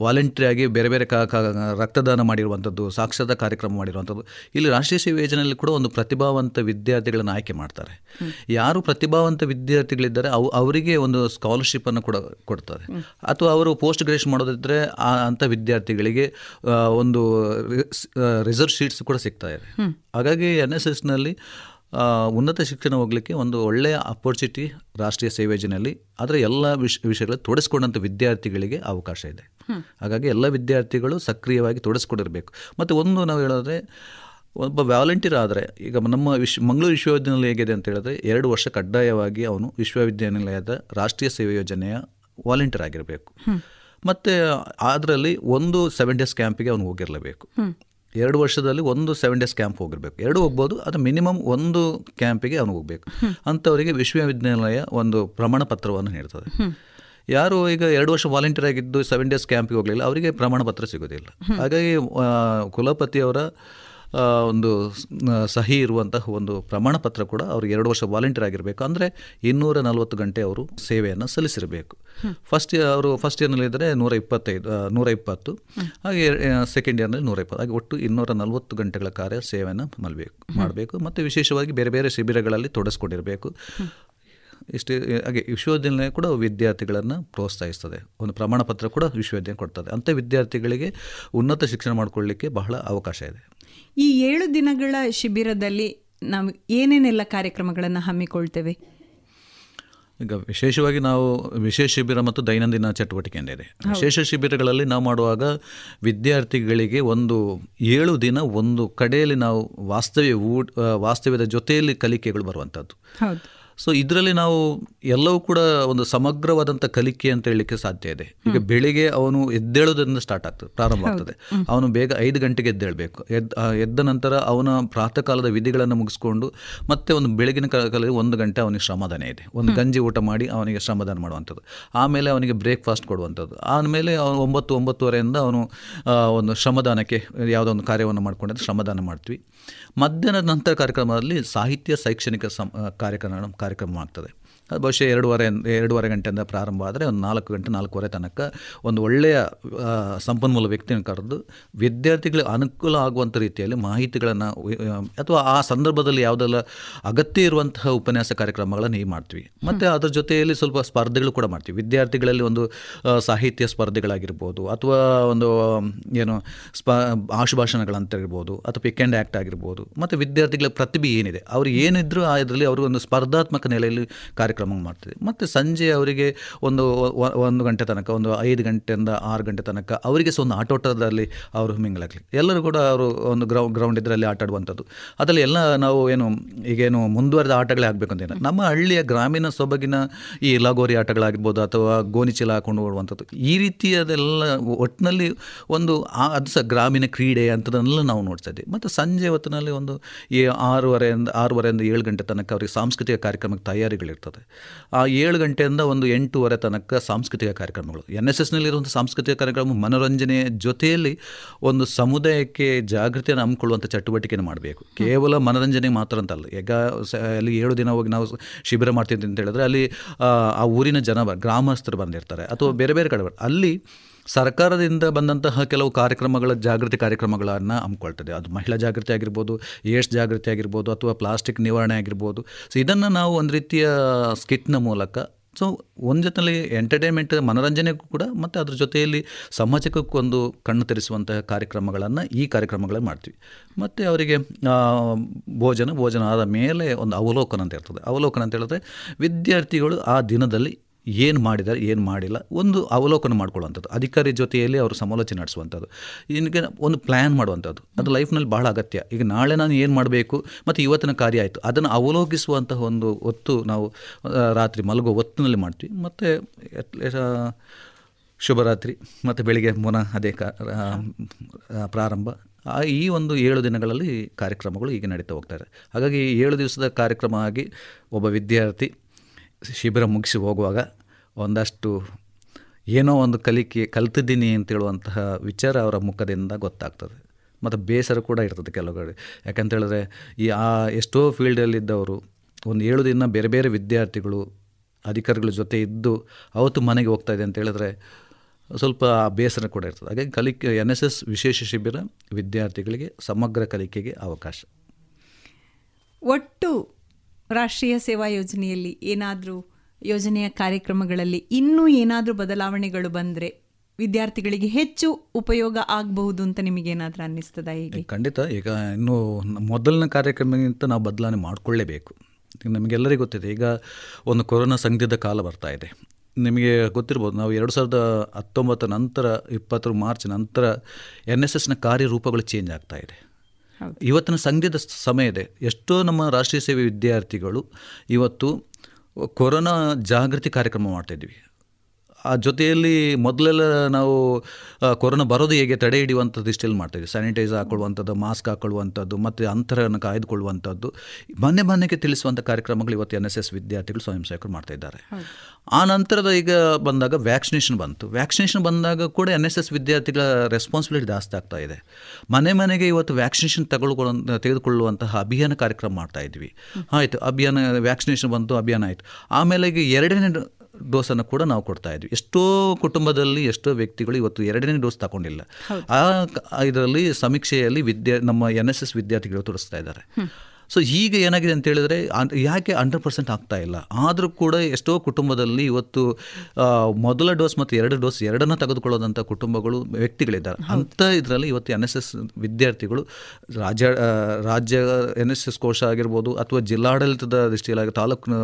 [SPEAKER 5] ವಾಲಂಟ್ರಿಯಾಗಿ ಬೇರೆ ಬೇರೆ ಕಾ ಕಾ- ರಕ್ತದಾನ ಮಾಡಿರುವಂಥದ್ದು ಸಾಕ್ಷರತಾ ಕಾರ್ಯಕ್ರಮ ಮಾಡಿರುವಂಥದ್ದು ಇಲ್ಲಿ ರಾಷ್ಟ್ರೀಯ ಸೇವೆ ಯೋಜನೆಯಲ್ಲಿ ಕೂಡ ಒಂದು ಪ್ರತಿಭಾವಂತ ವಿದ್ಯಾರ್ಥಿಗಳನ್ನು ಆಯ್ಕೆ ಮಾಡ್ತಾರೆ. ಯಾರು ಪ್ರತಿಭಾವಂತ ವಿದ್ಯಾರ್ಥಿಗಳಿದ್ದಾರೆ ಅವು ಅವರಿಗೆ ಒಂದು ಸ್ಕಾಲರ್ಶಿಪ್ಪನ್ನು ಕೂಡ ಕೊಡ್ತಾರೆ. ಅಥವಾ ಅವರು ಪೋಸ್ಟ್ ಗ್ರಾಜುಯೇಷನ್ ಮಾಡೋದಿದ್ರೆ ಆ ಅಂಥ ವಿದ್ಯಾರ್ಥಿಗಳಿಗೆ ಒಂದು ರಿಸರ್ವ್ ಶೀಟ್ಸ್ ಕೂಡ ಸಿಗ್ತಾ ಇದೆ. ಹಾಗಾಗಿ ಎನ್ ಎಸ್ ಎಸ್ನಲ್ಲಿ ಉನ್ನತ ಶಿಕ್ಷಣ ಹೋಗಲಿಕ್ಕೆ ಒಂದು ಒಳ್ಳೆಯ ಅಪರ್ಚುನಿಟಿ ರಾಷ್ಟ್ರೀಯ ಸೇವೆ ಯೋಜನೆಯಲ್ಲಿ ಆದರೆ ಎಲ್ಲ ವಿಷ ವಿಷಯಗಳಲ್ಲಿ ತೊಡಸ್ಕೊಂಡಂಥ ವಿದ್ಯಾರ್ಥಿಗಳಿಗೆ ಅವಕಾಶ ಇದೆ. ಹಾಗಾಗಿ ಎಲ್ಲ ವಿದ್ಯಾರ್ಥಿಗಳು ಸಕ್ರಿಯವಾಗಿ ತೊಡಸ್ಕೊಂಡಿರಬೇಕು. ಮತ್ತು ಒಂದು ನಾವು ಹೇಳಿದ್ರೆ ಒಬ್ಬ ವ್ಯಾಲಂಟಿಯರ್ ಆದರೆ ಈಗ ನಮ್ಮ ವಿಶ್ವ ಮಂಗಳೂರು ವಿಶ್ವವಿದ್ಯಾನಿಲಯ ಹೇಗಿದೆ ಅಂತ ಹೇಳಿದ್ರೆ ಎರಡು ವರ್ಷ ಕಡ್ಡಾಯವಾಗಿ ಅವನು ವಿಶ್ವವಿದ್ಯಾನಿಲಯದ ರಾಷ್ಟ್ರೀಯ ಸೇವೆ ಯೋಜನೆಯ ವಾಲಂಟಿಯರ್ ಆಗಿರಬೇಕು. ಮತ್ತು ಅದರಲ್ಲಿ ಒಂದು ಸೆವೆನ್ ಡೇಸ್ ಕ್ಯಾಂಪಿಗೆ ಅವನು ಹೋಗಿರಲೇಬೇಕು. ಎರಡು ವರ್ಷದಲ್ಲಿ ಒಂದು ಸೆವೆನ್ ಡೇಸ್ ಕ್ಯಾಂಪ್ ಹೋಗಿರಬೇಕು. ಎರಡು ಹೋಗ್ಬೋದು ಅದು ಮಿನಿಮಮ್ ಒಂದು ಕ್ಯಾಂಪಿಗೆ ಅವನು ಹೋಗಬೇಕು. ಅಂಥವರಿಗೆ ವಿಶ್ವವಿದ್ಯಾನಿಲಯ ಒಂದು ಪ್ರಮಾಣ ಪತ್ರವನ್ನು ನೀಡ್ತದೆ ಯಾರು ಈಗ ಎರಡು ವರ್ಷ ವಾಲಂಟಿಯರ್ ಆಗಿದ್ದು ಸೆವೆನ್ ಡೇಸ್ ಕ್ಯಾಂಪಿಗೆ ಹೋಗಲಿಲ್ಲ ಅವರಿಗೆ ಪ್ರಮಾಣ ಪತ್ರ ಸಿಗೋದಿಲ್ಲ ಹಾಗಾಗಿ ಕುಲಪತಿಯವರ ಒಂದು ಸಹಿ ಇರುವಂತಹ ಒಂದು ಪ್ರಮಾಣ ಪತ್ರ ಕೂಡ ಅವ್ರಿಗೆ ಎರಡು ವರ್ಷ ವಾಲಂಟಿಯರ್ ಆಗಿರಬೇಕು. ಅಂದರೆ ಇನ್ನೂರ ನಲವತ್ತು ಗಂಟೆ ಅವರು ಸೇವೆಯನ್ನು ಸಲ್ಲಿಸಿರಬೇಕು. ಫಸ್ಟ್ ಇಯರ್ ಅವರು ಫಸ್ಟ್ ಇಯರ್ನಲ್ಲಿದ್ದರೆ ನೂರ ಇಪ್ಪತ್ತೈದು ನೂರ ಇಪ್ಪತ್ತು. ಹಾಗೆ ಸೆಕೆಂಡ್ ಇಯರ್ನಲ್ಲಿ ನೂರ ಇಪ್ಪತ್ತು. ಹಾಗೆ ಒಟ್ಟು ಇನ್ನೂರ ನಲವತ್ತು ಗಂಟೆಗಳ ಕಾರ್ಯ ಸೇವೆಯನ್ನು ಮಲ್ಬೇಕು ಮಾಡಬೇಕು. ಮತ್ತು ವಿಶೇಷವಾಗಿ ಬೇರೆ ಬೇರೆ ಶಿಬಿರಗಳಲ್ಲಿ ತೊಡಸ್ಕೊಂಡಿರಬೇಕು. ಇಷ್ಟು ಹಾಗೆ ವಿಶ್ವವಿದ್ಯಾನಿಲಯ ಕೂಡ ವಿದ್ಯಾರ್ಥಿಗಳನ್ನು ಪ್ರೋತ್ಸಾಹಿಸ್ತದೆ. ಒಂದು ಪ್ರಮಾಣ ಪತ್ರ ಕೂಡ ವಿಶ್ವವಿದ್ಯಾಲಯ ಕೊಡ್ತದೆ. ಅಂಥ ವಿದ್ಯಾರ್ಥಿಗಳಿಗೆ ಉನ್ನತ ಶಿಕ್ಷಣ ಮಾಡಿಕೊಳ್ಳಿಕ್ಕೆ ಬಹಳ ಅವಕಾಶ ಇದೆ.
[SPEAKER 4] ಈ ಏಳು ದಿನಗಳ ಶಿಬಿರದಲ್ಲಿ ನಾವು ಏನೇನೆಲ್ಲ ಕಾರ್ಯಕ್ರಮಗಳನ್ನು ಹಮ್ಮಿಕೊಳ್ತೇವೆ?
[SPEAKER 5] ಈಗ ವಿಶೇಷವಾಗಿ ನಾವು ವಿಶೇಷ ಶಿಬಿರ ಮತ್ತು ದೈನಂದಿನ ಚಟುವಟಿಕೆ ಇದೆ. ವಿಶೇಷ ಶಿಬಿರಗಳಲ್ಲಿ ನಾವು ಮಾಡುವಾಗ ವಿದ್ಯಾರ್ಥಿಗಳಿಗೆ ಒಂದು ಏಳು ದಿನ ಒಂದು ಕಡೆಯಲ್ಲಿ ನಾವು ವಾಸ್ತವ್ಯ ಊಟ ವಾಸ್ತವ್ಯದ ಜೊತೆಯಲ್ಲಿ ಕಲಿಕೆಗಳು ಬರುವಂಥದ್ದು. ಸೊ ಇದರಲ್ಲಿ ನಾವು ಎಲ್ಲವೂ ಕೂಡ ಒಂದು ಸಮಗ್ರವಾದಂಥ ಕಲಿಕೆ ಅಂತ ಹೇಳಲಿಕ್ಕೆ ಸಾಧ್ಯ ಇದೆ. ಈಗ ಬೆಳಿಗ್ಗೆ ಅವನು ಎದ್ದೇಳೋದ್ರಿಂದ ಸ್ಟಾರ್ಟ್ ಆಗ್ತದೆ ಪ್ರಾರಂಭ ಆಗ್ತದೆ. ಅವನು ಬೇಗ ಐದು ಗಂಟೆಗೆ ಎದ್ದೇಳಬೇಕು. ಎದ್ ಎದ್ದ ನಂತರ ಅವನ ಪ್ರಾತಃ ಕಾಲದ ವಿಧಿಗಳನ್ನು ಮುಗಿಸ್ಕೊಂಡು ಮತ್ತೆ ಒಂದು ಬೆಳಗಿನ ಕಾಲದಲ್ಲಿ ಒಂದು ಗಂಟೆ ಅವನಿಗೆ ಶ್ರಮದಾನ ಇದೆ. ಒಂದು ಗಂಜಿ ಊಟ ಮಾಡಿ ಅವನಿಗೆ ಶ್ರಮದಾನ ಮಾಡುವಂಥದ್ದು. ಆಮೇಲೆ ಅವನಿಗೆ ಬ್ರೇಕ್ಫಾಸ್ಟ್ ಕೊಡುವಂಥದ್ದು. ಆಮೇಲೆ ಅವನು ಒಂಬತ್ತು ಒಂಬತ್ತುವರೆಯಿಂದ ಅವನು ಒಂದು ಶ್ರಮದಾನಕ್ಕೆ ಯಾವುದೋ ಒಂದು ಕಾರ್ಯವನ್ನು ಮಾಡಿಕೊಂಡಿದ್ದು ಶ್ರಮದಾನ ಮಾಡ್ತೀವಿ. ಮಧ್ಯಾಹ್ನದ ನಂತರ ಕಾರ್ಯಕ್ರಮದಲ್ಲಿ ಸಾಹಿತ್ಯ ಶೈಕ್ಷಣಿಕ ಸಂ ಕಾರ್ಯಕ್ರಮ ಕಾರ್ಯಕ್ರಮ ಆಗ್ತದೆ ಅದು ಬಹುಶಃ ಎರಡೂವರೆ ಎರಡೂವರೆ ಗಂಟೆಯಿಂದ ಪ್ರಾರಂಭ ಆದರೆ ಒಂದು ನಾಲ್ಕು ಗಂಟೆ ನಾಲ್ಕೂವರೆ ತನಕ ಒಂದು ಒಳ್ಳೆಯ ಸಂಪನ್ಮೂಲ ವ್ಯಕ್ತಿಯನ್ನು ಕರೆದು ವಿದ್ಯಾರ್ಥಿಗಳಿಗೆ ಅನುಕೂಲ ಆಗುವಂಥ ರೀತಿಯಲ್ಲಿ ಮಾಹಿತಿಗಳನ್ನು ಅಥವಾ ಆ ಸಂದರ್ಭದಲ್ಲಿ ಯಾವುದೆಲ್ಲ ಅಗತ್ಯ ಇರುವಂತಹ ಉಪನ್ಯಾಸ ಕಾರ್ಯಕ್ರಮಗಳನ್ನು ಈ ಮಾಡ್ತೀವಿ. ಮತ್ತು ಅದರ ಜೊತೆಯಲ್ಲಿ ಸ್ವಲ್ಪ ಸ್ಪರ್ಧೆಗಳು ಕೂಡ ಮಾಡ್ತೀವಿ. ವಿದ್ಯಾರ್ಥಿಗಳಲ್ಲಿ ಒಂದು ಸಾಹಿತ್ಯ ಸ್ಪರ್ಧೆಗಳಾಗಿರ್ಬೋದು ಅಥವಾ ಒಂದು ಏನು ಸ್ಪ ಆಶುಭಾಷಣಗಳಂತಿರ್ಬೋದು ಅಥವಾ ಪಿಕ್ ಆ್ಯಂಡ್ ಆ್ಯಕ್ಟ್ ಆಗಿರ್ಬೋದು. ಮತ್ತು ವಿದ್ಯಾರ್ಥಿಗಳ ಪ್ರತಿಭೆ ಏನಿದೆ? ಅವ್ರು ಏನಿದ್ರು ಆ ಇದರಲ್ಲಿ ಅವರು ಒಂದು ಸ್ಪರ್ಧಾತ್ಮಕ ನೆಲೆಯಲ್ಲಿ ಕಾರ್ಯಕ್ರಮ ಮಾಡ್ತೀವಿ ಮತ್ತು ಸಂಜೆ ಅವರಿಗೆ ಒಂದು ಒಂದು ಗಂಟೆ ತನಕ ಒಂದು ಐದು ಗಂಟೆಯಿಂದ ಆರು ಗಂಟೆ ತನಕ ಅವರಿಗೆ ಸಹ ಒಂದು ಆಟೋಟದಲ್ಲಿ ಅವರು ಮಿಂಗ್ಲಾಗಲಿ. ಎಲ್ಲರೂ ಕೂಡ ಅವರು ಒಂದು ಗ್ರೌ ಗ್ರೌಂಡ್ ಇದರಲ್ಲಿ ಆಟಾಡುವಂಥದ್ದು ಅದರಲ್ಲಿ ಎಲ್ಲ ನಾವು ಏನು ಈಗೇನು ಮುಂದುವರೆದ ಆಟಗಳೇ ಆಗಬೇಕು ಅಂತೇನು ನಮ್ಮ ಹಳ್ಳಿಯ ಗ್ರಾಮೀಣ ಸೊಬಗಿನ ಈ ಲಗೋರಿ ಆಟಗಳಾಗಿರ್ಬೋದು ಅಥವಾ ಗೋಣಿಚೀಲ ಹಾಕೊಂಡು ಓಡುವಂಥದ್ದು. ಈ ರೀತಿಯದೆಲ್ಲ ಒಟ್ಟಿನಲ್ಲಿ ಒಂದು ಅದು ಸಹ ಗ್ರಾಮೀಣ ಕ್ರೀಡೆ ಅಂಥದ್ದನ್ನೆಲ್ಲ ನಾವು ನೋಡ್ತಾ ಇದ್ದೀವಿ. ಮತ್ತು ಸಂಜೆ ಹೊತ್ತಿನಲ್ಲಿ ಒಂದು ಈ ಆರೂವರೆಯಿಂದ ಆರೂವರೆಯಿಂದ ಏಳು ಗಂಟೆ ತನಕ ಅವರಿಗೆ ಸಾಂಸ್ಕೃತಿಕ ಕಾರ್ಯಕ್ರಮಕ್ಕೆ ತಯಾರಿಗಳಿರ್ತದೆ. ಆ ಏಳು ಗಂಟೆಯಿಂದ ಒಂದು ಎಂಟೂವರೆ ತನಕ ಸಾಂಸ್ಕೃತಿಕ ಕಾರ್ಯಕ್ರಮಗಳು. ಎನ್ ಎಸ್ ಎಸ್ನಲ್ಲಿರುವಂಥ ಸಾಂಸ್ಕೃತಿಕ ಕಾರ್ಯಕ್ರಮ ಮನೋರಂಜನೆಯ ಜೊತೆಯಲ್ಲಿ ಒಂದು ಸಮುದಾಯಕ್ಕೆ ಜಾಗೃತಿಯನ್ನು ಹಮ್ಮಿಕೊಳ್ಳುವಂಥ ಚಟುವಟಿಕೆಯನ್ನು ಮಾಡಬೇಕು. ಕೇವಲ ಮನೋರಂಜನೆ ಮಾತ್ರ ಅಂತಲ್ಲ ಈಗ ಅಲ್ಲಿ ಏಳು ದಿನ ಹೋಗಿ ನಾವು ಶಿಬಿರ ಮಾಡ್ತಿದ್ವಿ ಅಂತ ಹೇಳಿದ್ರೆ ಅಲ್ಲಿ ಆ, ಊರಿನ ಜನ ಗ್ರಾಮಸ್ಥರು ಬಂದಿರ್ತಾರೆ. ಅಥವಾ ಬೇರೆ ಬೇರೆ ಕಡೆ ಅಲ್ಲಿ ಸರ್ಕಾರದಿಂದ ಬಂದಂತಹ ಕೆಲವು ಕಾರ್ಯಕ್ರಮಗಳ ಜಾಗೃತಿ ಕಾರ್ಯಕ್ರಮಗಳನ್ನು ಹಮ್ಮಿಕೊಳ್ತದೆ. ಅದು ಮಹಿಳಾ ಜಾಗೃತಿ ಆಗಿರ್ಬೋದು, ಏಡ್ಸ್ ಜಾಗೃತಿ ಆಗಿರ್ಬೋದು ಅಥವಾ ಪ್ಲಾಸ್ಟಿಕ್ ನಿವಾರಣೆ ಆಗಿರ್ಬೋದು. ಸೊ ಇದನ್ನು ನಾವು ಒಂದು ರೀತಿಯ ಸ್ಕಿಟ್ನ ಮೂಲಕ ಸೊ ಒಂದು ಜೊತೆಲಿ ಎಂಟರ್ಟೈನ್ಮೆಂಟ್ ಮನೋರಂಜನೆಗೂ ಕೂಡ ಮತ್ತು ಅದ್ರ ಜೊತೆಯಲ್ಲಿ ಸಮಾಜಕ್ಕೊಂದು ಕಣ್ಣು ತೆರೆಸುವಂತಹ ಕಾರ್ಯಕ್ರಮಗಳನ್ನು ಈ ಕಾರ್ಯಕ್ರಮಗಳನ್ನು ಮಾಡ್ತೀವಿ. ಮತ್ತು ಅವರಿಗೆ ಭೋಜನ ಭೋಜನ ಆದ ಮೇಲೆ ಒಂದು ಅವಲೋಕನ ಅಂತ ಇರ್ತದೆ. ಅವಲೋಕನ ಅಂತ ಹೇಳಿದ್ರೆ ವಿದ್ಯಾರ್ಥಿಗಳು ಆ ದಿನದಲ್ಲಿ ಏನು ಮಾಡಿದ್ದಾರೆ, ಏನು ಮಾಡಿಲ್ಲ, ಒಂದು ಅವಲೋಕನ ಮಾಡ್ಕೊಳ್ಳುವಂಥದ್ದು, ಅಧಿಕಾರಿ ಜೊತೆಯಲ್ಲಿ ಅವರು ಸಮಾಲೋಚನೆ ನಡೆಸುವಂಥದ್ದು ಈಗ ಒಂದು ಪ್ಲ್ಯಾನ್ ಮಾಡುವಂಥದ್ದು, ಅದು ಲೈಫ್ನಲ್ಲಿ ಬಹಳ ಅಗತ್ಯ. ಈಗ ನಾಳೆ ನಾನು ಏನು ಮಾಡಬೇಕು, ಮತ್ತು ಇವತ್ತಿನ ಕಾರ್ಯ ಆಯಿತು, ಅದನ್ನು ಅವಲೋಕಿಸುವಂತಹ ಒಂದು ಒತ್ತು ನಾವು ರಾತ್ರಿ ಮಲಗೋ ಹೊತ್ತಿನಲ್ಲಿ ಮಾಡ್ತೀವಿ. ಮತ್ತು ಶುಭರಾತ್ರಿ, ಮತ್ತು ಬೆಳಿಗ್ಗೆ ಪುನಃ ಅದೇ ಪ್ರಾರಂಭ. ಈ ಒಂದು ಏಳು ದಿನಗಳಲ್ಲಿ ಕಾರ್ಯಕ್ರಮಗಳು ಈಗ ನಡೀತಾ ಹೋಗ್ತಾರೆ ಹಾಗಾಗಿ ಏಳು ದಿವಸದ ಕಾರ್ಯಕ್ರಮ ಆಗಿ ಒಬ್ಬ ವಿದ್ಯಾರ್ಥಿ ಶಿಬಿರ ಮುಗಿಸಿ ಹೋಗುವಾಗ ಒಂದಷ್ಟು ಏನೋ ಒಂದು ಕಲಿಕೆ ಕಲ್ತಿದ್ದೀನಿ ಅಂತ ಹೇಳುವಂತಹ ವಿಚಾರ ಅವರ ಮುಖದಿಂದ ಗೊತ್ತಾಗ್ತದೆ. ಮತ್ತು ಬೇಸರ ಕೂಡ ಇರ್ತದೆ ಕೆಲವು ಕಡೆ. ಯಾಕಂತ ಹೇಳಿದ್ರೆ ಈ ಆ ಎಷ್ಟೋ ಫೀಲ್ಡಲ್ಲಿದ್ದವರು ಒಂದು ಏಳು ದಿನ ಬೇರೆ ಬೇರೆ ವಿದ್ಯಾರ್ಥಿಗಳು, ಅಧಿಕಾರಿಗಳ ಜೊತೆ ಇದ್ದು ಅವತ್ತು ಮನೆಗೆ ಹೋಗ್ತಾ ಇದೆ ಅಂತ ಹೇಳಿದ್ರೆ ಸ್ವಲ್ಪ ಬೇಸರ ಕೂಡ ಇರ್ತದೆ. ಹಾಗೆ ಕಲಿಕೆ, ಎನ್ ಎಸ್ ಎಸ್ ವಿಶೇಷ ಶಿಬಿರ ವಿದ್ಯಾರ್ಥಿಗಳಿಗೆ ಸಮಗ್ರ ಕಲಿಕೆಗೆ ಅವಕಾಶ.
[SPEAKER 4] ಒಟ್ಟು ರಾಷ್ಟ್ರೀಯ ಸೇವಾ ಯೋಜನೆಯಲ್ಲಿ ಏನಾದರೂ ಯೋಜನೆಯ ಕಾರ್ಯಕ್ರಮಗಳಲ್ಲಿ ಇನ್ನೂ ಏನಾದರೂ ಬದಲಾವಣೆಗಳು ಬಂದರೆ ವಿದ್ಯಾರ್ಥಿಗಳಿಗೆ ಹೆಚ್ಚು ಉಪಯೋಗ ಆಗಬಹುದು ಅಂತ ನಿಮಗೇನಾದರೂ ಅನ್ನಿಸ್ತದ ಹೀಗೆ?
[SPEAKER 5] ಖಂಡಿತ. ಈಗ ಇನ್ನು ಮೊದಲನೇ ಕಾರ್ಯಕ್ರಮಕ್ಕಿಂತ ನಾವು ಬದಲಾವಣೆ ಮಾಡಿಕೊಳ್ಳೇಬೇಕು. ನಮಗೆಲ್ಲರಿಗೂ ಗೊತ್ತಿದೆ ಈಗ ಒಂದು ಕೊರೋನಾ ಸಂಘದ ಕಾಲ ಬರ್ತಾ ಇದೆ. ನಿಮಗೆ ಗೊತ್ತಿರ್ಬೋದು ನಾವು ಎರಡು ಸಾವಿರದ ಹತ್ತೊಂಬತ್ತರ ನಂತರ ಇಪ್ಪತ್ತರ ಮಾರ್ಚ್ ನಂತರ ಎನ್ ಎಸ್ ಎಸ್ನ ಕಾರ್ಯರೂಪಗಳು ಚೇಂಜ್ ಆಗ್ತಾ ಇದೆ. ಇವತ್ತಿನ ಸಂದಿಗ್ಧ ಸಮಯ ಇದೆ ಎಷ್ಟೋ ನಮ್ಮ ರಾಷ್ಟ್ರೀಯ ಸೇವೆ ವಿದ್ಯಾರ್ಥಿಗಳು ಇವತ್ತು ಕೊರೋನಾ ಜಾಗೃತಿ ಕಾರ್ಯಕ್ರಮ ಮಾಡ್ತಾಯಿದ್ವಿ ಆ ಜೊತೆಯಲ್ಲಿ ಮೊದಲೆಲ್ಲ ನಾವು ಕೊರೋನಾ ಬರೋದು ಹೇಗೆ ತಡೆ ಹಿಡಿಯುವಂಥದ್ದು ಇಷ್ಟೆಲ್ಲ ಮಾಡ್ತಾಯಿದ್ವಿ ಸ್ಯಾನಿಟೈಸರ್ ಹಾಕೊಳ್ಳುವಂಥದ್ದು ಮಾಸ್ಕ್ ಹಾಕೊಳ್ಳುವಂಥದ್ದು ಮತ್ತು ಅಂತರವನ್ನು ಕಾಯ್ದುಕೊಳ್ಳುವಂಥದ್ದು. ಮನೆ ಮನೆಗೆ ತಿಳಿಸುವಂಥ ಕಾರ್ಯಕ್ರಮಗಳು ಇವತ್ತು ಎನ್ ಎಸ್ ಎಸ್ ವಿದ್ಯಾರ್ಥಿಗಳು ಸ್ವಯಂ ಸೇವಕರು ಮಾಡ್ತಾ ಇದ್ದಾರೆ. ಆ ನಂತರದ ಈಗ ಬಂದಾಗ ವ್ಯಾಕ್ಸಿನೇಷನ್ ಬಂತು. ವ್ಯಾಕ್ಸಿನೇಷನ್ ಬಂದಾಗ ಕೂಡ ಎನ್ ಎಸ್ ಎಸ್ ವಿದ್ಯಾರ್ಥಿಗಳ ರೆಸ್ಪಾನ್ಸಿಬಿಲಿಟಿ ಜಾಸ್ತಿ ಆಗ್ತಾ ಇದೆ. ಮನೆ ಮನೆಗೆ ಇವತ್ತು ವ್ಯಾಕ್ಸಿನೇಷನ್ ತಗೊಳ್ಕೊಳ್ಳೋ ತೆಗೆದುಕೊಳ್ಳುವಂತಹ ಅಭಿಯಾನ ಕಾರ್ಯಕ್ರಮ ಮಾಡ್ತಾ ಇದ್ವಿ. ಆಯಿತು ಅಭಿಯಾನ ವ್ಯಾಕ್ಸಿನೇಷನ್ ಬಂತು ಅಭಿಯಾನ ಆಯಿತು. ಆಮೇಲೆ ಈಗ ಎರಡನೇ ಡೋಸನ್ನು ಕೂಡ ನಾವು ಕೊಡ್ತಾ ಇದ್ವಿ. ಎಷ್ಟೋ ಕುಟುಂಬದಲ್ಲಿ ಎಷ್ಟೋ ವ್ಯಕ್ತಿಗಳು ಇವತ್ತು ಎರಡನೇ ಡೋಸ್ ತಗೊಂಡಿಲ್ಲ. ಆ ಇದರಲ್ಲಿ ಸಮೀಕ್ಷೆಯಲ್ಲಿ ವಿದ್ಯಾ ನಮ್ಮ ಎನ್ ಎಸ್ ಎಸ್ ವಿದ್ಯಾರ್ಥಿಗಳು ತೋರಿಸ್ತಾ ಇದ್ದಾರೆ. ಸೊ ಈಗ ಏನಾಗಿದೆ ಅಂತ ಹೇಳಿದ್ರೆ ಯಾಕೆ ಹಂಡ್ರೆಡ್ ಪರ್ಸೆಂಟ್ ಆಗ್ತಾ ಇಲ್ಲ? ಆದರೂ ಕೂಡ ಎಷ್ಟೋ ಕುಟುಂಬದಲ್ಲಿ ಇವತ್ತು ಮೊದಲ ಡೋಸ್ ಮತ್ತು ಎರಡು ಡೋಸ್ ಎರಡನ್ನ ತೆಗೆದುಕೊಳ್ಳೋದಂಥ ಕುಟುಂಬಗಳು ವ್ಯಕ್ತಿಗಳಿದ್ದಾರೆ. ಅಂಥ ಇದರಲ್ಲಿ ಇವತ್ತು ಎನ್ ಎಸ್ ಎಸ್ ವಿದ್ಯಾರ್ಥಿಗಳು ರಾಜ್ಯ ರಾಜ್ಯ ಎನ್ ಎಸ್ ಎಸ್ ಕೋಶ ಆಗಿರ್ಬೋದು ಅಥವಾ ಜಿಲ್ಲಾಡಳಿತದ ದೃಷ್ಟಿಯಲ್ಲಿ ತಾಲೂಕು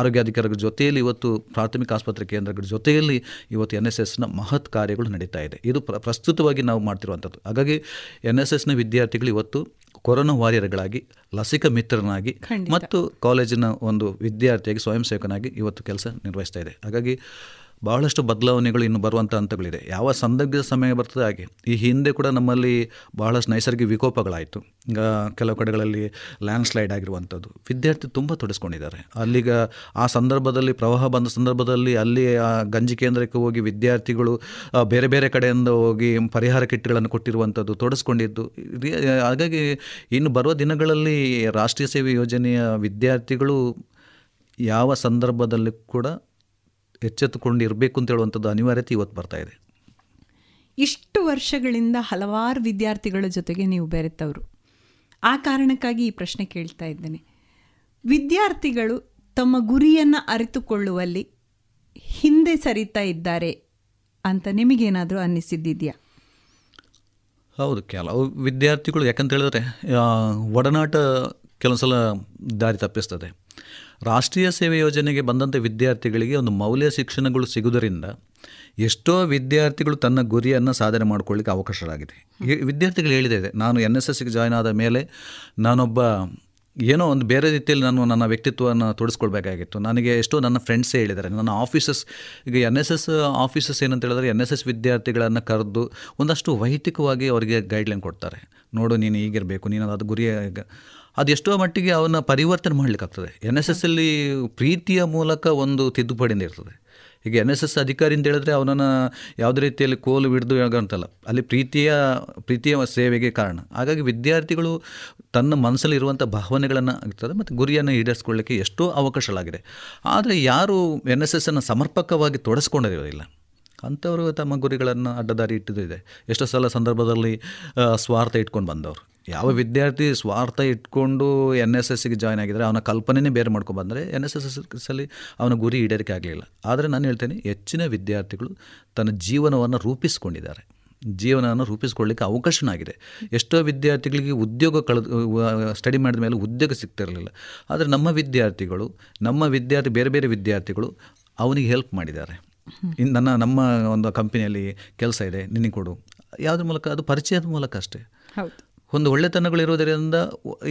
[SPEAKER 5] ಆರೋಗ್ಯಾಧಿಕಾರಿಗಳ ಜೊತೆಯಲ್ಲಿ ಇವತ್ತು ಪ್ರಾಥಮಿಕ ಆಸ್ಪತ್ರೆ ಕೇಂದ್ರಗಳ ಜೊತೆಯಲ್ಲಿ ಇವತ್ತು ಎನ್ ಎಸ್ ಎಸ್ನ ಮಹತ್ ಕಾರ್ಯಗಳು ನಡೀತಾ ಇದೆ. ಇದು ಪ್ರ ಪ್ರಸ್ತುತವಾಗಿ ನಾವು ಮಾಡ್ತಿರುವಂಥದ್ದು. ಹಾಗಾಗಿ ಎನ್ ಎಸ್ ಎಸ್ನ ವಿದ್ಯಾರ್ಥಿಗಳು ಇವತ್ತು ಕೊರೋನಾ ವಾರಿಯರ್ಗಳಾಗಿ ಲಸಿಕಾ ಮಿತ್ರನಾಗಿ ಮತ್ತು ಕಾಲೇಜಿನ ಒಂದು ವಿದ್ಯಾರ್ಥಿಯಾಗಿ ಸ್ವಯಂ ಸೇವಕನಾಗಿ ಇವತ್ತು ಕೆಲಸ ನಿರ್ವಹಿಸ್ತಾ ಇದೆ. ಹಾಗಾಗಿ ಬಹಳಷ್ಟು ಬದಲಾವಣೆಗಳು ಇನ್ನು ಬರುವಂಥ ಹಂತಗಳಿದೆ. ಯಾವ ಸಂದರ್ಭದ ಸಮಯ ಬರ್ತದೆ ಹಾಗೆ. ಈ ಹಿಂದೆ ಕೂಡ ನಮ್ಮಲ್ಲಿ ಬಹಳಷ್ಟು ನೈಸರ್ಗಿಕ ವಿಕೋಪಗಳಾಯಿತು. ಈಗ ಕೆಲವು ಕಡೆಗಳಲ್ಲಿ ಲ್ಯಾಂಡ್ ಸ್ಲೈಡ್ ಆಗಿರುವಂಥದ್ದು ವಿದ್ಯಾರ್ಥಿ ತುಂಬ ತೊಡಸ್ಕೊಂಡಿದ್ದಾರೆ. ಅಲ್ಲಿಗ ಆ ಸಂದರ್ಭದಲ್ಲಿ, ಪ್ರವಾಹ ಬಂದ ಸಂದರ್ಭದಲ್ಲಿ ಅಲ್ಲಿ ಆ ಗಂಜಿ ಕೇಂದ್ರಕ್ಕೆ ಹೋಗಿ ವಿದ್ಯಾರ್ಥಿಗಳು ಬೇರೆ ಬೇರೆ ಕಡೆಯಿಂದ ಹೋಗಿ ಪರಿಹಾರ ಕಿಟ್ಗಳನ್ನು ಕೊಟ್ಟಿರುವಂಥದ್ದು ತೊಡಸ್ಕೊಂಡಿದ್ದು. ಹಾಗಾಗಿ ಇನ್ನು ಬರುವ ದಿನಗಳಲ್ಲಿ ರಾಷ್ಟ್ರೀಯ ಸೇವೆ ಯೋಜನೆಯ ವಿದ್ಯಾರ್ಥಿಗಳು ಯಾವ ಸಂದರ್ಭದಲ್ಲಿ ಕೂಡ ಎಚ್ಚೆತ್ತುಕೊಂಡು ಇರಬೇಕು ಅಂತ ಹೇಳುವಂಥದ್ದು ಅನಿವಾರ್ಯತೆ ಇವತ್ತು ಬರ್ತಾ ಇದೆ.
[SPEAKER 4] ಇಷ್ಟು ವರ್ಷಗಳಿಂದ ಹಲವಾರು ವಿದ್ಯಾರ್ಥಿಗಳ ಜೊತೆಗೆ ನೀವು ಬೆರೆತವರು. ಆ ಕಾರಣಕ್ಕಾಗಿ ಈ ಪ್ರಶ್ನೆ ಕೇಳ್ತಾ ಇದ್ದೇನೆ. ವಿದ್ಯಾರ್ಥಿಗಳು ತಮ್ಮ ಗುರಿಯನ್ನು ಅರಿತುಕೊಳ್ಳುವಲ್ಲಿ ಹಿಂದೆ ಸರಿತಾ ಇದ್ದಾರೆ ಅಂತ ನಿಮಗೇನಾದರೂ ಅನ್ನಿಸಿದ್ದಿದೆಯಾ?
[SPEAKER 5] ಹೌದು ಕೆಲವು ವಿದ್ಯಾರ್ಥಿಗಳು ಯಾಕಂತ ಹೇಳಿದ್ರೆ ಒಡನಾಟ ಕೆಲವು ಸಲ ದಾರಿ ತಪ್ಪಿಸ್ತದೆ. ರಾಷ್ಟ್ರೀಯ ಸೇವೆ ಯೋಜನೆಗೆ ಬಂದಂಥ ವಿದ್ಯಾರ್ಥಿಗಳಿಗೆ ಒಂದು ಮೌಲ್ಯ ಶಿಕ್ಷಣಗಳು ಸಿಗುವುದರಿಂದ ಎಷ್ಟೋ ವಿದ್ಯಾರ್ಥಿಗಳು ತನ್ನ ಗುರಿಯನ್ನು ಸಾಧನೆ ಮಾಡ್ಕೊಳ್ಳಿಕ್ಕೆ ಅವಕಾಶಗಳಾಗಿದೆ. ಈ ವಿದ್ಯಾರ್ಥಿಗಳು ಹೇಳಿದೆ, ನಾನು ಎನ್ ಎಸ್ ಎಸ್ಗೆ ಜಾಯ್ನ್ ಆದ ಮೇಲೆ ನಾನೊಬ್ಬ ಏನೋ ಒಂದು ಬೇರೆ ರೀತಿಯಲ್ಲಿ ನಾನು ನನ್ನ ವ್ಯಕ್ತಿತ್ವವನ್ನು ತೋರಿಸ್ಕೊಳ್ಬೇಕಾಗಿತ್ತು ನನಗೆ ಎಷ್ಟೋ ನನ್ನ ಫ್ರೆಂಡ್ಸೇ ಹೇಳಿದ್ದಾರೆ, ನನ್ನ ಆಫೀಸಸ್, ಈಗ ಎನ್ ಎಸ್ ಎಸ್ ಆಫೀಸಸ್ ಏನಂತ ಹೇಳಿದ್ರೆ ಎನ್ ಎಸ್ ಎಸ್ ವಿದ್ಯಾರ್ಥಿಗಳನ್ನು ಕರೆದು ಒಂದಷ್ಟು ವೈಯಕ್ತಿಕವಾಗಿ ಅವರಿಗೆ ಗೈಡ್ಲೈನ್ ಕೊಡ್ತಾರೆ. ನೋಡು, ನೀನು ಹೀಗಿರಬೇಕು, ನೀನು ಅದು ಗುರಿ ಅದು ಎಷ್ಟೋ ಮಟ್ಟಿಗೆ ಅವನ್ನ ಪರಿವರ್ತನೆ ಮಾಡಲಿಕ್ಕಾಗ್ತದೆ. ಎನ್ ಎಸ್ ಎಸ್ ಅಲ್ಲಿ ಪ್ರೀತಿಯ ಮೂಲಕ ಒಂದು ತಿದ್ದುಪಡಿಯಿಂದ ಇರ್ತದೆ. ಈಗ ಎನ್ ಎಸ್ ಎಸ್ ಅಧಿಕಾರಿ ಅಂತ ಹೇಳಿದ್ರೆ ಅವನನ್ನು ಯಾವುದೇ ರೀತಿಯಲ್ಲಿ ಕೋಲು ಹಿಡಿದು ಅಂತಲ್ಲ. ಅಲ್ಲಿ ಪ್ರೀತಿಯ ಪ್ರೀತಿಯ ಸೇವೆಗೆ ಕಾರಣ. ಹಾಗಾಗಿ ವಿದ್ಯಾರ್ಥಿಗಳು ತನ್ನ ಮನಸ್ಸಲ್ಲಿ ಇರುವಂಥ ಭಾವನೆಗಳನ್ನು ಆಗ್ತದೆ ಮತ್ತು ಗುರಿಯನ್ನು ಈಡೇರಿಸ್ಕೊಳ್ಳಿಕ್ಕೆ ಎಷ್ಟೋ ಅವಕಾಶಗಳಾಗಿದೆ. ಆದರೆ ಯಾರು ಎನ್ ಎಸ್ ಎಸ್ಸನ್ನು ಸಮರ್ಪಕವಾಗಿ ತೊಡಸ್ಕೊಂಡಿರೋದಿಲ್ಲ. ಅಂಥವರು ತಮ್ಮ ಗುರಿಗಳನ್ನು ಅಡ್ಡದಾರಿ ಇಟ್ಟಿದ್ದು ಇದೆ. ಎಷ್ಟೋ ಸಲ ಸಂದರ್ಭದಲ್ಲಿ ಸ್ವಾರ್ಥ ಇಟ್ಕೊಂಡು ಬಂದವರು. ಯಾವ ವಿದ್ಯಾರ್ಥಿ ಸ್ವಾರ್ಥ ಇಟ್ಕೊಂಡು ಎನ್ ಎಸ್ ಎಸ್ಸಿಗೆ ಜಾಯ್ನ್ ಆಗಿದ್ದಾರೆ ಅವನ ಕಲ್ಪನೆನೇ ಬೇರೆ ಮಾಡ್ಕೊಂಡು ಬಂದರೆ ಎನ್ ಎಸ್ ಎಸ್ ಎಸ್ಸಲ್ಲಿ ಅವನ ಗುರಿ ಈಡೇರಿಕೆ ಆಗಲಿಲ್ಲ. ಆದರೆ ನಾನು ಹೇಳ್ತೇನೆ, ಹೆಚ್ಚಿನ ವಿದ್ಯಾರ್ಥಿಗಳು ತನ್ನ ಜೀವನವನ್ನು ರೂಪಿಸ್ಕೊಂಡಿದ್ದಾರೆ. ಜೀವನವನ್ನು ರೂಪಿಸ್ಕೊಳ್ಳಿಕ್ಕೆ ಅವಕಾಶನಾಗಿದೆ. ಎಷ್ಟೋ ವಿದ್ಯಾರ್ಥಿಗಳಿಗೆ ಉದ್ಯೋಗ ಕಳೆದು ಸ್ಟಡಿ ಮಾಡಿದ ಮೇಲೆ ಉದ್ಯೋಗ ಸಿಗ್ತಿರಲಿಲ್ಲ. ಆದರೆ ನಮ್ಮ ವಿದ್ಯಾರ್ಥಿಗಳು, ನಮ್ಮ ವಿದ್ಯಾರ್ಥಿ, ಬೇರೆ ಬೇರೆ ವಿದ್ಯಾರ್ಥಿಗಳು ಅವನಿಗೆ ಹೆಲ್ಪ್ ಮಾಡಿದ್ದಾರೆ. ಇನ್ನು ನನ್ನ, ನಮ್ಮ ಒಂದು ಕಂಪನಿಯಲ್ಲಿ ಕೆಲಸ ಇದೆ, ನಿನಗೆ ಕೊಡು. ಯಾವುದ್ರ ಮೂಲಕ? ಅದು ಪರಿಚಯದ ಮೂಲಕ ಅಷ್ಟೇ. ಒಂದು ಒಳ್ಳೆತನಗಳಿರೋದರಿಂದ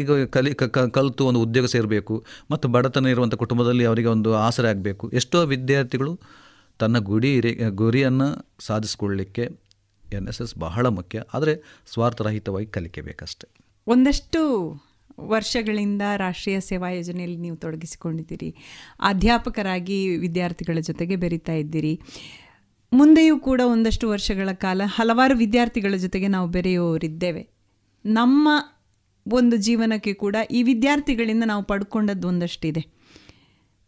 [SPEAKER 5] ಈಗ ಕಲಿ ಕಲಿತು ಒಂದು ಉದ್ಯೋಗ ಸೇರಬೇಕು ಮತ್ತು ಬಡತನ ಇರುವಂಥ ಕುಟುಂಬದಲ್ಲಿ ಅವರಿಗೆ ಒಂದು ಆಸರೆ ಆಗಬೇಕು. ಎಷ್ಟೋ ವಿದ್ಯಾರ್ಥಿಗಳು ತನ್ನ ಗುಡಿ ಗುರಿಯನ್ನು ಸಾಧಿಸ್ಕೊಳ್ಳಿಕ್ಕೆ ಎನ್ ಎಸ್ ಎಸ್ ಬಹಳ ಮುಖ್ಯ, ಆದರೆ ಸ್ವಾರ್ಥರಹಿತವಾಗಿ ಕಲಿಕೆ ಬೇಕಷ್ಟೆ.
[SPEAKER 4] ಒಂದಷ್ಟು ವರ್ಷಗಳಿಂದ ರಾಷ್ಟ್ರೀಯ ಸೇವಾ ಯೋಜನೆಯಲ್ಲಿ ನೀವು ತೊಡಗಿಸಿಕೊಂಡಿದ್ದೀರಿ. ಅಧ್ಯಾಪಕರಾಗಿ ವಿದ್ಯಾರ್ಥಿಗಳ ಜೊತೆಗೆ ಬೆರೀತಾ ಇದ್ದೀರಿ. ಮುಂದೆಯೂ ಕೂಡ ಒಂದಷ್ಟು ವರ್ಷಗಳ ಕಾಲ ಹಲವಾರು ವಿದ್ಯಾರ್ಥಿಗಳ ಜೊತೆಗೆ ನಾವು ಬೆರೆಯುವವರಿದ್ದೇವೆ. ನಮ್ಮ ಒಂದು ಜೀವನಕ್ಕೆ ಕೂಡ ಈ ವಿದ್ಯಾರ್ಥಿಗಳಿಂದ ನಾವು ಪಡ್ಕೊಂಡದ್ದು ಒಂದಷ್ಟಿದೆ.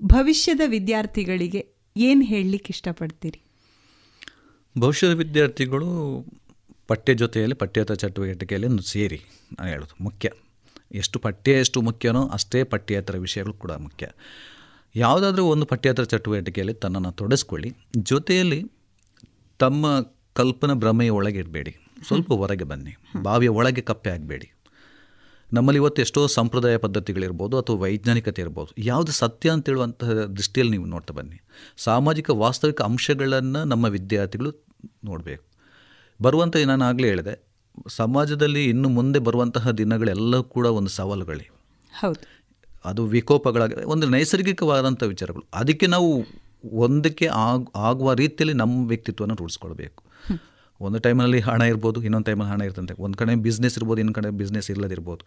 [SPEAKER 4] ಭವಿಷ್ಯದ ವಿದ್ಯಾರ್ಥಿಗಳಿಗೆ ಏನು ಹೇಳಲಿಕ್ಕೆ ಇಷ್ಟಪಡ್ತೀರಿ?
[SPEAKER 5] ಭವಿಷ್ಯದ ವಿದ್ಯಾರ್ಥಿಗಳು ಪಠ್ಯ ಜೊತೆಯಲ್ಲಿ ಪಠ್ಯೇತರ ಚಟುವಟಿಕೆಯಲ್ಲಿ ಸೇರಿ ನಾನು ಹೇಳೋದು ಮುಖ್ಯ. ಎಷ್ಟು ಪಠ್ಯ ಎಷ್ಟು ಮುಖ್ಯನೋ ಅಷ್ಟೇ ಪಠ್ಯೇತರ ವಿಷಯಗಳು ಕೂಡ ಮುಖ್ಯ. ಯಾವುದಾದ್ರೂ ಒಂದು ಪಠ್ಯೇತರ ಚಟುವಟಿಕೆಯಲ್ಲಿ ತನ್ನನ್ನು ತೊಡಸ್ಕೊಳ್ಳಿ. ಜೊತೆಯಲ್ಲಿ ತಮ್ಮ ಕಲ್ಪನಾ ಭ್ರಮೆಯ ಒಳಗೆ ಇಡಬೇಡಿ. ಸ್ವಲ್ಪ ಹೊರಗೆ ಬನ್ನಿ. ಬಾವಿಯ ಒಳಗೆ ಕಪ್ಪೆ ಆಗಬೇಡಿ. ನಮ್ಮಲ್ಲಿ ಇವತ್ತು ಎಷ್ಟೋ ಸಂಪ್ರದಾಯ ಪದ್ಧತಿಗಳಿರ್ಬೋದು ಅಥವಾ ವೈಜ್ಞಾನಿಕತೆ ಇರ್ಬೋದು. ಯಾವುದು ಸತ್ಯ ಅಂತ ಹೇಳುವಂತಹ ದೃಷ್ಟಿಯಲ್ಲಿ ನೀವು ನೋಡ್ತಾ ಬನ್ನಿ. ಸಾಮಾಜಿಕ ವಾಸ್ತವಿಕ ಅಂಶಗಳನ್ನು ನಮ್ಮ ವಿದ್ಯಾರ್ಥಿಗಳು ನೋಡಬೇಕು. ಬರುವಂಥ ನಾನು ಆಗಲೇ ಹೇಳಿದೆ. ಸಮಾಜದಲ್ಲಿ ಇನ್ನು ಮುಂದೆ ಬರುವಂತಹ ದಿನಗಳೆಲ್ಲ ಕೂಡ ಒಂದು ಸವಾಲುಗಳೇ.
[SPEAKER 4] ಹೌದು.
[SPEAKER 5] ಅದು ವಿಕೋಪಗಳಾಗಿದೆ ಒಂದು ನೈಸರ್ಗಿಕವಾದಂಥ ವಿಚಾರಗಳು. ಅದಕ್ಕೆ ನಾವು ಒಂದಕ್ಕೆ ಆಗ್ ಆಗುವ ರೀತಿಯಲ್ಲಿ ನಮ್ಮ ವ್ಯಕ್ತಿತ್ವವನ್ನು ರೂಢಿಸ್ಕೊಳ್ಬೇಕು. ಒಂದು ಟೈಮಲ್ಲಿ ಹಣ ಇರ್ಬೋದು, ಇನ್ನೊಂದು ಟೈಮಲ್ಲಿ ಹಣ ಇರ್ತಂತೆ. ಒಂದು ಕಡೆ ಬಿಸ್ನೆಸ್ ಇರ್ಬೋದು, ಇನ್ನೊಂದು ಕಡೆ ಬಿಸ್ನೆಸ್ ಇಲ್ಲದಿರ್ಬೋದು.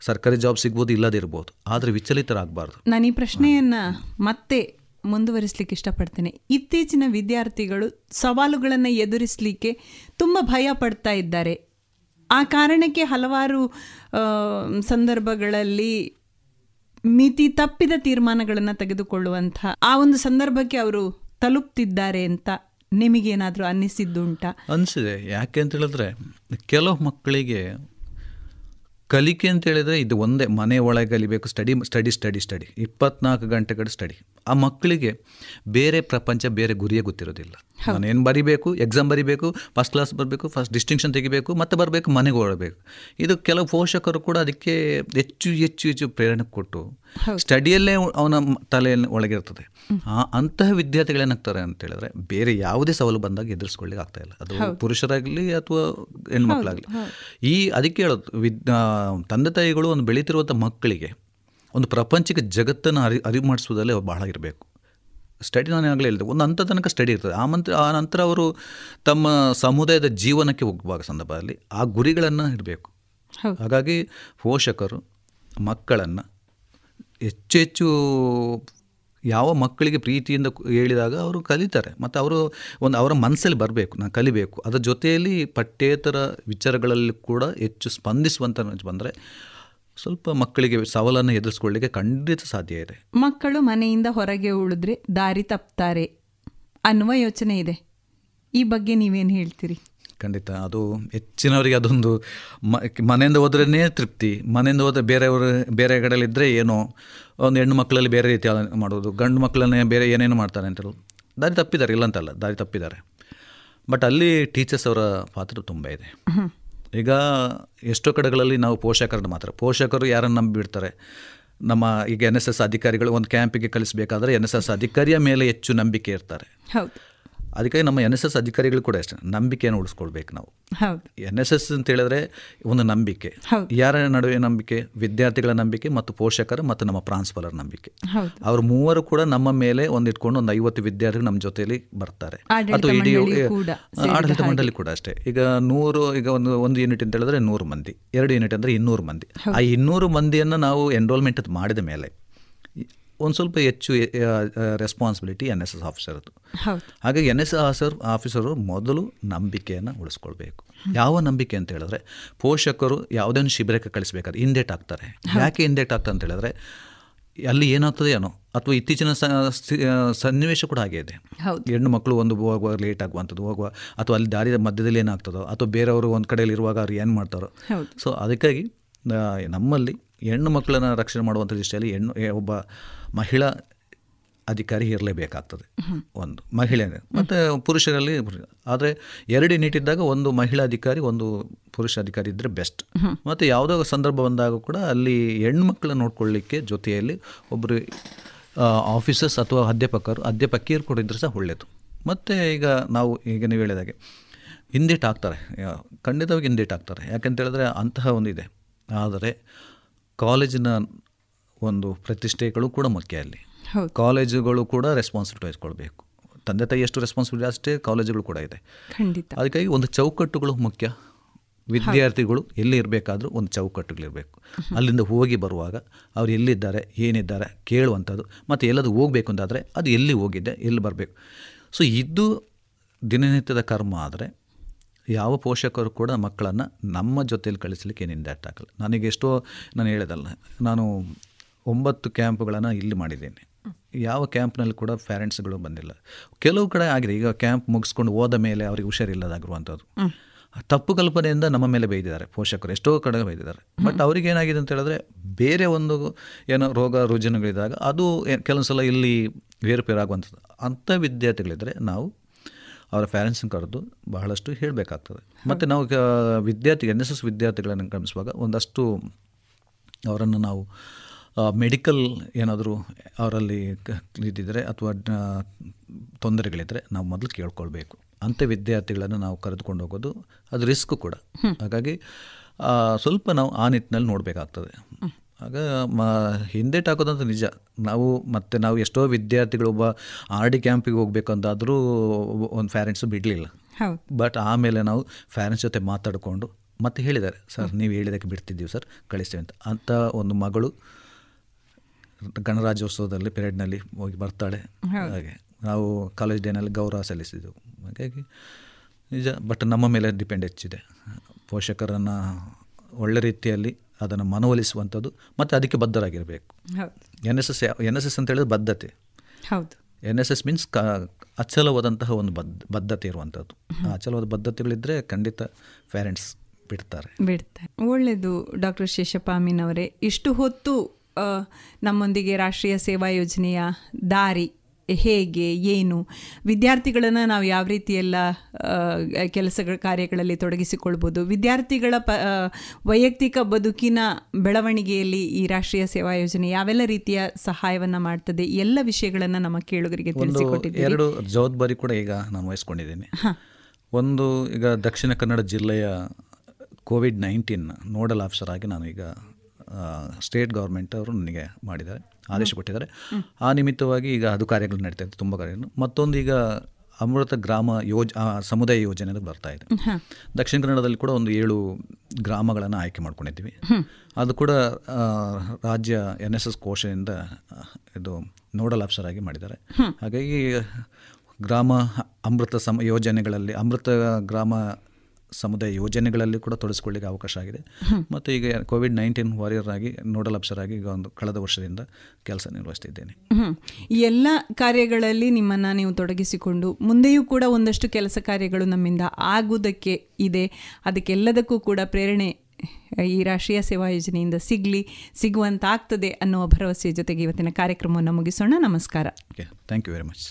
[SPEAKER 5] ಸರ್ಕಾರಿ ಜಾಬ್ ಸಿಗ್ಬೋದು, ಇಲ್ಲದಿರ್ಬೋದು. ಆದರೆ ವಿಚಲಿತರಾಗಬಾರ್ದು.
[SPEAKER 4] ನಾನು ಈ ಪ್ರಶ್ನೆಯನ್ನು ಮತ್ತೆ ಮುಂದುವರಿಸಲಿಕ್ಕೆ ಇಷ್ಟಪಡ್ತೇನೆ. ಇತ್ತೀಚಿನ ವಿದ್ಯಾರ್ಥಿಗಳು ಸವಾಲುಗಳನ್ನು ಎದುರಿಸಲಿಕ್ಕೆ ತುಂಬ ಭಯ ಪಡ್ತಾ ಇದ್ದಾರೆ. ಆ ಕಾರಣಕ್ಕೆ ಹಲವಾರು ಸಂದರ್ಭಗಳಲ್ಲಿ ಮಿತಿ ತಪ್ಪಿದ ತೀರ್ಮಾನಗಳನ್ನು ತೆಗೆದುಕೊಳ್ಳುವಂಥ ಆ ಒಂದು ಸಂದರ್ಭಕ್ಕೆ ಅವರು ತಲುಪ್ತಿದ್ದಾರೆ ಅಂತ ನಿಮಗೇನಾದರೂ ಅನ್ನಿಸಿದ್ದುಂಟಾ?
[SPEAKER 5] ಅನಿಸಿದೆ. ಯಾಕೆ ಅಂತ ಹೇಳಿದ್ರೆ, ಕೆಲವು ಮಕ್ಕಳಿಗೆ ಕಲಿಕೆ ಅಂತ ಹೇಳಿದ್ರೆ ಇದು ಒಂದೇ, ಮನೆ ಒಳಗೆ ಕಲಿಬೇಕು, ಸ್ಟಡಿ ಸ್ಟಡಿ ಸ್ಟಡಿ ಸ್ಟಡಿ. ಇಪ್ಪತ್ನಾಲ್ಕು ಗಂಟೆಗಳ ಸ್ಟಡಿ. ಆ ಮಕ್ಕಳಿಗೆ ಬೇರೆ ಪ್ರಪಂಚ, ಬೇರೆ ಗುರಿಯೇ ಗೊತ್ತಿರೋದಿಲ್ಲ. ನಾನೇನು ಬರಿಬೇಕು ಎಕ್ಸಾಮ್ ಬರಿಬೇಕು ಫಸ್ಟ್ ಕ್ಲಾಸ್ ಬರಬೇಕು ಫಸ್ಟ್ ಡಿಸ್ಟಿಂಕ್ಷನ್ ತೆಗಿಬೇಕು ಮತ್ತೆ ಬರಬೇಕು ಮನೆಗೆ ಓಡಬೇಕು. ಇದು ಕೆಲವು ಪೋಷಕರು ಕೂಡ ಅದಕ್ಕೆ ಹೆಚ್ಚು ಹೆಚ್ಚು ಹೆಚ್ಚು ಪ್ರೇರಣೆ ಕೊಟ್ಟು ಸ್ಟಡಿಯಲ್ಲೇ ಅವನ ತಲೆಯಲ್ಲಿ ಒಳಗಿರ್ತದೆ. ಆ ಅಂತಹ ವಿದ್ಯಾರ್ಥಿಗಳೇನಾಗ್ತಾರೆ ಅಂತ ಹೇಳಿದ್ರೆ ಬೇರೆ ಯಾವುದೇ ಸವಾಲು ಬಂದಾಗ ಎದುರಿಸ್ಕೊಳ್ಳಿಕ್ಕೆ ಆಗ್ತಾ ಇಲ್ಲ. ಅದು ಪುರುಷರಾಗಲಿ ಅಥವಾ ಹೆಣ್ಮಕ್ಳಾಗಲಿ. ಈ ಅದಕ್ಕೆ ಹೇಳೋದು ವಿದ್ ತಂದೆ ತಾಯಿಗಳು ಒಂದು ಬೆಳೀತಿರುವಂಥ ಮಕ್ಕಳಿಗೆ ಒಂದು ಪ್ರಪಂಚಿಕ ಜಗತ್ತನ್ನು ಅರಿ ಅರಿವು ಮಾಡಿಸೋದಲ್ಲೇ ಬಹಳ ಇರಬೇಕು. ಸ್ಟಡಿ ನಾನು ಆಗಲೇ ಹೇಳಿದೆ. ಒಂದು ಹಂತ ತನಕ ಸ್ಟಡಿ ಇರ್ತದೆ. ಆ ಮಂತ್ರ ಆ ನಂತರ ಅವರು ತಮ್ಮ ಸಮುದಾಯದ ಜೀವನಕ್ಕೆ ಹೋಗುವಾಗ ಸಂದರ್ಭದಲ್ಲಿ ಆ ಗುರಿಗಳನ್ನು ಇಡಬೇಕು. ಹಾಗಾಗಿ ಪೋಷಕರು ಮಕ್ಕಳನ್ನು ಹೆಚ್ಚು ಹೆಚ್ಚು ಯಾವ ಮಕ್ಕಳಿಗೆ ಪ್ರೀತಿಯಿಂದ ಹೇಳಿದಾಗ ಅವರು ಕಲಿತಾರೆ. ಮತ್ತು ಅವರು ಒಂದು ಅವರ ಮನಸ್ಸಲ್ಲಿ ಬರಬೇಕು ನಾನು ಕಲಿಬೇಕು. ಅದರ ಜೊತೆಯಲ್ಲಿ ಪಠ್ಯೇತರ ವಿಚಾರಗಳಲ್ಲಿ ಕೂಡ ಹೆಚ್ಚು ಸ್ಪಂದಿಸುವಂತ ಬಂದರೆ ಸ್ವಲ್ಪ ಮಕ್ಕಳಿಗೆ ಸವಾಲನ್ನು ಎದುರಿಸ್ಕೊಳ್ಳಿಕ್ಕೆ ಖಂಡಿತ ಸಾಧ್ಯ ಇದೆ.
[SPEAKER 4] ಮಕ್ಕಳು ಮನೆಯಿಂದ ಹೊರಗೆ ಉಳಿದ್ರೆ ದಾರಿ ತಪ್ತಾರೆ ಅನ್ನುವ ಯೋಚನೆ ಇದೆ. ಈ ಬಗ್ಗೆ ನೀವೇನು ಹೇಳ್ತೀರಿ?
[SPEAKER 5] ಖಂಡಿತ. ಅದು ಹೆಚ್ಚಿನವರಿಗೆ ಅದೊಂದು ಮನೆಯಿಂದ ಹೋದ್ರೇ ತೃಪ್ತಿ. ಮನೆಯಿಂದ ಹೋದ್ರೆ ಬೇರೆಯವರು ಬೇರೆ ಕಡೆಯಲ್ಲಿದ್ದರೆ ಏನೋ ಒಂದು ಹೆಣ್ಣು ಮಕ್ಕಳಲ್ಲಿ ಬೇರೆ ರೀತಿ ಮಾಡೋದು ಗಂಡು ಮಕ್ಕಳನ್ನೇ ಬೇರೆ ಏನೇನು ಮಾಡ್ತಾರೆ ಅಂತ ಹೇಳೋದು ದಾರಿ ತಪ್ಪಿದ್ದಾರೆ ಇಲ್ಲ ಅಂತಲ್ಲ ದಾರಿ ತಪ್ಪಿದ್ದಾರೆ. ಬಟ್ ಅಲ್ಲಿ ಟೀಚರ್ಸ್ ಅವರ ಪಾತ್ರ ತುಂಬ ಇದೆ. ಈಗ ಎಷ್ಟೋ ಕಡೆಗಳಲ್ಲಿ ನಾವು ಪೋಷಕರನ್ನು ಮಾತ್ರ, ಪೋಷಕರು ಯಾರನ್ನು ನಂಬಿಬಿಡ್ತಾರೆ? ನಮ್ಮ ಈಗ ಎನ್ ಎಸ್ ಎಸ್ ಅಧಿಕಾರಿಗಳು ಒಂದು ಕ್ಯಾಂಪಿಗೆ ಕಲಿಸಬೇಕಾದ್ರೆ ಎನ್ ಎಸ್ ಎಸ್ ಅಧಿಕಾರಿಯ ಮೇಲೆ ಹೆಚ್ಚು ನಂಬಿಕೆ ಇರ್ತಾರೆ. ಅದಕ್ಕಾಗಿ ನಮ್ಮ ಎನ್ ಎಸ್ ಎಸ್ ಅಧಿಕಾರಿಗಳು ಕೂಡ ಅಷ್ಟೇ ನಂಬಿಕೆಯನ್ನು ಉಳಿಸ್ಕೊಳ್ಬೇಕು ನಾವು. ಎನ್ ಎಸ್ ಎಸ್ ಅಂತ ಹೇಳಿದ್ರೆ ಒಂದು ನಂಬಿಕೆ. ಯಾರ ನಡುವೆ ನಂಬಿಕೆ? ವಿದ್ಯಾರ್ಥಿಗಳ ನಂಬಿಕೆ ಮತ್ತು ಪೋಷಕರ ಮತ್ತು ನಮ್ಮ ಪ್ರಾನ್ಸ್ಪಾಲರ್ ನಂಬಿಕೆ. ಅವ್ರ ಮೂವರು ಕೂಡ ನಮ್ಮ ಮೇಲೆ ಒಂದು ಇಟ್ಕೊಂಡು ಒಂದು ಐವತ್ತು ವಿದ್ಯಾರ್ಥಿಗಳು ನಮ್ಮ ಜೊತೆಯಲ್ಲಿ ಬರ್ತಾರೆ. ಅಥವಾ ಇಡೀ ಆಡಳಿತ ಮಂಡಳಿ ಕೂಡ ಅಷ್ಟೇ. ಈಗ ನೂರು ಈಗ ಒಂದು ಒಂದು ಯೂನಿಟ್ ಅಂತ ಹೇಳಿದ್ರೆ ನೂರು ಮಂದಿ. ಎರಡು ಯೂನಿಟ್ ಅಂದ್ರೆ ಇನ್ನೂರು ಮಂದಿ. ಆ ಇನ್ನೂರು ಮಂದಿಯನ್ನು ನಾವು ಎನ್ರೋಲ್ಮೆಂಟ್ ಮಾಡಿದ ಮೇಲೆ ಒಂದು ಸ್ವಲ್ಪ ಹೆಚ್ಚು ರೆಸ್ಪಾನ್ಸಿಬಿಲಿಟಿ ಎನ್ ಎಸ್ ಎಸ್ ಆಫೀಸರ್ದು
[SPEAKER 4] ಹೌದು.
[SPEAKER 5] ಹಾಗಾಗಿ ಎನ್ ಎಸ್ ಆಫೀಸರ್ ಆಫೀಸರು ಮೊದಲು ನಂಬಿಕೆಯನ್ನು ಉಳಿಸ್ಕೊಳ್ಬೇಕು. ಯಾವ ನಂಬಿಕೆ ಅಂತ ಹೇಳಿದ್ರೆ ಪೋಷಕರು ಯಾವುದೇ ಒಂದು ಶಿಬಿರಕ್ಕೆ ಕಳಿಸ್ಬೇಕಾದ್ರೆ ಹಿಂದೇಟ್ ಆಗ್ತಾರೆ. ಯಾಕೆ ಹಿಂದೇಟ್ ಆಗ್ತಾರೆ ಅಂತ ಹೇಳಿದ್ರೆ ಅಲ್ಲಿ ಏನಾಗ್ತದೆ ಏನೋ ಅಥವಾ ಇತ್ತೀಚಿನ ಸನ್ನಿವೇಶ ಕೂಡ ಹಾಗೆ ಇದೆ. ಹೆಣ್ಣು ಮಕ್ಕಳು ಒಂದು ಹೋಗುವ ಲೇಟ್ ಆಗುವಂಥದ್ದು ಹೋಗುವ ಅಥವಾ ಅಲ್ಲಿ ದಾರಿ ಮಧ್ಯದಲ್ಲಿ ಏನಾಗ್ತದೋ ಅಥವಾ ಬೇರೆಯವರು ಒಂದು ಕಡೆಯಲ್ಲಿ ಇರುವಾಗ ಅವ್ರು ಏನು ಮಾಡ್ತಾರೋ. ಸೊ ಅದಕ್ಕಾಗಿ ನಮ್ಮಲ್ಲಿ ಹೆಣ್ಣು ಮಕ್ಕಳನ್ನು ರಕ್ಷಣೆ ಮಾಡುವಂಥ ದೃಷ್ಟಿಯಲ್ಲಿ ಹೆಣ್ಣು ಒಬ್ಬ ಮಹಿಳಾ ಅಧಿಕಾರಿ ಇರಲೇಬೇಕಾಗ್ತದೆ. ಒಂದು ಮಹಿಳೆ ಮತ್ತು ಪುರುಷರಲ್ಲಿ ಆದರೆ ಎರಡು ನೀಟಿದ್ದಾಗ ಒಂದು ಮಹಿಳಾ ಅಧಿಕಾರಿ, ಒಂದು ಪುರುಷ ಅಧಿಕಾರಿ ಇದ್ದರೆ ಬೆಸ್ಟ್. ಮತ್ತು ಯಾವುದೋ ಸಂದರ್ಭ ಬಂದಾಗ ಕೂಡ ಅಲ್ಲಿ ಹೆಣ್ಮಕ್ಳನ್ನ ನೋಡ್ಕೊಳ್ಳಿಕ್ಕೆ ಜೊತೆಯಲ್ಲಿ ಒಬ್ಬರು ಆಫೀಸರ್ಸ್ ಅಥವಾ ಅಧ್ಯಾಪಕರು, ಅಧ್ಯಾಪಕಿಯರು ಕೂಡ ಇದ್ದರೆ ಸಹ ಒಳ್ಳೆಯದು ಮತ್ತು ಈಗ ನಾವು, ಈಗ ನೀವು ಹೇಳಿದಾಗೆ ಹಿಂದೇಟ್ ಹಾಕ್ತಾರೆ. ಖಂಡಿತವಾಗಿ ಹಿಂದೇಟ್ ಹಾಕ್ತಾರೆ. ಯಾಕಂತ ಹೇಳಿದ್ರೆ ಅಂತಹ ಒಂದಿದೆ ಆದರೆ ಕಾಲೇಜಿನ ಒಂದು ಪ್ರತಿಷ್ಠೆಗಳು ಕೂಡ ಮುಖ್ಯ ಅಲ್ಲಿ. ಕಾಲೇಜುಗಳು ಕೂಡ ರೆಸ್ಪಾನ್ಸಿಬಿಲಿಟಿ ವಹಿಸ್ಕೊಳ್ಬೇಕು ತಂದೆ ತಾಯಿ ಎಷ್ಟು ರೆಸ್ಪಾನ್ಸಿಬಿಲಿಟಿ ಅಷ್ಟೇ ಕಾಲೇಜುಗಳು ಕೂಡ ಇದೆ.
[SPEAKER 4] ಖಂಡಿತ.
[SPEAKER 5] ಅದಕ್ಕಾಗಿ ಒಂದು ಚೌಕಟ್ಟುಗಳು ಮುಖ್ಯ. ವಿದ್ಯಾರ್ಥಿಗಳು ಎಲ್ಲಿ ಇರಬೇಕಾದ್ರೂ ಒಂದು ಚೌಕಟ್ಟುಗಳಿರಬೇಕು ಅಲ್ಲಿಂದ ಹೋಗಿ ಬರುವಾಗ ಅವ್ರು ಎಲ್ಲಿದ್ದಾರೆ ಏನಿದ್ದಾರೆ ಕೇಳುವಂಥದ್ದು ಮತ್ತು ಎಲ್ಲದು ಹೋಗಬೇಕು ಅಂತಾದರೆ ಅದು ಎಲ್ಲಿ ಹೋಗಿದ್ದೆ ಎಲ್ಲಿ ಬರಬೇಕು. ಸೊ ಇದು ದಿನನಿತ್ಯದ ಕರ್ಮ ಆದರೆ ಯಾವ ಪೋಷಕರು ಕೂಡ ಮಕ್ಕಳನ್ನು ನಮ್ಮ ಜೊತೆಯಲ್ಲಿ ಕಳಿಸ್ಲಿಕ್ಕೆ ಏನಿಂದ ಆಗಲ್ಲ ನನಗೆ ಎಷ್ಟೋ ನಾನು ಹೇಳಿದಲ್ಲ ನಾನು ಒಂಬತ್ತು ಕ್ಯಾಂಪ್ಗಳನ್ನು ಇಲ್ಲಿ ಮಾಡಿದ್ದೀನಿ. ಯಾವ ಕ್ಯಾಂಪ್ನಲ್ಲಿ ಕೂಡ ಪ್ಯಾರೆಂಟ್ಸ್ಗಳು ಬಂದಿಲ್ಲ. ಕೆಲವು ಕಡೆ ಆಗಿದೆ ಈಗ ಕ್ಯಾಂಪ್ ಮುಗಿಸ್ಕೊಂಡು ಹೋದ ಮೇಲೆ ಅವರಿಗೆ ಹುಷಾರಿಲ್ಲದಾಗಿರುವಂಥದ್ದು. ತಪ್ಪು ಕಲ್ಪನೆಯಿಂದ ನಮ್ಮ ಮೇಲೆ ಬೈದಿದ್ದಾರೆ ಪೋಷಕರು ಎಷ್ಟೋ ಕಡೆ ಬೈದಿದ್ದಾರೆ ಬಟ್ ಅವ್ರಿಗೆ ಏನಾಗಿದೆ ಅಂತ ಹೇಳಿದ್ರೆ ಬೇರೆ ಒಂದು ಏನೋ ರೋಗ ರುಜಿನಗಳಿದ್ದಾಗ ಅದು ಕೆಲವೊಂದು ಸಲ ಇಲ್ಲಿ ಏರುಪೇರಾಗುವಂಥದ್ದು ಅಂಥ ವಿದ್ಯಾರ್ಥಿಗಳಿದ್ದರೆ ನಾವು ಅವರ ಪ್ಯಾರೆಂಟ್ಸನ್ನು ಕರೆದು ಬಹಳಷ್ಟು ಹೇಳಬೇಕಾಗ್ತದೆ. ಮತ್ತು ನಾವು ವಿದ್ಯಾರ್ಥಿಗಳು ವಿದ್ಯಾರ್ಥಿ ಎನ್ ಎಸ್ ಎಸ್ ವಿದ್ಯಾರ್ಥಿಗಳನ್ನು ಗಮನಿಸುವಾಗ ಒಂದಷ್ಟು ಅವರನ್ನು ನಾವು ಮೆಡಿಕಲ್ ಏನಾದರೂ ಅವರಲ್ಲಿ ಕ- ಇದ್ದಿದ್ದರೆ ಅಥವಾ ತೊಂದರೆಗಳಿದ್ದರೆ ನಾವು ಮೊದಲು ಕೇಳ್ಕೊಳ್ಬೇಕು. ಅಂಥ ವಿದ್ಯಾರ್ಥಿಗಳನ್ನು ನಾವು ಕರೆದುಕೊಂಡು ಹೋಗೋದು ಅದು ರಿಸ್ಕ್ ಕೂಡ. ಹಾಗಾಗಿ ಸ್ವಲ್ಪ ನಾವು ಆ ನಿಟ್ಟಿನಲ್ಲಿ ನೋಡಬೇಕಾಗ್ತದೆ. ಆಗ ಮ ಹಿಂದೇಟ್ ಹಾಕೋದಂತ ನಿಜ. ನಾವು ಮತ್ತು ನಾವು ಎಷ್ಟೋ ವಿದ್ಯಾರ್ಥಿಗಳು ಒಬ್ಬ ಆರ್ ಡಿ ಕ್ಯಾಂಪಿಗೆ ಹೋಗ್ಬೇಕಂತಾದರೂ ಒಂದು ಪ್ಯಾರೆಂಟ್ಸು ಬಿಡಲಿಲ್ಲ. ಬಟ್ ಆಮೇಲೆ ನಾವು ಪ್ಯಾರೆಂಟ್ಸ್ ಜೊತೆ ಮಾತಾಡಿಕೊಂಡು ಮತ್ತೆ ಹೇಳಿದ್ದಾರೆ ಸರ್ ನೀವು ಹೇಳಿದಕ್ಕೆ ಬಿಡ್ತಿದ್ದೀವಿ ಸರ್ ಕಳಿಸ್ತೀವಿ ಅಂತ. ಅಂಥ ಒಂದು ಮಗಳು ಗಣರಾಜ್ಯೋತ್ಸವದಲ್ಲಿ ಪೆರೇಡ್ನಲ್ಲಿ ಹೋಗಿ ಬರ್ತಾಳೆ. ಹಾಗೆ ನಾವು ಕಾಲೇಜ್ ಡೇನಲ್ಲಿ ಗೌರವ ಸಲ್ಲಿಸಿದ್ದೆವು ಹಾಗಾಗಿ ನಿಜ ಬಟ್ ನಮ್ಮ ಮೇಲೆ ಡಿಪೆಂಡ್ ಹೆಚ್ಚಿದೆ. ಪೋಷಕರನ್ನು ಒಳ್ಳೆ ರೀತಿಯಲ್ಲಿ ಅದನ್ನು ಮನವೊಲಿಸುವಂಥದ್ದು ಮತ್ತು ಅದಕ್ಕೆ ಬದ್ಧರಾಗಿರಬೇಕು. N S S N S S ಅಂತ ಹೇಳಿದ್ರೆ ಬದ್ಧತೆ.
[SPEAKER 4] ಹೌದು.
[SPEAKER 5] ಎನ್ ಎಸ್ ಎಸ್ ಮೀನ್ಸ್ ಕ ಅಚಲವಾದಂತಹ ಒಂದು ಬದ್ಧ ಬದ್ಧತೆ ಇರುವಂಥದ್ದು. ಆ ಅಚಲವಾದ ಬದ್ಧತೆಗಳಿದ್ದರೆ ಖಂಡಿತ ಪೇರೆಂಟ್ಸ್ ಬಿಡ್ತಾರೆ.
[SPEAKER 4] ಬಿಡ್ತಾರೆ. ಒಳ್ಳೆಯದು ಡಾಕ್ಟರ್ ಅವರೇ. ಇಷ್ಟು ಹೊತ್ತು ನಮ್ಮೊಂದಿಗೆ ರಾಷ್ಟ್ರೀಯ ಸೇವಾ ಯೋಜನೆಯ ದಾರಿ ಹೇಗೆ ಏನು ವಿದ್ಯಾರ್ಥಿಗಳನ್ನು ನಾವು ಯಾವ ರೀತಿಯೆಲ್ಲ ಕೆಲಸ ಕೆಲಸಗಳ ಕಾರ್ಯಗಳಲ್ಲಿ ತೊಡಗಿಸಿಕೊಳ್ಬೋದು ವಿದ್ಯಾರ್ಥಿಗಳ ಪ ವೈಯಕ್ತಿಕ ಬದುಕಿನ ಬೆಳವಣಿಗೆಯಲ್ಲಿ ಈ ರಾಷ್ಟ್ರೀಯ ಸೇವಾ ಯೋಜನೆ ಯಾವೆಲ್ಲ ರೀತಿಯ ಸಹಾಯವನ್ನು ಮಾಡ್ತದೆ ಎಲ್ಲ ವಿಷಯಗಳನ್ನು ನಮ್ಮ ಕೇಳುಗರಿಗೆ
[SPEAKER 5] ಒಂದು ಎರಡು ಜವಾಬ್ದಾರಿ ಕೂಡ ಈಗ ನಾನು ವಹಿಸ್ಕೊಂಡಿದ್ದೀನಿ. ಒಂದು ಈಗ ದಕ್ಷಿಣ ಕನ್ನಡ ಜಿಲ್ಲೆಯ ಕೋವಿಡ್ ನೈನ್ಟೀನ್ ನೋಡಲ್ ಆಫೀಸರ್ ಆಗಿ ನಾನು ಈಗ ಸ್ಟೇಟ್ ಗೌರ್ಮೆಂಟ್ ಅವರು ನನಗೆ ಮಾಡಿದ್ದಾರೆ ಆದೇಶ ಕೊಟ್ಟಿದ್ದಾರೆ. ಆ ನಿಮಿತ್ತವಾಗಿ ಈಗ ಅದು ಕಾರ್ಯಗಳು ನಡೀತಾ ಇದೆ ತುಂಬ ಕಾರ್ಯಗಳು. ಮತ್ತೊಂದು ಈಗ ಅಮೃತ ಗ್ರಾಮ ಯೋಜ ಸಮುದಾಯ ಯೋಜನೆ ಬರ್ತಾ ಇದೆ. ದಕ್ಷಿಣ ಕನ್ನಡದಲ್ಲಿ ಕೂಡ ಒಂದು ಏಳು ಗ್ರಾಮಗಳನ್ನು ಆಯ್ಕೆ ಮಾಡ್ಕೊಂಡಿದ್ವಿ ಅದು ಕೂಡ ರಾಜ್ಯ ಎನ್ ಎಸ್ ಎಸ್ ಕೋಶದಿಂದ ಇದು ನೋಡಲ್ ಆಫೀಸರ್ ಆಗಿ ಮಾಡಿದ್ದಾರೆ ಹಾಗಾಗಿ ಗ್ರಾಮ ಅಮೃತ ಸಮ ಯೋಜನೆಗಳಲ್ಲಿ ಅಮೃತ ಗ್ರಾಮ ಸಮುದಾಯ ಯೋಜನೆಗಳಲ್ಲಿ ಕೂಡ ತೊಡಸ್ಕೊಳ್ಳಿಕ್ಕೆ ಅವಕಾಶ ಆಗಿದೆ. ಮತ್ತು ಈಗ ಕೋವಿಡ್ ನೈನ್ಟೀನ್ ವಾರಿಯರ್ ಆಗಿ ನೋಡಲ್ ಅಫ್ಸರ್ ಆಗಿ ಈಗ ಒಂದು ಕಳೆದ ವರ್ಷದಿಂದ ಕೆಲಸ ನಿರ್ವಹಿಸ್ತಿದ್ದೇನೆ.
[SPEAKER 4] ಈ ಎಲ್ಲ ಕಾರ್ಯಗಳಲ್ಲಿ ನಿಮ್ಮನ್ನು ನೀವು ತೊಡಗಿಸಿಕೊಂಡು ಮುಂದೆಯೂ ಕೂಡ ಒಂದಷ್ಟು ಕೆಲಸ ಕಾರ್ಯಗಳು ನಮ್ಮಿಂದ ಆಗುವುದಕ್ಕೆ ಇದೆ. ಅದಕ್ಕೆಲ್ಲದಕ್ಕೂ ಕೂಡ ಪ್ರೇರಣೆ ಈ ರಾಷ್ಟ್ರೀಯ ಸೇವಾ ಯೋಜನೆಯಿಂದ ಸಿಗಲಿ ಸಿಗುವಂತಾಗ್ತದೆ ಅನ್ನುವ ಭರವಸೆಯ ಜೊತೆಗೆ ಇವತ್ತಿನ ಕಾರ್ಯಕ್ರಮವನ್ನು ಮುಗಿಸೋಣ. ನಮಸ್ಕಾರ.
[SPEAKER 5] ಥ್ಯಾಂಕ್ ಯು ವೆರಿ ಮಚ್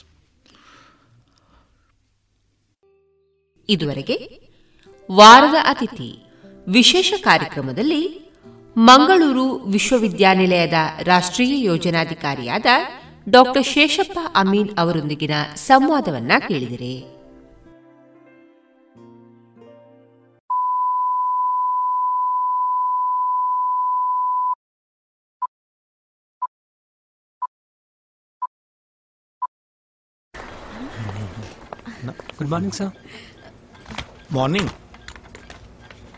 [SPEAKER 2] ಇದುವರೆಗೆ ವಾರದ ಅತಿಥಿ. ವಿಶೇಷ ಕಾರ್ಯಕ್ರಮದಲ್ಲಿ ಮಂಗಳೂರು ವಿಶ್ವವಿದ್ಯಾನಿಲಯದ ರಾಷ್ಟ್ರೀಯ ಯೋಜನಾಧಿಕಾರಿಯಾದ ಡಾಕ್ಟರ್ ಶೇಷಪ್ಪ ಅಮೀನ್ ಅವರೊಂದಿಗಿನ ಸಂವಾದವನ್ನ ಕೇಳಿದಿರಿ.
[SPEAKER 6] Good morning sir.
[SPEAKER 7] ಮಾರ್ನಿಂಗ್.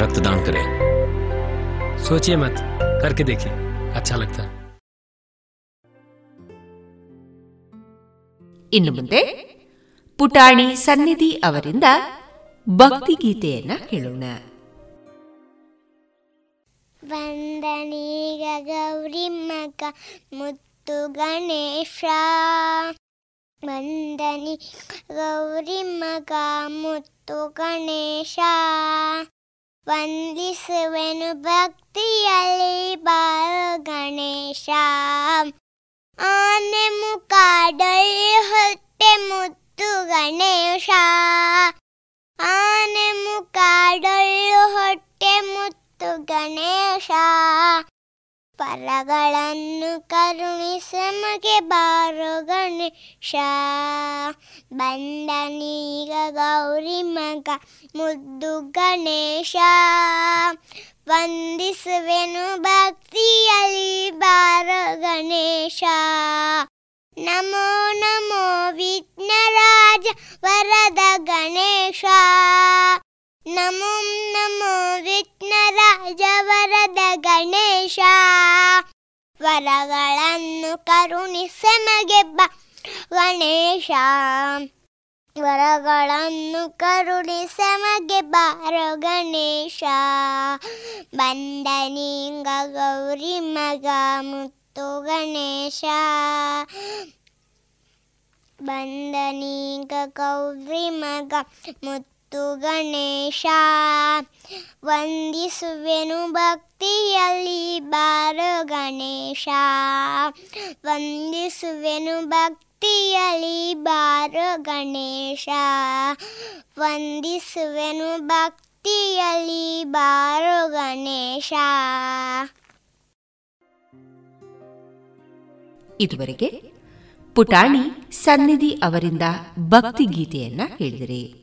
[SPEAKER 8] रक्तदान करें
[SPEAKER 6] सोचिए मत करके देखिए अच्छा लगता है
[SPEAKER 2] ಇನ್ನು ಮುಂದೆ ಪುಟಾಣಿ ಸನ್ನಿಧಿ ಅವರಿಂದ ಭಕ್ತಿಗೀತೆಯನ್ನ ಕೇಳೋಣ
[SPEAKER 9] ವಂದನೀಗ ಗೌರಿ ಮಗ ಮುತ್ತು ಗಣೇಶ ವಂದನಿ ಗೌರಿ ಮಗ ಮುತ್ತು ಗಣೇಶ ವಂದಿಸುವೆನು ಭಕ್ತಿಯಲ್ಲಿ ಬಾಳು ಗಣೇಶ. ಆನೆ ಮುಖಾಡೊಳ್ಳಿ ಹೊಟ್ಟೆ ಮುತ್ತು ಗಣೇಶ. ಆನೆ ಮುಖಾಡೊಳ್ಳು ಹೊಟ್ಟೆ ಮುತ್ತು ಗಣೇಶ. ಪರಗಳನ್ನು ಕರುಣಿಸಮಗೆ ಬಾರೋ ಗಣೇಶ. ಬಂದನೀಗ ಗೌರಿ ಮಗ ಮುದ್ದು ಗಣೇಶ. ವಂದಿಸುವೆನು ಭಕ್ತಿಯಲ್ಲಿ ಬಾರೋ ಗಣೇಶ. ನಮೋ ನಮೋ ವಿಘ್ನರಾಜ ವರದ ಗಣೇಶ. ನಮೋ ನಮೋ ವಿಘ್ನರಾಜವರದ ಗಣೇಶ. ವರಗಳನ್ನು ಕರುಣಿಸಮಗೆ ಬ ಗಣೇಶ. ವರಗಳನ್ನು ಕರುಣಿಸಮಗೆ ಬಾರೋ ಗಣೇಶ. ಬಂದನಿಂಗ ಗೌರಿ ಮಗ ಮುತ್ತು ಗಣೇಶ. ಬಂದನೀಂಗ ಗೌರಿ ಮಗ ಮುತ್ತು ಮತ್ತು ಗಣೇಶ. ವಂದಿಸುವೆನು ಭಕ್ತಿಯಲ್ಲಿ ಬಾರೋ ಗಣೇಶ. ವಂದಿಸುವೆನು ಭಕ್ತಿಯಲ್ಲಿ ಬಾರೋ ಗಣೇಶ. ವಂದಿಸುವೆನು ಭಕ್ತಿಯಲ್ಲಿ ಬಾರೋ ಗಣೇಶ.
[SPEAKER 2] ಇದುವರೆಗೆ ಪುಟಾಣಿ ಸನ್ನಿಧಿ ಅವರಿಂದ ಭಕ್ತಿ ಗೀತೆಯನ್ನ ಹೇಳಿದಿರಿ.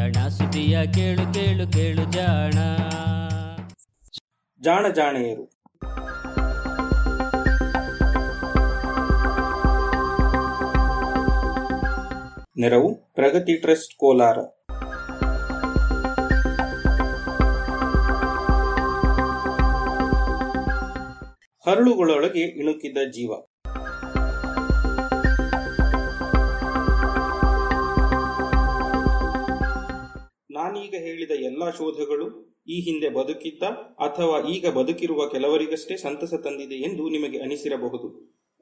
[SPEAKER 10] ಜಾಣ ಸುದಿಯ ಕೇಳು ಕೇಳು ಕೇಳು ಜಾಣ.
[SPEAKER 11] ಜಾಣ, ಜಾಣೆಯರು. ನೆರವು, ಪ್ರಗತಿ ಟ್ರಸ್ಟ್, ಕೋಲಾರ. ಹರಳುಗಳೊಳಗೆ ಇಣುಕಿದ ಜೀವ. ನಾನೀಗ ಹೇಳಿದ ಎಲ್ಲ ಶೋಧಗಳು ಈ ಹಿಂದೆ ಬದುಕಿದ್ದ ಅಥವಾ ಈಗ ಬದುಕಿರುವ ಕೆಲವರಿಗಷ್ಟೇ ಸಂತಸ ತಂದಿದೆ ಎಂದು ನಿಮಗೆ ಅನಿಸಿರಬಹುದು.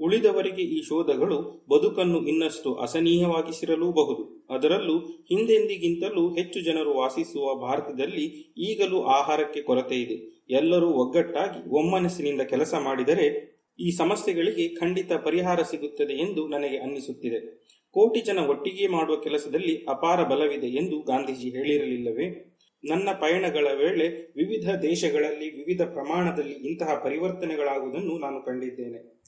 [SPEAKER 11] ಉಳಿದವರಿಗೆ ಈ ಶೋಧಗಳು ಬದುಕನ್ನು ಇನ್ನಷ್ಟು ಅಸನೀಯವಾಗಿಸಿರಲೂಬಹುದು. ಅದರಲ್ಲೂ ಹಿಂದೆಂದಿಗಿಂತಲೂ ಹೆಚ್ಚು ಜನರು ವಾಸಿಸುವ ಭಾರತದಲ್ಲಿ ಈಗಲೂ ಆಹಾರಕ್ಕೆ ಕೊರತೆ ಇದೆ. ಎಲ್ಲರೂ ಒಗ್ಗಟ್ಟಾಗಿ ಒಮ್ಮನಸ್ಸಿನಿಂದ ಕೆಲಸ ಮಾಡಿದರೆ ಈ ಸಮಸ್ಯೆಗಳಿಗೆ ಖಂಡಿತ ಪರಿಹಾರ ಸಿಗುತ್ತದೆ ಎಂದು ನನಗೆ ಅನ್ನಿಸುತ್ತಿದೆ. ಕೋಟಿ ಜನ ಒಟ್ಟಿಗೆ ಮಾಡುವ ಕೆಲಸದಲ್ಲಿ ಅಪಾರ ಬಲವಿದೆ ಎಂದು ಗಾಂಧೀಜಿ ಹೇಳಿರಲಿಲ್ಲವೇ? ನನ್ನ ಪಯಣಗಳ ವೇಳೆ ವಿವಿಧ ದೇಶಗಳಲ್ಲಿ ವಿವಿಧ ಪ್ರಮಾಣದಲ್ಲಿ ಇಂತಹ ಪರಿವರ್ತನೆಗಳಾಗುವುದನ್ನು ನಾನು ಕಂಡಿದ್ದೇನೆ.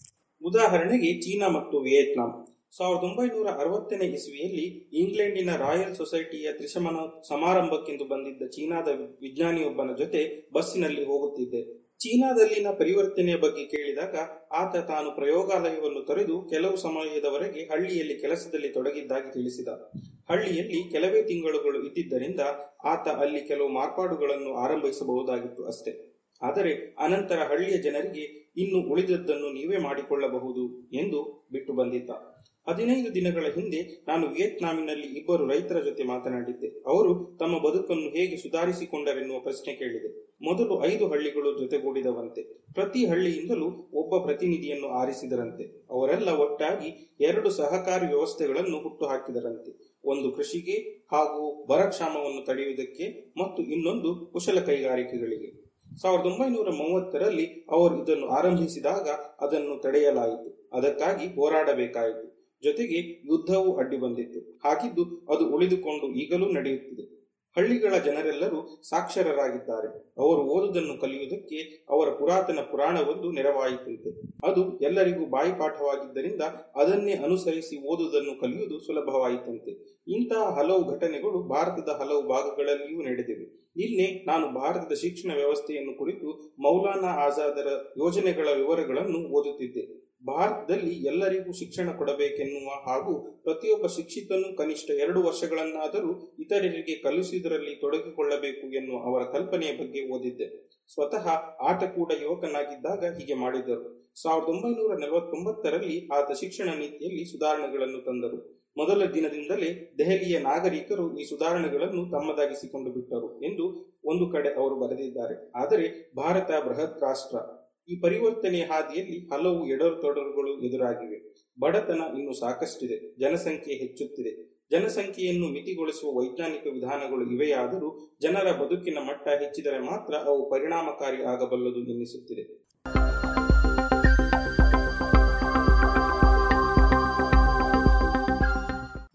[SPEAKER 11] ಉದಾಹರಣೆಗೆ ಚೀನಾ ಮತ್ತು ವಿಯೆಟ್ನಾಂ. ಸಾವಿರದ ಒಂಬೈನೂರ ಅರವತ್ತನೇ ಇಸ್ವಿಯಲ್ಲಿ ಇಂಗ್ಲೆಂಡಿನ ರಾಯಲ್ ಸೊಸೈಟಿಯ ತ್ರಿಶಮನ ಸಮಾರಂಭಕ್ಕೆಂದು ಬಂದಿದ್ದ ಚೀನಾದ ವಿಜ್ಞಾನಿಯೊಬ್ಬನ ಜೊತೆ ಬಸ್ಸಿನಲ್ಲಿ ಹೋಗುತ್ತಿದ್ದೆ. ಚೀನಾದಲ್ಲಿನ ಪರಿವರ್ತನೆಯ ಬಗ್ಗೆ ಕೇಳಿದಾಗ ಆತ ತಾನು ಪ್ರಯೋಗಾಲಯವನ್ನು ತೊರೆದು ಕೆಲವು ಸಮಯದವರೆಗೆ ಹಳ್ಳಿಯಲ್ಲಿ ಕೆಲಸದಲ್ಲಿ ತೊಡಗಿದ್ದಾಗಿ ತಿಳಿಸಿದ. ಹಳ್ಳಿಯಲ್ಲಿ ಕೆಲವೇ ತಿಂಗಳುಗಳು ಇದ್ದಿದ್ದರಿಂದ ಆತ ಅಲ್ಲಿ ಕೆಲವು ಮಾರ್ಪಾಡುಗಳನ್ನು ಆರಂಭಿಸಬಹುದಾಗಿತ್ತು ಅಷ್ಟೇ. ಆದರೆ ಅನಂತರ ಹಳ್ಳಿಯ ಜನರಿಗೆ ಇನ್ನು ಉಳಿದದ್ದನ್ನು ನೀವೇ ಮಾಡಿಕೊಳ್ಳಬಹುದು ಎಂದು ಬಿಟ್ಟು ಬಂದಿದ್ದ. ಹದಿನೈದು ದಿನಗಳ ಹಿಂದೆ ನಾನು ವಿಯೆಟ್ನಾಮಿನಲ್ಲಿ ಇಬ್ಬರು ರೈತರ ಜೊತೆ ಮಾತನಾಡಿದ್ದೆ. ಅವರು ತಮ್ಮ ಬದುಕನ್ನು ಹೇಗೆ ಸುಧಾರಿಸಿಕೊಂಡರೆನ್ನುವ ಪ್ರಶ್ನೆ ಕೇಳಿದೆ. ಮೊದಲು ಐದು ಹಳ್ಳಿಗಳು ಜೊತೆಗೂಡಿದವಂತೆ. ಪ್ರತಿ ಹಳ್ಳಿಯಿಂದಲೂ ಒಬ್ಬ ಪ್ರತಿನಿಧಿಯನ್ನು ಆರಿಸಿದರಂತೆ. ಅವರೆಲ್ಲ ಒಟ್ಟಾಗಿ ಎರಡು ಸಹಕಾರಿ ವ್ಯವಸ್ಥೆಗಳನ್ನು ಹುಟ್ಟುಹಾಕಿದರಂತೆ. ಒಂದು ಕೃಷಿಗೆ ಹಾಗೂ ಬರಕ್ಷಾಮವನ್ನು ತಡೆಯುವುದಕ್ಕೆ ಮತ್ತು ಇನ್ನೊಂದು ಕುಶಲ ಕೈಗಾರಿಕೆಗಳಿಗೆ. ಸಾವಿರದ ಒಂಬೈನೂರ ಮೂವತ್ತರಲ್ಲಿ ಅವರು ಇದನ್ನು ಆರಂಭಿಸಿದಾಗ ಅದನ್ನು ತಡೆಯಲಾಯಿತು. ಅದಕ್ಕಾಗಿ ಹೋರಾಡಬೇಕಾಯಿತು. ಜೊತೆಗೆ ಯುದ್ಧವೂ ಅಡ್ಡಿ ಬಂದಿತ್ತು. ಹಾಗಿದ್ದು ಅದು ಉಳಿದುಕೊಂಡು ಈಗಲೂ ನಡೆಯುತ್ತಿದೆ. ಹಳ್ಳಿಗಳ ಜನರೆಲ್ಲರೂ ಸಾಕ್ಷರರಾಗಿದ್ದಾರೆ. ಅವರು ಓದುದನ್ನು ಕಲಿಯುವುದಕ್ಕೆ ಅವರ ಪುರಾತನ ಪುರಾಣವೊಂದು ನೆರವಾಯಿತಂತೆ. ಅದು ಎಲ್ಲರಿಗೂ ಬಾಯಿಪಾಠವಾಗಿದ್ದರಿಂದ ಅದನ್ನೇ ಅನುಸರಿಸಿ ಓದುವುದನ್ನು ಕಲಿಯುವುದು ಸುಲಭವಾಯಿತಂತೆ. ಇಂತಹ ಹಲವು ಘಟನೆಗಳು ಭಾರತದ ಹಲವು ಭಾಗಗಳಲ್ಲಿಯೂ ನಡೆದಿವೆ. ನಿನ್ನೆ ನಾನು ಭಾರತದ ಶಿಕ್ಷಣ ವ್ಯವಸ್ಥೆಯನ್ನು ಕುರಿತು ಮೌಲಾನಾ ಆಜಾದರ ಯೋಜನೆಗಳ ವಿವರಗಳನ್ನು ಓದುತ್ತಿದ್ದೆ. ಭಾರತದಲ್ಲಿ ಎಲ್ಲರಿಗೂ ಶಿಕ್ಷಣ ಕೊಡಬೇಕೆನ್ನುವ ಹಾಗೂ ಪ್ರತಿಯೊಬ್ಬ ಶಿಕ್ಷಿತನು ಕನಿಷ್ಠ ಎರಡು ವರ್ಷಗಳನ್ನಾದರೂ ಇತರರಿಗೆ ಕಲಿಸಿದರಲ್ಲಿ ತೊಡಗಿಕೊಳ್ಳಬೇಕು ಎನ್ನುವ ಅವರ ಕಲ್ಪನೆಯ ಬಗ್ಗೆ ಓದಿದ್ದೆ. ಸ್ವತಃ ಆತ ಕೂಡ ಯುವಕನಾಗಿದ್ದಾಗ ಹೀಗೆ ಮಾಡಿದರು. ಸಾವಿರದ ಒಂಬೈನೂರ ನಲವತ್ತೊಂಬತ್ತರಲ್ಲಿ ಆತ ಶಿಕ್ಷಣ ನೀತಿಯಲ್ಲಿ ಸುಧಾರಣೆಗಳನ್ನು ತಂದರು. ಮೊದಲ ದಿನದಿಂದಲೇ ದೆಹಲಿಯ ನಾಗರಿಕರು ಈ ಸುಧಾರಣೆಗಳನ್ನು ತಮ್ಮದಾಗಿಸಿಕೊಂಡು ಬಿಟ್ಟರು ಎಂದು ಒಂದು ಕಡೆ ಅವರು ಬರೆದಿದ್ದಾರೆ. ಆದರೆ ಭಾರತ ಬೃಹತ್ ರಾಷ್ಟ್ರ. ಈ ಪರಿವರ್ತನೆಯ ಹಾದಿಯಲ್ಲಿ ಹಲವು ಎಡರು ತೊಡರುಗಳು ಎದುರಾಗಿವೆ. ಬಡತನ ಇನ್ನು ಸಾಕಷ್ಟಿದೆ. ಜನಸಂಖ್ಯೆ ಹೆಚ್ಚುತ್ತಿದೆ. ಜನಸಂಖ್ಯೆಯನ್ನು ಮಿತಿಗೊಳಿಸುವ ವೈಜ್ಞಾನಿಕ ವಿಧಾನಗಳು ಇವೆಯಾದರೂ ಜನರ ಬದುಕಿನ ಮಟ್ಟ ಹೆಚ್ಚಿದರೆ ಮಾತ್ರ ಅವು ಪರಿಣಾಮಕಾರಿ ಆಗಬಲ್ಲದು ಎನ್ನಿಸುತ್ತಿದೆ.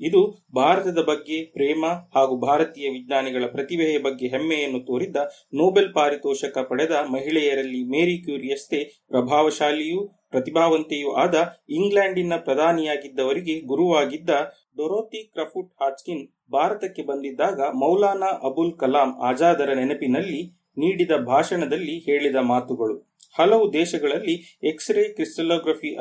[SPEAKER 11] ಇದು ಭಾರತದ ಬಗ್ಗೆ ಪ್ರೇಮ ಹಾಗೂ ಭಾರತೀಯ ವಿಜ್ಞಾನಿಗಳ ಪ್ರತಿಭೆಯ ಬಗ್ಗೆ ಹೆಮ್ಮೆಯನ್ನು ತೋರಿದ್ದ ನೊಬೆಲ್ ಪಾರಿತೋಷಕ ಪಡೆದ ಮಹಿಳೆಯರಲ್ಲಿ ಮೇರಿ ಕ್ಯೂರಿಯಸ್ತೆ ಪ್ರಭಾವಶಾಲಿಯೂ ಪ್ರತಿಭಾವಂತೆಯೂ ಆದ ಇಂಗ್ಲೆಂಡಿನ ಪ್ರಧಾನಿಯಾಗಿದ್ದವರಿಗೆ ಗುರುವಾಗಿದ್ದ ಡೊರೋತಿ ಕ್ರಫುಟ್ ಹಾಚ್ಕಿನ್ ಭಾರತಕ್ಕೆ ಬಂದಿದ್ದಾಗ ಮೌಲಾನಾ ಅಬುಲ್ ಕಲಾಂ ಆಜಾದರ ನೆನಪಿನಲ್ಲಿ ನೀಡಿದ ಭಾಷಣದಲ್ಲಿ ಹೇಳಿದ ಮಾತುಗಳು. ಹಲವು ದೇಶಗಳಲ್ಲಿ ಎಕ್ಸ್ರೇ ಕ್ರಿಸ್ಟಲೋಗ್ರಫಿ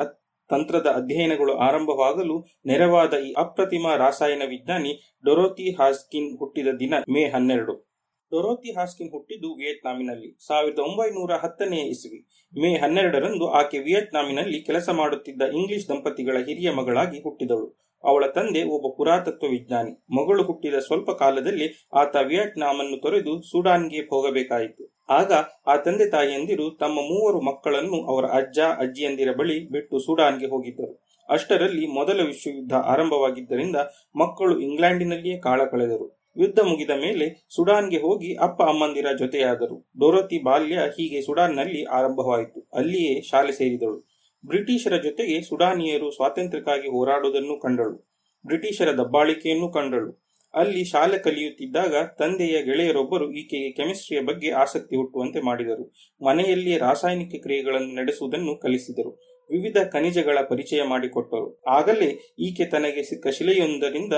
[SPEAKER 11] ತಂತ್ರದ ಅಧ್ಯಯನಗಳು ಆರಂಭವಾಗಲು ನೆರವಾದ ಈ ಅಪ್ರತಿಮ ರಾಸಾಯನ ವಿಜ್ಞಾನಿ ಡೊರೋತಿ ಹಾಸ್ಕಿನ್ ಹುಟ್ಟಿದ ದಿನ ಮೇ ಹನ್ನೆರಡು. ಡೊರೋತಿ ಹಾಸ್ಕಿನ್ ಹುಟ್ಟಿದ್ದು ವಿಯೆಟ್ನಾಮಿನಲ್ಲಿ. ಸಾವಿರದ ಒಂಬೈನೂರ ಹತ್ತನೆಯ ಇಸವಿ. ಮೇ ಹನ್ನೆರಡರಂದು ಆಕೆ ವಿಯೆಟ್ನಾಮಿನಲ್ಲಿ ಕೆಲಸ ಮಾಡುತ್ತಿದ್ದ ಇಂಗ್ಲಿಷ್ ದಂಪತಿಗಳ ಹಿರಿಯ ಮಗಳಾಗಿ ಹುಟ್ಟಿದಳು. ಅವಳ ತಂದೆ ಒಬ್ಬ ಪುರಾತತ್ವ ವಿಜ್ಞಾನಿ. ಮಗಳು ಹುಟ್ಟಿದ ಸ್ವಲ್ಪ ಕಾಲದಲ್ಲಿ ಆತ ವಿಯೆಟ್ನಾಂ ಅನ್ನು ತೊರೆದು ಸುಡಾನ್ಗೆ ಹೋಗಬೇಕಾಯಿತು. ಆಗ ಆ ತಂದೆ ತಾಯಿಯಂದಿರು ತಮ್ಮ ಮೂವರು ಮಕ್ಕಳನ್ನು ಅವರ ಅಜ್ಜ, ಅಜ್ಜಿಯಂದಿರ ಬಳಿ ಬಿಟ್ಟು ಸುಡಾನ್ಗೆ ಹೋಗಿದ್ದರು. ಅಷ್ಟರಲ್ಲಿ ಮೊದಲ ವಿಶ್ವಯುದ್ಧ ಆರಂಭವಾಗಿದ್ದರಿಂದ ಮಕ್ಕಳು ಇಂಗ್ಲೆಂಡಿನಲ್ಲಿಯೇ ಕಾಲ ಕಳೆದರು. ಯುದ್ಧ ಮುಗಿದ ಮೇಲೆ ಸುಡಾನ್ಗೆ ಹೋಗಿ ಅಪ್ಪ ಅಮ್ಮಂದಿರ ಜೊತೆಯಾದರು. ಡೋರತಿ ಬಾಲ್ಯ ಹೀಗೆ ಸುಡಾನ್ನಲ್ಲಿ ಆರಂಭವಾಯಿತು. ಅಲ್ಲಿಯೇ ಶಾಲೆ ಸೇರಿದಳು. ಬ್ರಿಟಿಷರ ಜೊತೆಗೆ ಸುಡಾನಿಯರು ಸ್ವಾತಂತ್ರ್ಯಕ್ಕಾಗಿ ಹೋರಾಡುವುದನ್ನು ಕಂಡಳು. ಬ್ರಿಟಿಷರ ದಬ್ಬಾಳಿಕೆಯನ್ನು ಕಂಡಳು. ಅಲ್ಲಿ ಶಾಲೆ ಕಲಿಯುತ್ತಿದ್ದಾಗ ತಂದೆಯ ಗೆಳೆಯರೊಬ್ಬರು ಈಕೆಗೆ ಕೆಮಿಸ್ಟ್ರಿಯ ಬಗ್ಗೆ ಆಸಕ್ತಿ ಹುಟ್ಟುವಂತೆ ಮಾಡಿದರು. ಮನೆಯಲ್ಲಿಯೇ ರಾಸಾಯನಿಕ ಕ್ರಿಯೆಗಳನ್ನು ನಡೆಸುವುದನ್ನು ಕಲಿಸಿದರು. ವಿವಿಧ ಖನಿಜಗಳ ಪರಿಚಯ ಮಾಡಿಕೊಟ್ಟರು. ಆಗಲೇ ಈಕೆ ತನಗೆ ಸಿಕ್ಕ ಶಿಲೆಯೊಂದರಿಂದ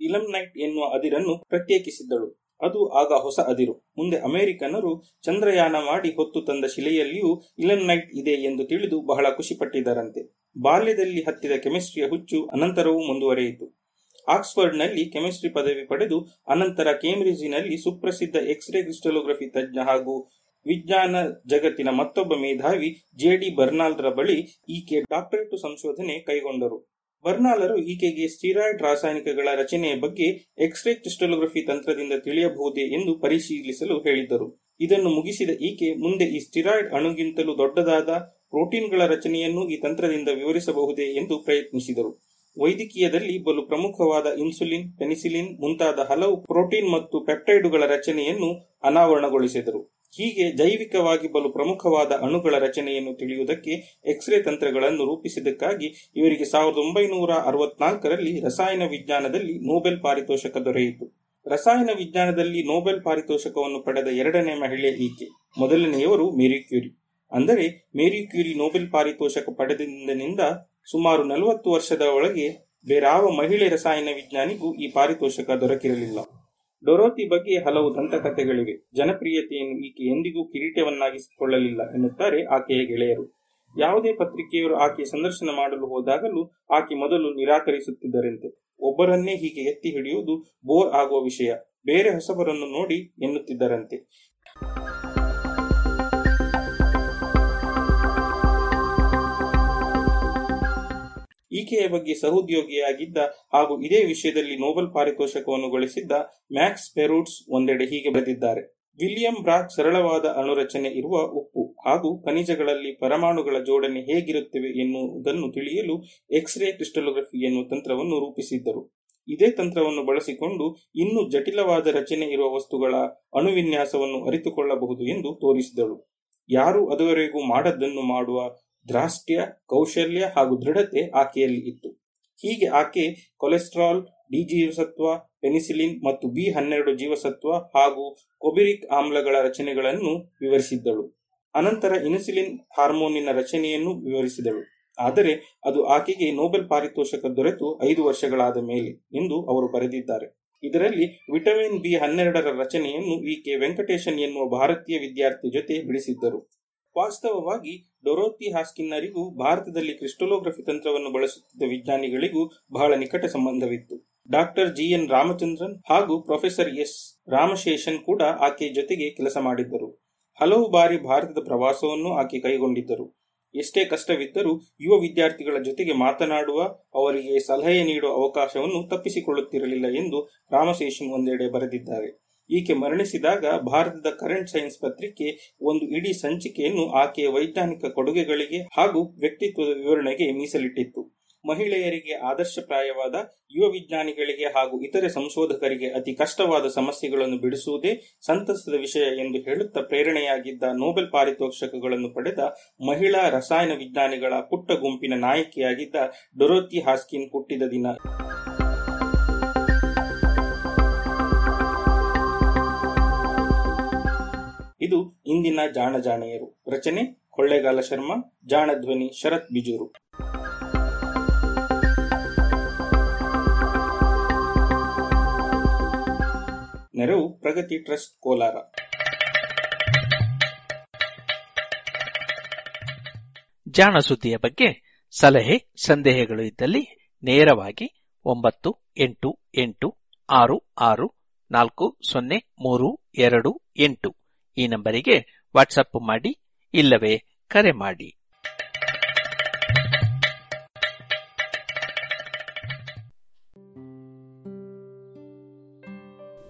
[SPEAKER 11] ಇಲಮ್ನೈಟ್ ಎನ್ನುವ ಅದಿರನ್ನು ಪ್ರತ್ಯೇಕಿಸಿದ್ದಳು. ಅದು ಆಗ ಹೊಸ ಅದಿರು. ಮುಂದೆ ಅಮೆರಿಕನರು ಚಂದ್ರಯಾನ ಮಾಡಿ ಹೊತ್ತು ತಂದ ಶಿಲೆಯಲ್ಲಿಯೂ ಇಲಮ್ನೈಟ್ ಇದೆ ಎಂದು ತಿಳಿದು ಬಹಳ ಖುಷಿಪಟ್ಟಿದ್ದರಂತೆ. ಬಾಲ್ಯದಲ್ಲಿ ಹತ್ತಿದ ಕೆಮಿಸ್ಟ್ರಿಯ ಹುಚ್ಚು ಅನಂತರವೂ ಮುಂದುವರೆಯಿತು. ಆಕ್ಸ್ಫರ್ಡ್ನಲ್ಲಿ ಕೆಮಿಸ್ಟ್ರಿ ಪದವಿ ಪಡೆದು ಅನಂತರ ಕೇಂಬ್ರಿಡ್ಜಿನಲ್ಲಿ ಸುಪ್ರಸಿದ್ಧ ಎಕ್ಸ್ರೇ ಕ್ರಿಸ್ಟಲೋಗ್ರಫಿ ತಜ್ಞ ಹಾಗೂ ವಿಜ್ಞಾನ ಜಗತ್ತಿನ ಮತ್ತೊಬ್ಬ ಮೇಧಾವಿ ಜೆ ಡಿ ಬರ್ನಾಲ್ರ ಬಳಿ ಈಕೆ ಡಾಕ್ಟರೇಟ್ ಸಂಶೋಧನೆ ಕೈಗೊಂಡರು. ಬರ್ನಾಲರು ಈಕೆಗೆ ಸ್ಟೀರಾಯ್ಡ್ ರಾಸಾಯನಿಕಗಳ ರಚನೆಯ ಬಗ್ಗೆ ಎಕ್ಸ್ರೇ ಕ್ರಿಸ್ಟಲೋಗ್ರಫಿ ತಂತ್ರದಿಂದ ತಿಳಿಯಬಹುದೇ ಎಂದು ಪರಿಶೀಲಿಸಲು ಹೇಳಿದ್ದರು. ಇದನ್ನು ಮುಗಿಸಿದ ಈಕೆ ಮುಂದೆ ಈ ಸ್ಟಿರಾಯ್ಡ್ ಅಣುಗಿಂತಲೂ ದೊಡ್ಡದಾದ ಪ್ರೋಟೀನ್ಗಳ ರಚನೆಯನ್ನು ಈ ತಂತ್ರದಿಂದ ವಿವರಿಸಬಹುದೇ ಎಂದು ಪ್ರಯತ್ನಿಸಿದರು. ವೈದ್ಯಕೀಯದಲ್ಲಿ ಬಲು ಪ್ರಮುಖವಾದ ಇನ್ಸುಲಿನ್, ಪೆನಿಸಿಲಿನ್ ಮುಂತಾದ ಹಲವು ಪ್ರೋಟೀನ್ ಮತ್ತು ಪೆಪ್ಟೈಡುಗಳ ರಚನೆಯನ್ನು ಅನಾವರಣಗೊಳಿಸಿದರು. ಹೀಗೆ ಜೈವಿಕವಾಗಿ ಬಲು ಪ್ರಮುಖವಾದ ಅಣುಗಳ ರಚನೆಯನ್ನು ತಿಳಿಯುವುದಕ್ಕೆ ಎಕ್ಸ್ರೇ ತಂತ್ರಗಳನ್ನು ರೂಪಿಸಿದ್ದಕ್ಕಾಗಿ ಇವರಿಗೆ ಸಾವಿರದ ಒಂಬೈನೂರ ಅರವತ್ನಾಲ್ಕರಲ್ಲಿ ರಸಾಯನ ವಿಜ್ಞಾನದಲ್ಲಿ ನೋಬೆಲ್ ಪಾರಿತೋಷಕ ದೊರೆಯಿತು. ರಸಾಯನ ವಿಜ್ಞಾನದಲ್ಲಿ ನೋಬೆಲ್ ಪಾರಿತೋಷಕವನ್ನು ಪಡೆದ ಎರಡನೇ ಮಹಿಳೆ ಈಕೆ. ಮೊದಲನೆಯವರು ಮೇರಿ ಕ್ಯೂರಿ. ಅಂದರೆ ಮೇರಿ ಕ್ಯೂರಿ ನೋಬೆಲ್ ಪಾರಿತೋಷಕ ಪಡೆದಿನಿಂದ ಸುಮಾರು ನಲವತ್ತು ವರ್ಷದ ಒಳಗೆ ಬೇರಾವ ಮಹಿಳೆ ರಸಾಯನ ವಿಜ್ಞಾನಿಗೂ ಈ ಪಾರಿತೋಷಕ ದೊರಕಿರಲಿಲ್ಲ. ಡೊರೋತಿ ಬಗ್ಗೆ ಹಲವು ದಂತಕಥೆಗಳಿವೆ. ಜನಪ್ರಿಯತೆಯನ್ನು ಈಕೆ ಎಂದಿಗೂ ಕಿರೀಟವನ್ನಾಗಿಸಿಕೊಳ್ಳಲಿಲ್ಲ ಎನ್ನುತ್ತಾರೆ ಆಕೆಯ ಗೆಳೆಯರು. ಯಾವುದೇ ಪತ್ರಿಕೆಯವರು ಆಕೆ ಸಂದರ್ಶನ ಮಾಡಲು ಹೋದಾಗಲೂ ಆಕೆ ಮೊದಲು ನಿರಾಕರಿಸುತ್ತಿದ್ದರಂತೆ. ಒಬ್ಬರನ್ನೇ ಹೀಗೆ ಎತ್ತಿ ಹಿಡಿಯುವುದು ಬೋರ್ ಆಗುವ ವಿಷಯ. ಬೇರೆ ಹೊಸಬರನ್ನು ನೋಡಿ ಎನ್ನುತ್ತಿದ್ದರಂತೆ. ಈಕೆಯ ಬಗ್ಗೆ ಸಹೋದ್ಯೋಗಿಯಾಗಿದ್ದ ಹಾಗೂ ಇದೇ ವಿಷಯದಲ್ಲಿ ನೋಬೆಲ್ ಪಾರಿತೋಷಕವನ್ನು ಗಳಿಸಿದ್ದ ಮ್ಯಾಕ್ಸ್ ಪೆರೂಟ್ಸ್ ಒಂದೆಡೆ ಹೀಗೆ ಬರೆದಿದ್ದಾರೆ. ವಿಲಿಯಂ ಬ್ರಾಕ್ ಸರಳವಾದ ಅಣುರಚನೆ ಇರುವ ಉಪ್ಪು ಹಾಗೂ ಖನಿಜಗಳಲ್ಲಿ ಪರಮಾಣುಗಳ ಜೋಡಣೆ ಹೇಗಿರುತ್ತವೆ ಎನ್ನುವುದನ್ನು ತಿಳಿಯಲು ಎಕ್ಸ್ರೇ ಕ್ರಿಸ್ಟಲೋಗ್ರಫಿ ಎನ್ನುವ ತಂತ್ರವನ್ನು ರೂಪಿಸಿದ್ದರು. ಇದೇ ತಂತ್ರವನ್ನು ಬಳಸಿಕೊಂಡು ಇನ್ನೂ ಜಟಿಲವಾದ ರಚನೆ ಇರುವ ವಸ್ತುಗಳ ಅಣುವಿನ್ಯಾಸವನ್ನು ಅರಿತುಕೊಳ್ಳಬಹುದು ಎಂದು ತೋರಿಸಿದಳು. ಯಾರು ಅದುವರೆಗೂ ಮಾಡದ್ದನ್ನು ಮಾಡುವ ದ್ರಾಷ್ಟ್ಯ ಕೌಶಲ್ಯ ಹಾಗೂ ದೃಢತೆ ಆಕೆಯಲ್ಲಿ ಇತ್ತು. ಹೀಗೆ ಆಕೆ ಕೊಲೆಸ್ಟ್ರಾಲ್, ಡಿ ಜೀವಸತ್ವ, ಪೆನಿಸಿಲಿನ್ ಮತ್ತು ಬಿ ಹನ್ನೆರಡು ಜೀವಸತ್ವ ಹಾಗೂ ಕೊಬಿರಿಕ್ ಆಮ್ಲಗಳ ರಚನೆಗಳನ್ನು ವಿವರಿಸಿದ್ದಳು. ಅನಂತರ ಇನ್ಸುಲಿನ್ ಹಾರ್ಮೋನಿನ ರಚನೆಯನ್ನು ವಿವರಿಸಿದಳು. ಆದರೆ ಅದು ಆಕೆಗೆ ನೊಬೆಲ್ ಪಾರಿತೋಷಕ ದೊರೆತು ಐದು ವರ್ಷಗಳಾದ ಮೇಲೆ ಎಂದು ಅವರು ಬರೆದಿದ್ದಾರೆ. ಇದರಲ್ಲಿ ವಿಟಮಿನ್ ಬಿ ಹನ್ನೆರಡರ ರಚನೆಯನ್ನು ಈಕೆ ವೆಂಕಟೇಶನ್ ಎನ್ನುವ ಭಾರತೀಯ ವಿದ್ಯಾರ್ಥಿ ಜೊತೆ ಬಿಡಿಸಿದ್ದರು. ವಾಸ್ತವವಾಗಿ ಡೊರೋತಿ ಹಾಸ್ಕಿನ್ನರಿಗೂ ಭಾರತದಲ್ಲಿ ಕ್ರಿಸ್ಟೋಲೋಗ್ರಫಿ ತಂತ್ರವನ್ನು ಬಳಸುತ್ತಿದ್ದ ವಿಜ್ಞಾನಿಗಳಿಗೂ ಬಹಳ ನಿಕಟ ಸಂಬಂಧವಿತ್ತು. Doctor G. ಎನ್. ರಾಮಚಂದ್ರನ್ ಹಾಗೂ ಪ್ರೊಫೆಸರ್ ಎಸ್. ರಾಮಶೇಷನ್ ಕೂಡ ಆಕೆ ಜೊತೆಗೆ ಕೆಲಸ ಮಾಡಿದ್ದರು. ಹಲವು ಬಾರಿ ಭಾರತದ ಪ್ರವಾಸವನ್ನು ಆಕೆ ಕೈಗೊಂಡಿದ್ದರು. ಎಷ್ಟೇ ಕಷ್ಟವಿದ್ದರೂ ಯುವ ವಿದ್ಯಾರ್ಥಿಗಳ ಜೊತೆಗೆ ಮಾತನಾಡುವ ಅವರಿಗೆ ಸಲಹೆ ನೀಡುವ ಅವಕಾಶವನ್ನು ತಪ್ಪಿಸಿಕೊಳ್ಳುತ್ತಿರಲಿಲ್ಲ ಎಂದು ರಾಮಶೇಷನ್ ಒಂದೆಡೆ ಬರೆದಿದ್ದಾರೆ. ಈಕೆ ಮರಣಿಸಿದಾಗ ಭಾರತದ ಕರೆಂಟ್ ಸೈನ್ಸ್ ಪತ್ರಿಕೆ ಒಂದು ಇಡೀ ಸಂಚಿಕೆಯನ್ನು ಆಕೆಯ ವೈಜ್ಞಾನಿಕ ಕೊಡುಗೆಗಳಿಗೆ ಹಾಗೂ ವ್ಯಕ್ತಿತ್ವದ ವಿವರಣೆಗೆ ಮೀಸಲಿಟ್ಟಿತ್ತು. ಮಹಿಳೆಯರಿಗೆ ಆದರ್ಶಪ್ರಾಯವಾದ, ಯುವ ವಿಜ್ಞಾನಿಗಳಿಗೆ ಹಾಗೂ ಇತರೆ ಸಂಶೋಧಕರಿಗೆ ಅತಿ ಕಷ್ಟವಾದ ಸಮಸ್ಯೆಗಳನ್ನು ಬಿಡಿಸುವುದೇ ಸಂತಸದ ವಿಷಯ ಎಂದು ಹೇಳುತ್ತಾ ಪ್ರೇರಣೆಯಾಗಿದ್ದ ನೋಬೆಲ್ ಪಾರಿತೋಷಕಗಳನ್ನು ಪಡೆದ ಮಹಿಳಾ ರಸಾಯನ ವಿಜ್ಞಾನಿಗಳ ಪುಟ್ಟ ಗುಂಪಿನ ನಾಯಕಿಯಾಗಿದ್ದ ಡೊರೋತಿ ಹಾಸ್ಕಿನ್ ಹುಟ್ಟಿದ ದಿನ. ಇದು ಇಂದಿನ ಜಾಣ ಜಾಣೆಯರು. ರಚನೆ ಕೊಳ್ಳೇಗಾಲ ಶರ್ಮಾ, ಜಾಣ ಧ್ವನಿ ಶರತ್ ಬಿಜೂರು. ನೆರವು ಪ್ರಗತಿ ಟ್ರಸ್ಟ್ ಕೋಲಾರ.
[SPEAKER 12] ಜಾಣ ಸುದ್ದಿಯ ಬಗ್ಗೆ ಸಲಹೆ, ಸಂದೇಹಗಳು ಇದ್ದಲ್ಲಿ ನೇರವಾಗಿ ಒಂಬತ್ತು, ಎಂಟು ಎಂಟು, ಆರು ಆರು, ನಾಲ್ಕು, ಸೊನ್ನೆ, ಮೂರು, ಎರಡು, ಎಂಟು. ಈ ನಂಬರಿಗೆ ವಾಟ್ಸಪ್ ಮಾಡಿ ಇಲ್ಲವೇ ಕರೆ ಮಾಡಿ.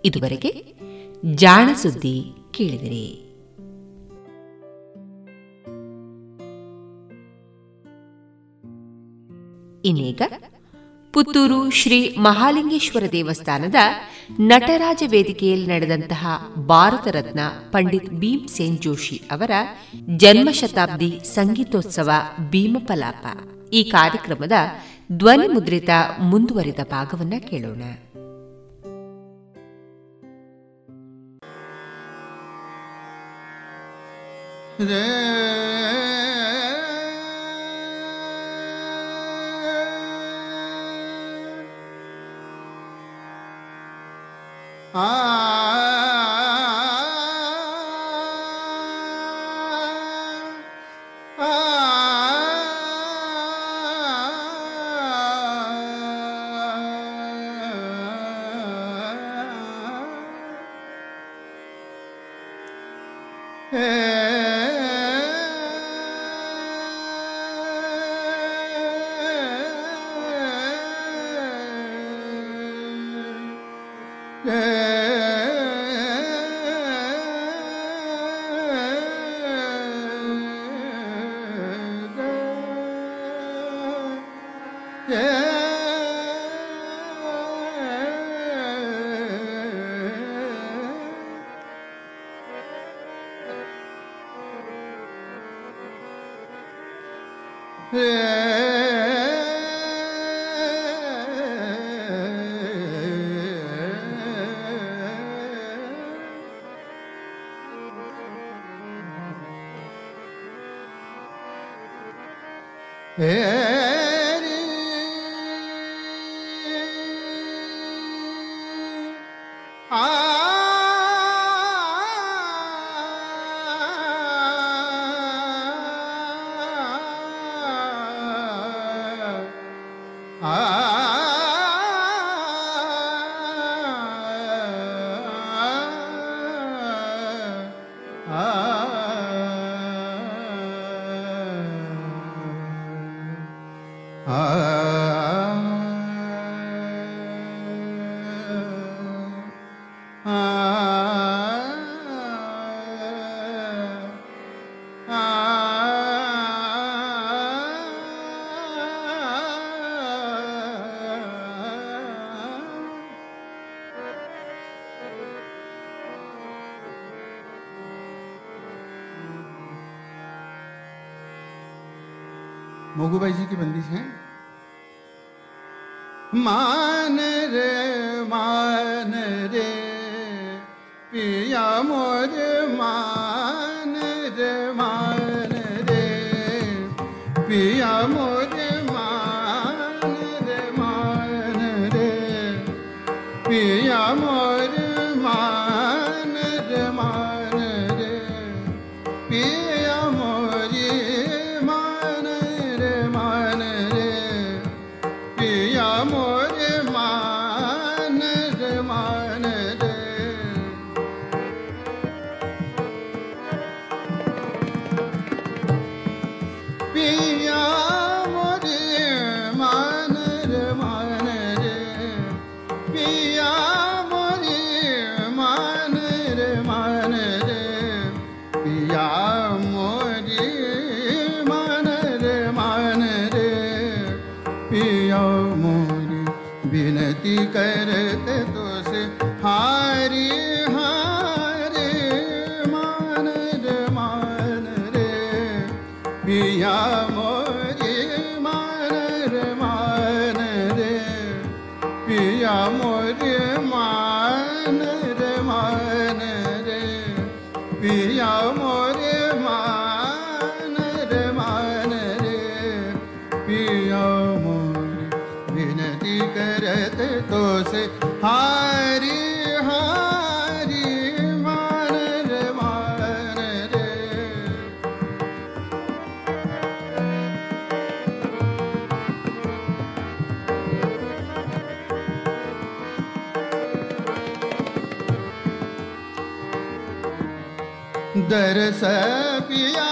[SPEAKER 13] ಇದುವರೆಗೆ ಜಾಣ ಸುದ್ದಿ ಕೇಳಿದಿರಿ. ಇನ್ನೀಗ ಪುತ್ತೂರು ಶ್ರೀ ಮಹಾಲಿಂಗೇಶ್ವರ ದೇವಸ್ಥಾನದ ನಟರಾಜ ವೇದಿಕೆಯಲ್ಲಿ ನಡೆದಂತಹ ಭಾರತ ರತ್ನ ಪಂಡಿತ್ ಭೀಮ್ ಸೇನ್ ಜೋಶಿ ಅವರ ಜನ್ಮ ಶತಾಬ್ದಿ ಸಂಗೀತೋತ್ಸವ ಭೀಮಪಲಾಪ. ಈ ಕಾರ್ಯಕ್ರಮದ ಧ್ವನಿ ಮುದ್ರಿತ ಮುಂದುವರಿದ ಭಾಗವನ್ನು ಕೇಳೋಣ. 啊。विनति कोसि हारी हा दरस पिया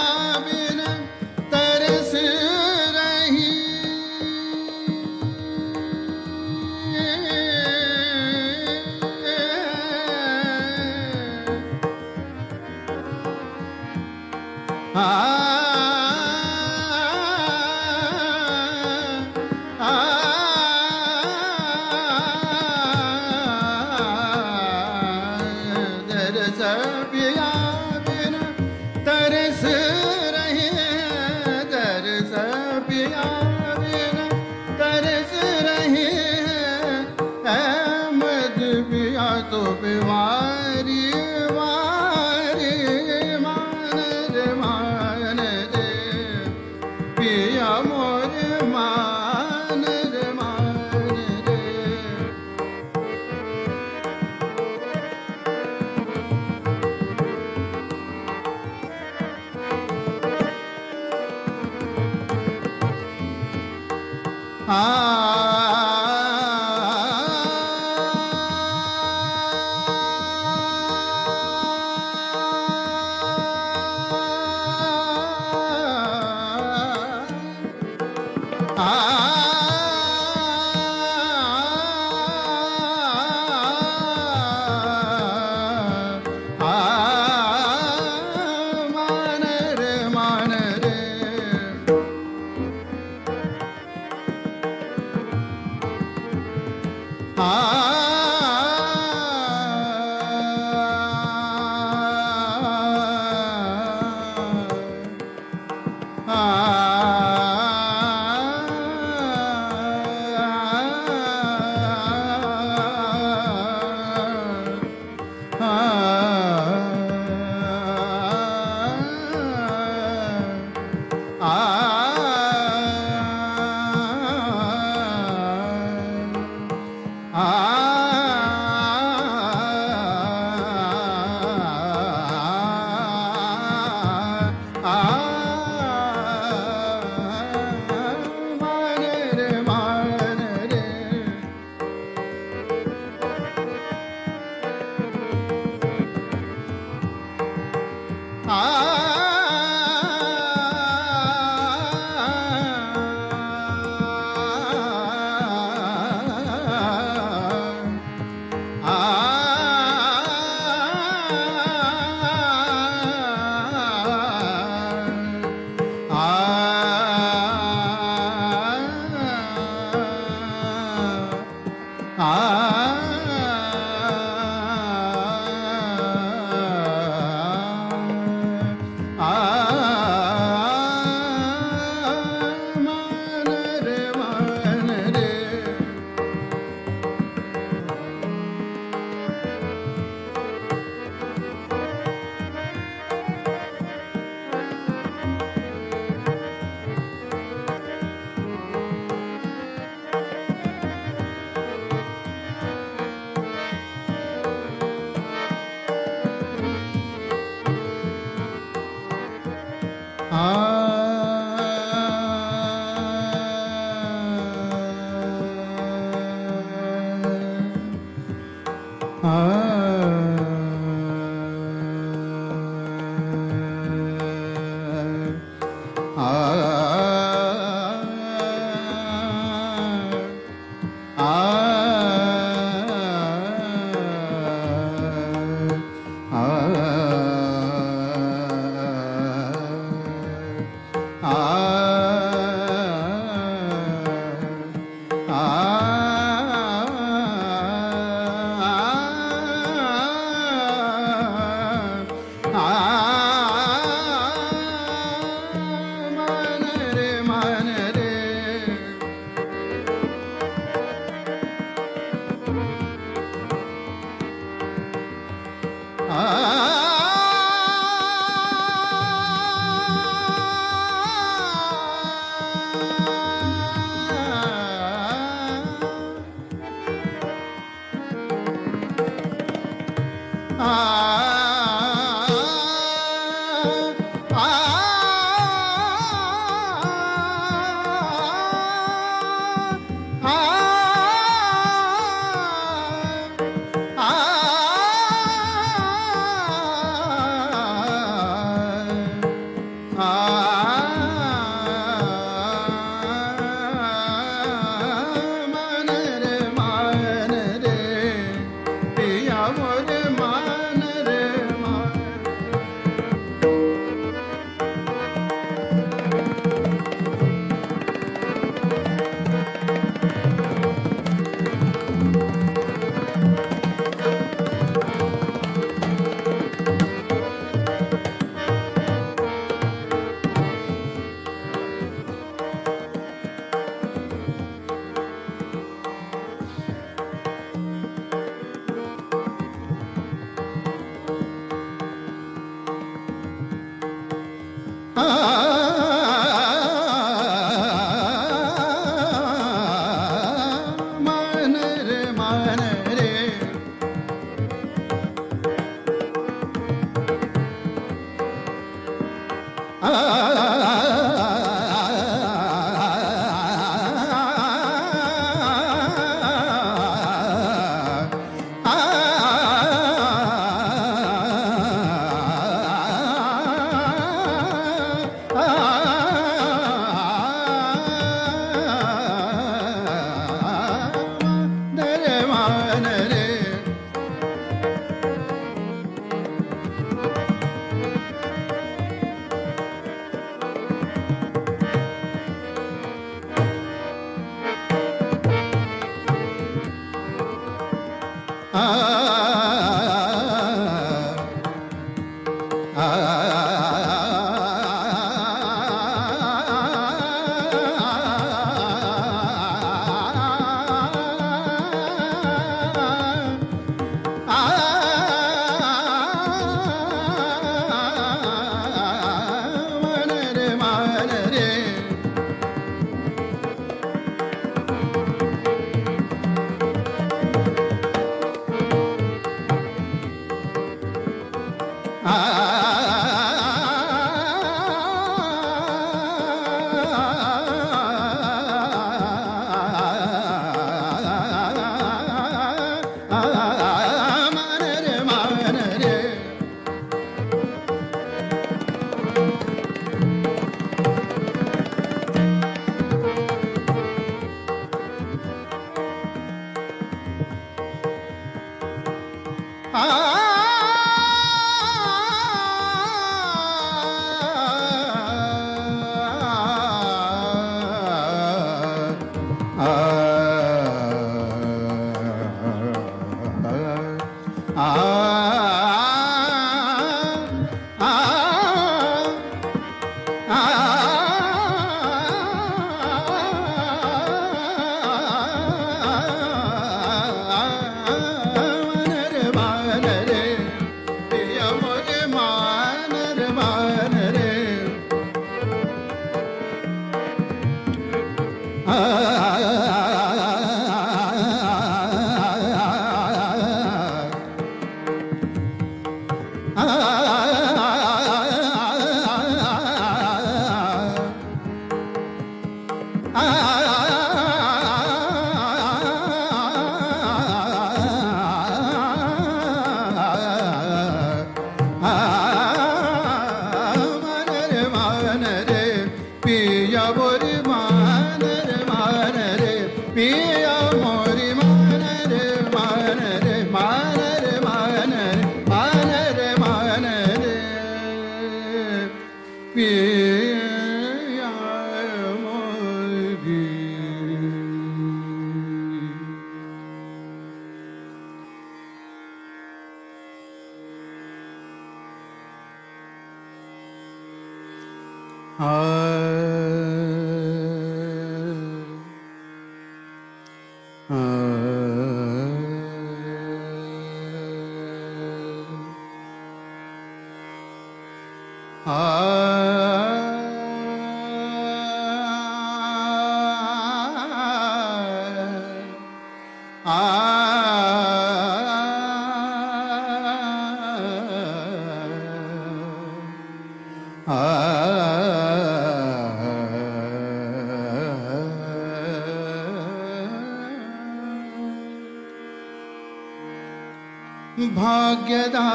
[SPEAKER 13] भाग्यधार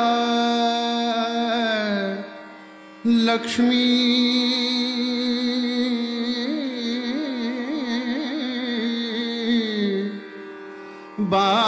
[SPEAKER 13] लक्ष्मी। बा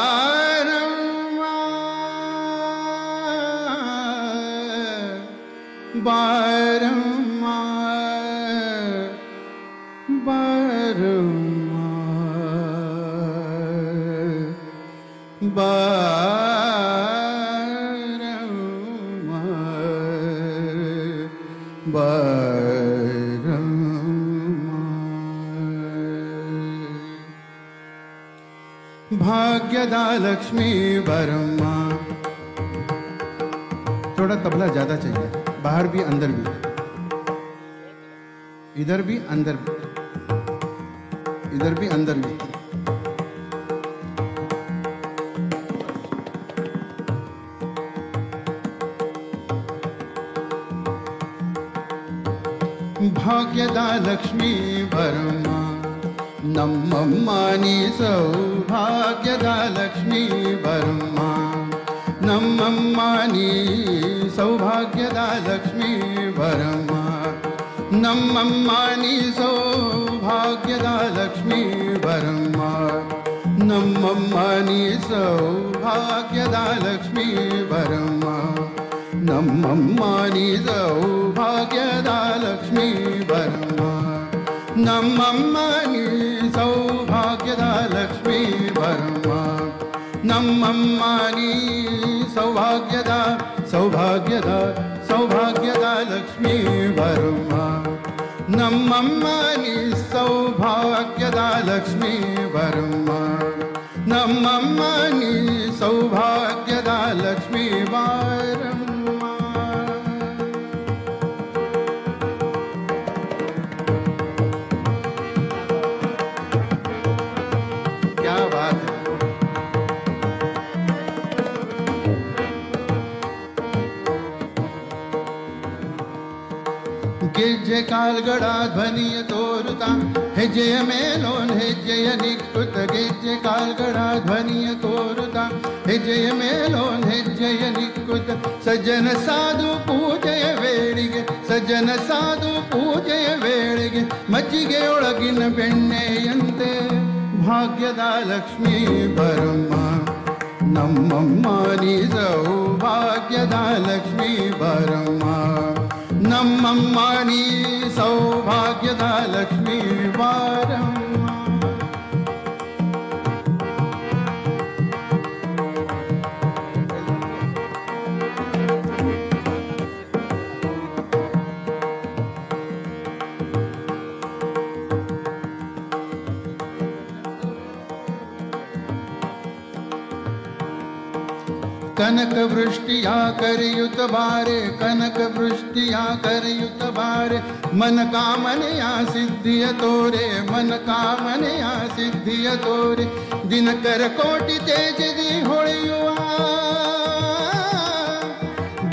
[SPEAKER 13] ಕೋಟಿ ತೇಜದಿ ಹೊಳೆಯುವ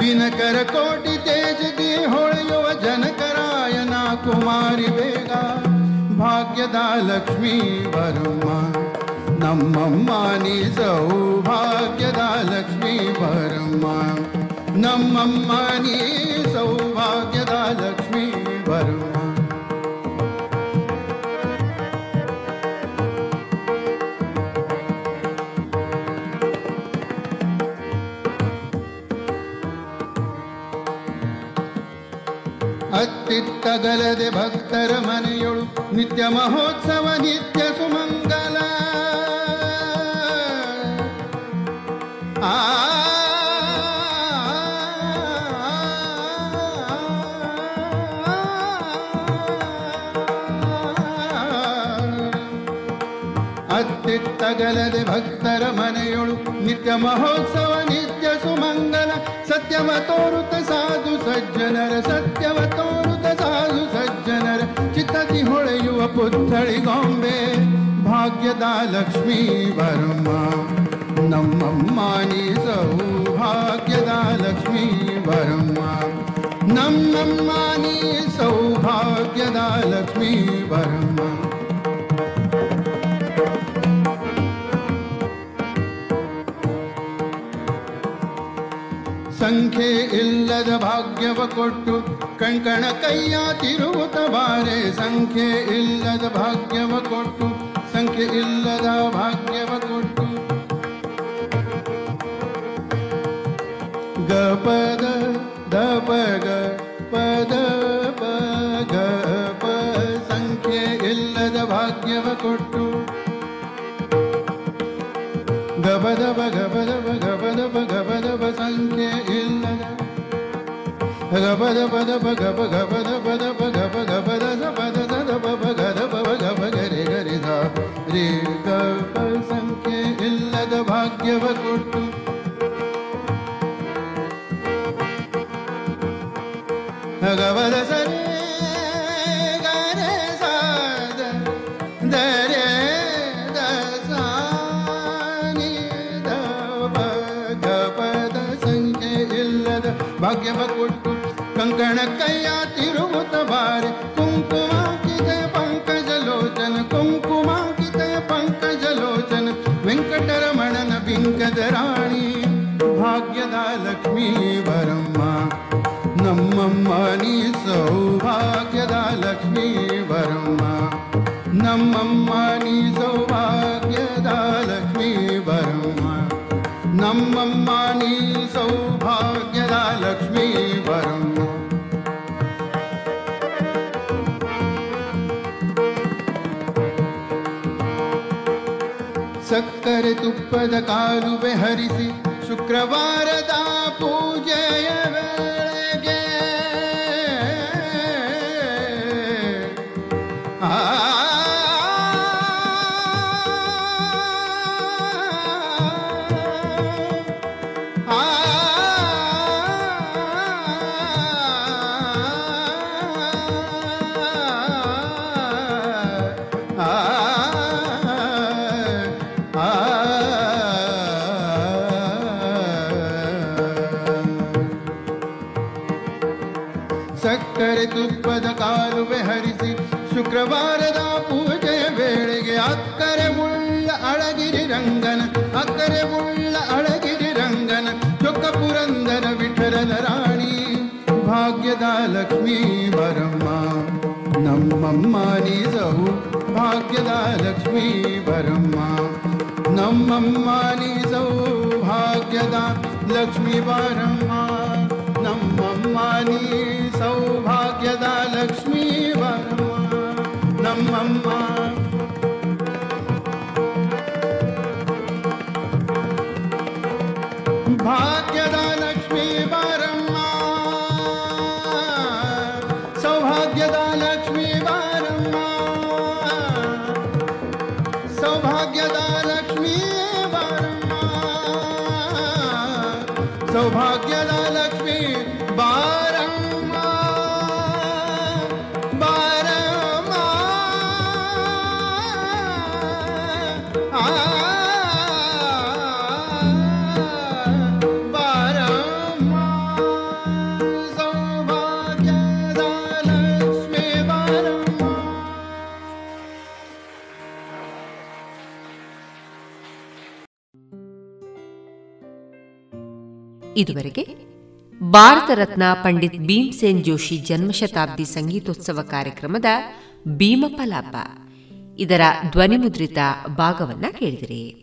[SPEAKER 13] ದಿನಕರ ಕೋಟಿ ತೇಜದಿ ಹೊಳೆಯುವ ಜನಕರಾಯನ ಕುಮಾರಿ ಬೇಗ ಭಾಗ್ಯದ ಲಕ್ಷ್ಮೀ ವರ್ಮ ನಮ್ಮಮ್ಮ ನೀ ಸೌಭಾಗ್ಯದ ಲಕ್ಷ್ಮೀ ವರ್ಮ ನಮ್ಮಮ್ಮ ಅತ್ತಿತ್ತಗಲದೆ ಭಕ್ತರ ಮನೆಯೊಳು ನಿತ್ಯ ಮಹೋತ್ಸವ ನಿತ್ಯ ಸುಮಂಗಲ ಆ ಅತ್ತಿತ್ತಗಲದೆ ಭಕ್ತರ ಮನೆಯೊಳು ನಿತ್ಯ ಮಹೋತ್ಸವ ನಿತ್ಯ ಸುಮಂಗಲ ಸತ್ಯವ ತೋರುತ್ತ ಸಾಧು ಸಜ್ಜನರ ಸತ್ಯವ ತೋರುತ್ತ ಸಾಧು ಸಜ್ಜನರ ಚಿತ್ತತಿ ಹೊಳೆಯುವ ಪುತ್ಥಳಿ ಗೊಂಬೆ ಭಾಗ್ಯದ ಲಕ್ಷ್ಮೀ ವರ್ಮ ನಮ್ಮಮ್ಮ ನೀ ಸೌಭಾಗ್ಯದ ಲಕ್ಷ್ಮೀ ವರ್ಮ ನಮ್ಮಮ್ಮ ನೀ ಸೌಭಾಗ್ಯದ ಲಕ್ಷ್ಮೀ ವರ್ಮ ಸಂಖ್ಯೆ ಇಲ್ಲದ ಭಾಗ್ಯವ ಕೊಟ್ಟು ಕಣ್ಕಣ ಕೈಯ ತಿರುವುತ ಬಾರೆ. ಸಂಖ್ಯೆ ಇಲ್ಲದ ಭಾಗ್ಯವ ಕೊಟ್ಟು, ಸಂಖ್ಯೆ ಇಲ್ಲದ ಭಾಗ್ಯವ ಕೊಟ್ಟು. ಗ ಪದ ದ ಪದ ಪ ಗ ಪ ಸಂಖ್ಯೆ ಇಲ್ಲದ ಭಾಗ್ಯವ ಕೊಟ್ಟು ಗಬದಬ ಗಬದಬ ಗಬದಬ ಗಬದಬ ಸಂಖ್ಯೆ ಇಲ್ಲದ ಗಬದ ಪದಬ ಗಬ ಗಬದ ಪದಬ ಗಬ ಗಬದ ಪದ ಸದ ಪಬ ಗದ ಪಬ ಗಬ ಗರಿ ಗರಿ ದ ರೇ ಗಬ ಸಂಖ್ಯೆ ಇಲ್ಲದ ಭಾಗ್ಯವ ಕೊಟ್ಟು ಗಬದ ಸರಿ भाग्य मुकुट कंकण कैया तिरुत बार कुंकुमा किते पंकज लोचन, कुंकुमा किते पंकज लोचन वेंकट रमणन विंकद राणी भाग्यदा लक्ष्मी वरम्मा नम्मम्मानी सौभाग्यद लक्ष्मी वरम्मा नम्मम्मानी सौभाग्यद लक्ष्मी वरम्मा नम्मम्मानी सौभाग्य ಲಕ್ಷ್ಮೀ ಬರಮ್ಮ ಸಕ್ಕರೆ ತುಪ್ಪದ ಕಾಲುವೆ ಹರಿಸಿ ಶುಕ್ರವಾರದ ಪೂಜೆಯ ಕಾಲುವೆ ಹರಿಸಿ ಶುಕ್ರವಾರದ ಪೂಜೆಯ ವೇಳೆಗೆ ಅಕ್ಕರೆ ಉಳ್ಳ ಅಳಗಿರಿ ರಂಗನ ಅಕ್ಕರೆ ಉಳ್ಳ ಅಳಗಿರಿ ರಂಗನ ಚೊಕ್ಕ ಪುರಂದರ ವಿಠಲನ ರಾಣಿ ಭಾಗ್ಯದ ಲಕ್ಷ್ಮೀ ಬರಮ್ಮ ನಮ್ಮಮ್ಮ ನೀಸವು ಭಾಗ್ಯದ ಲಕ್ಷ್ಮೀ ಬರಮ್ಮ ನಮ್ಮಮ್ಮ ನೀಸವು ಭಾಗ್ಯದ ಲಕ್ಷ್ಮೀ ಬರಮ್ಮ ನಮ್ಮಮ್ಮ ನೀ ಸೌಭಾಗ್ಯದ ಲಕ್ಷ್ಮೀ ಬರಮ್ಮ Ramamma.
[SPEAKER 2] ಇದುವರೆಗೆ ಭಾರತ ರತ್ನ ಪಂಡಿತ್ ಭೀಮ್ಸೇನ್ ಜೋಶಿ ಜನ್ಮಶತಾಬ್ದಿ ಸಂಗೀತೋತ್ಸವ ಕಾರ್ಯಕ್ರಮದ ಭೀಮಪಲಾಪ ಇದರ ಧ್ವನಿಮುದ್ರಿತ ಭಾಗವನ್ನ ಕೇಳಿದಿರಿ.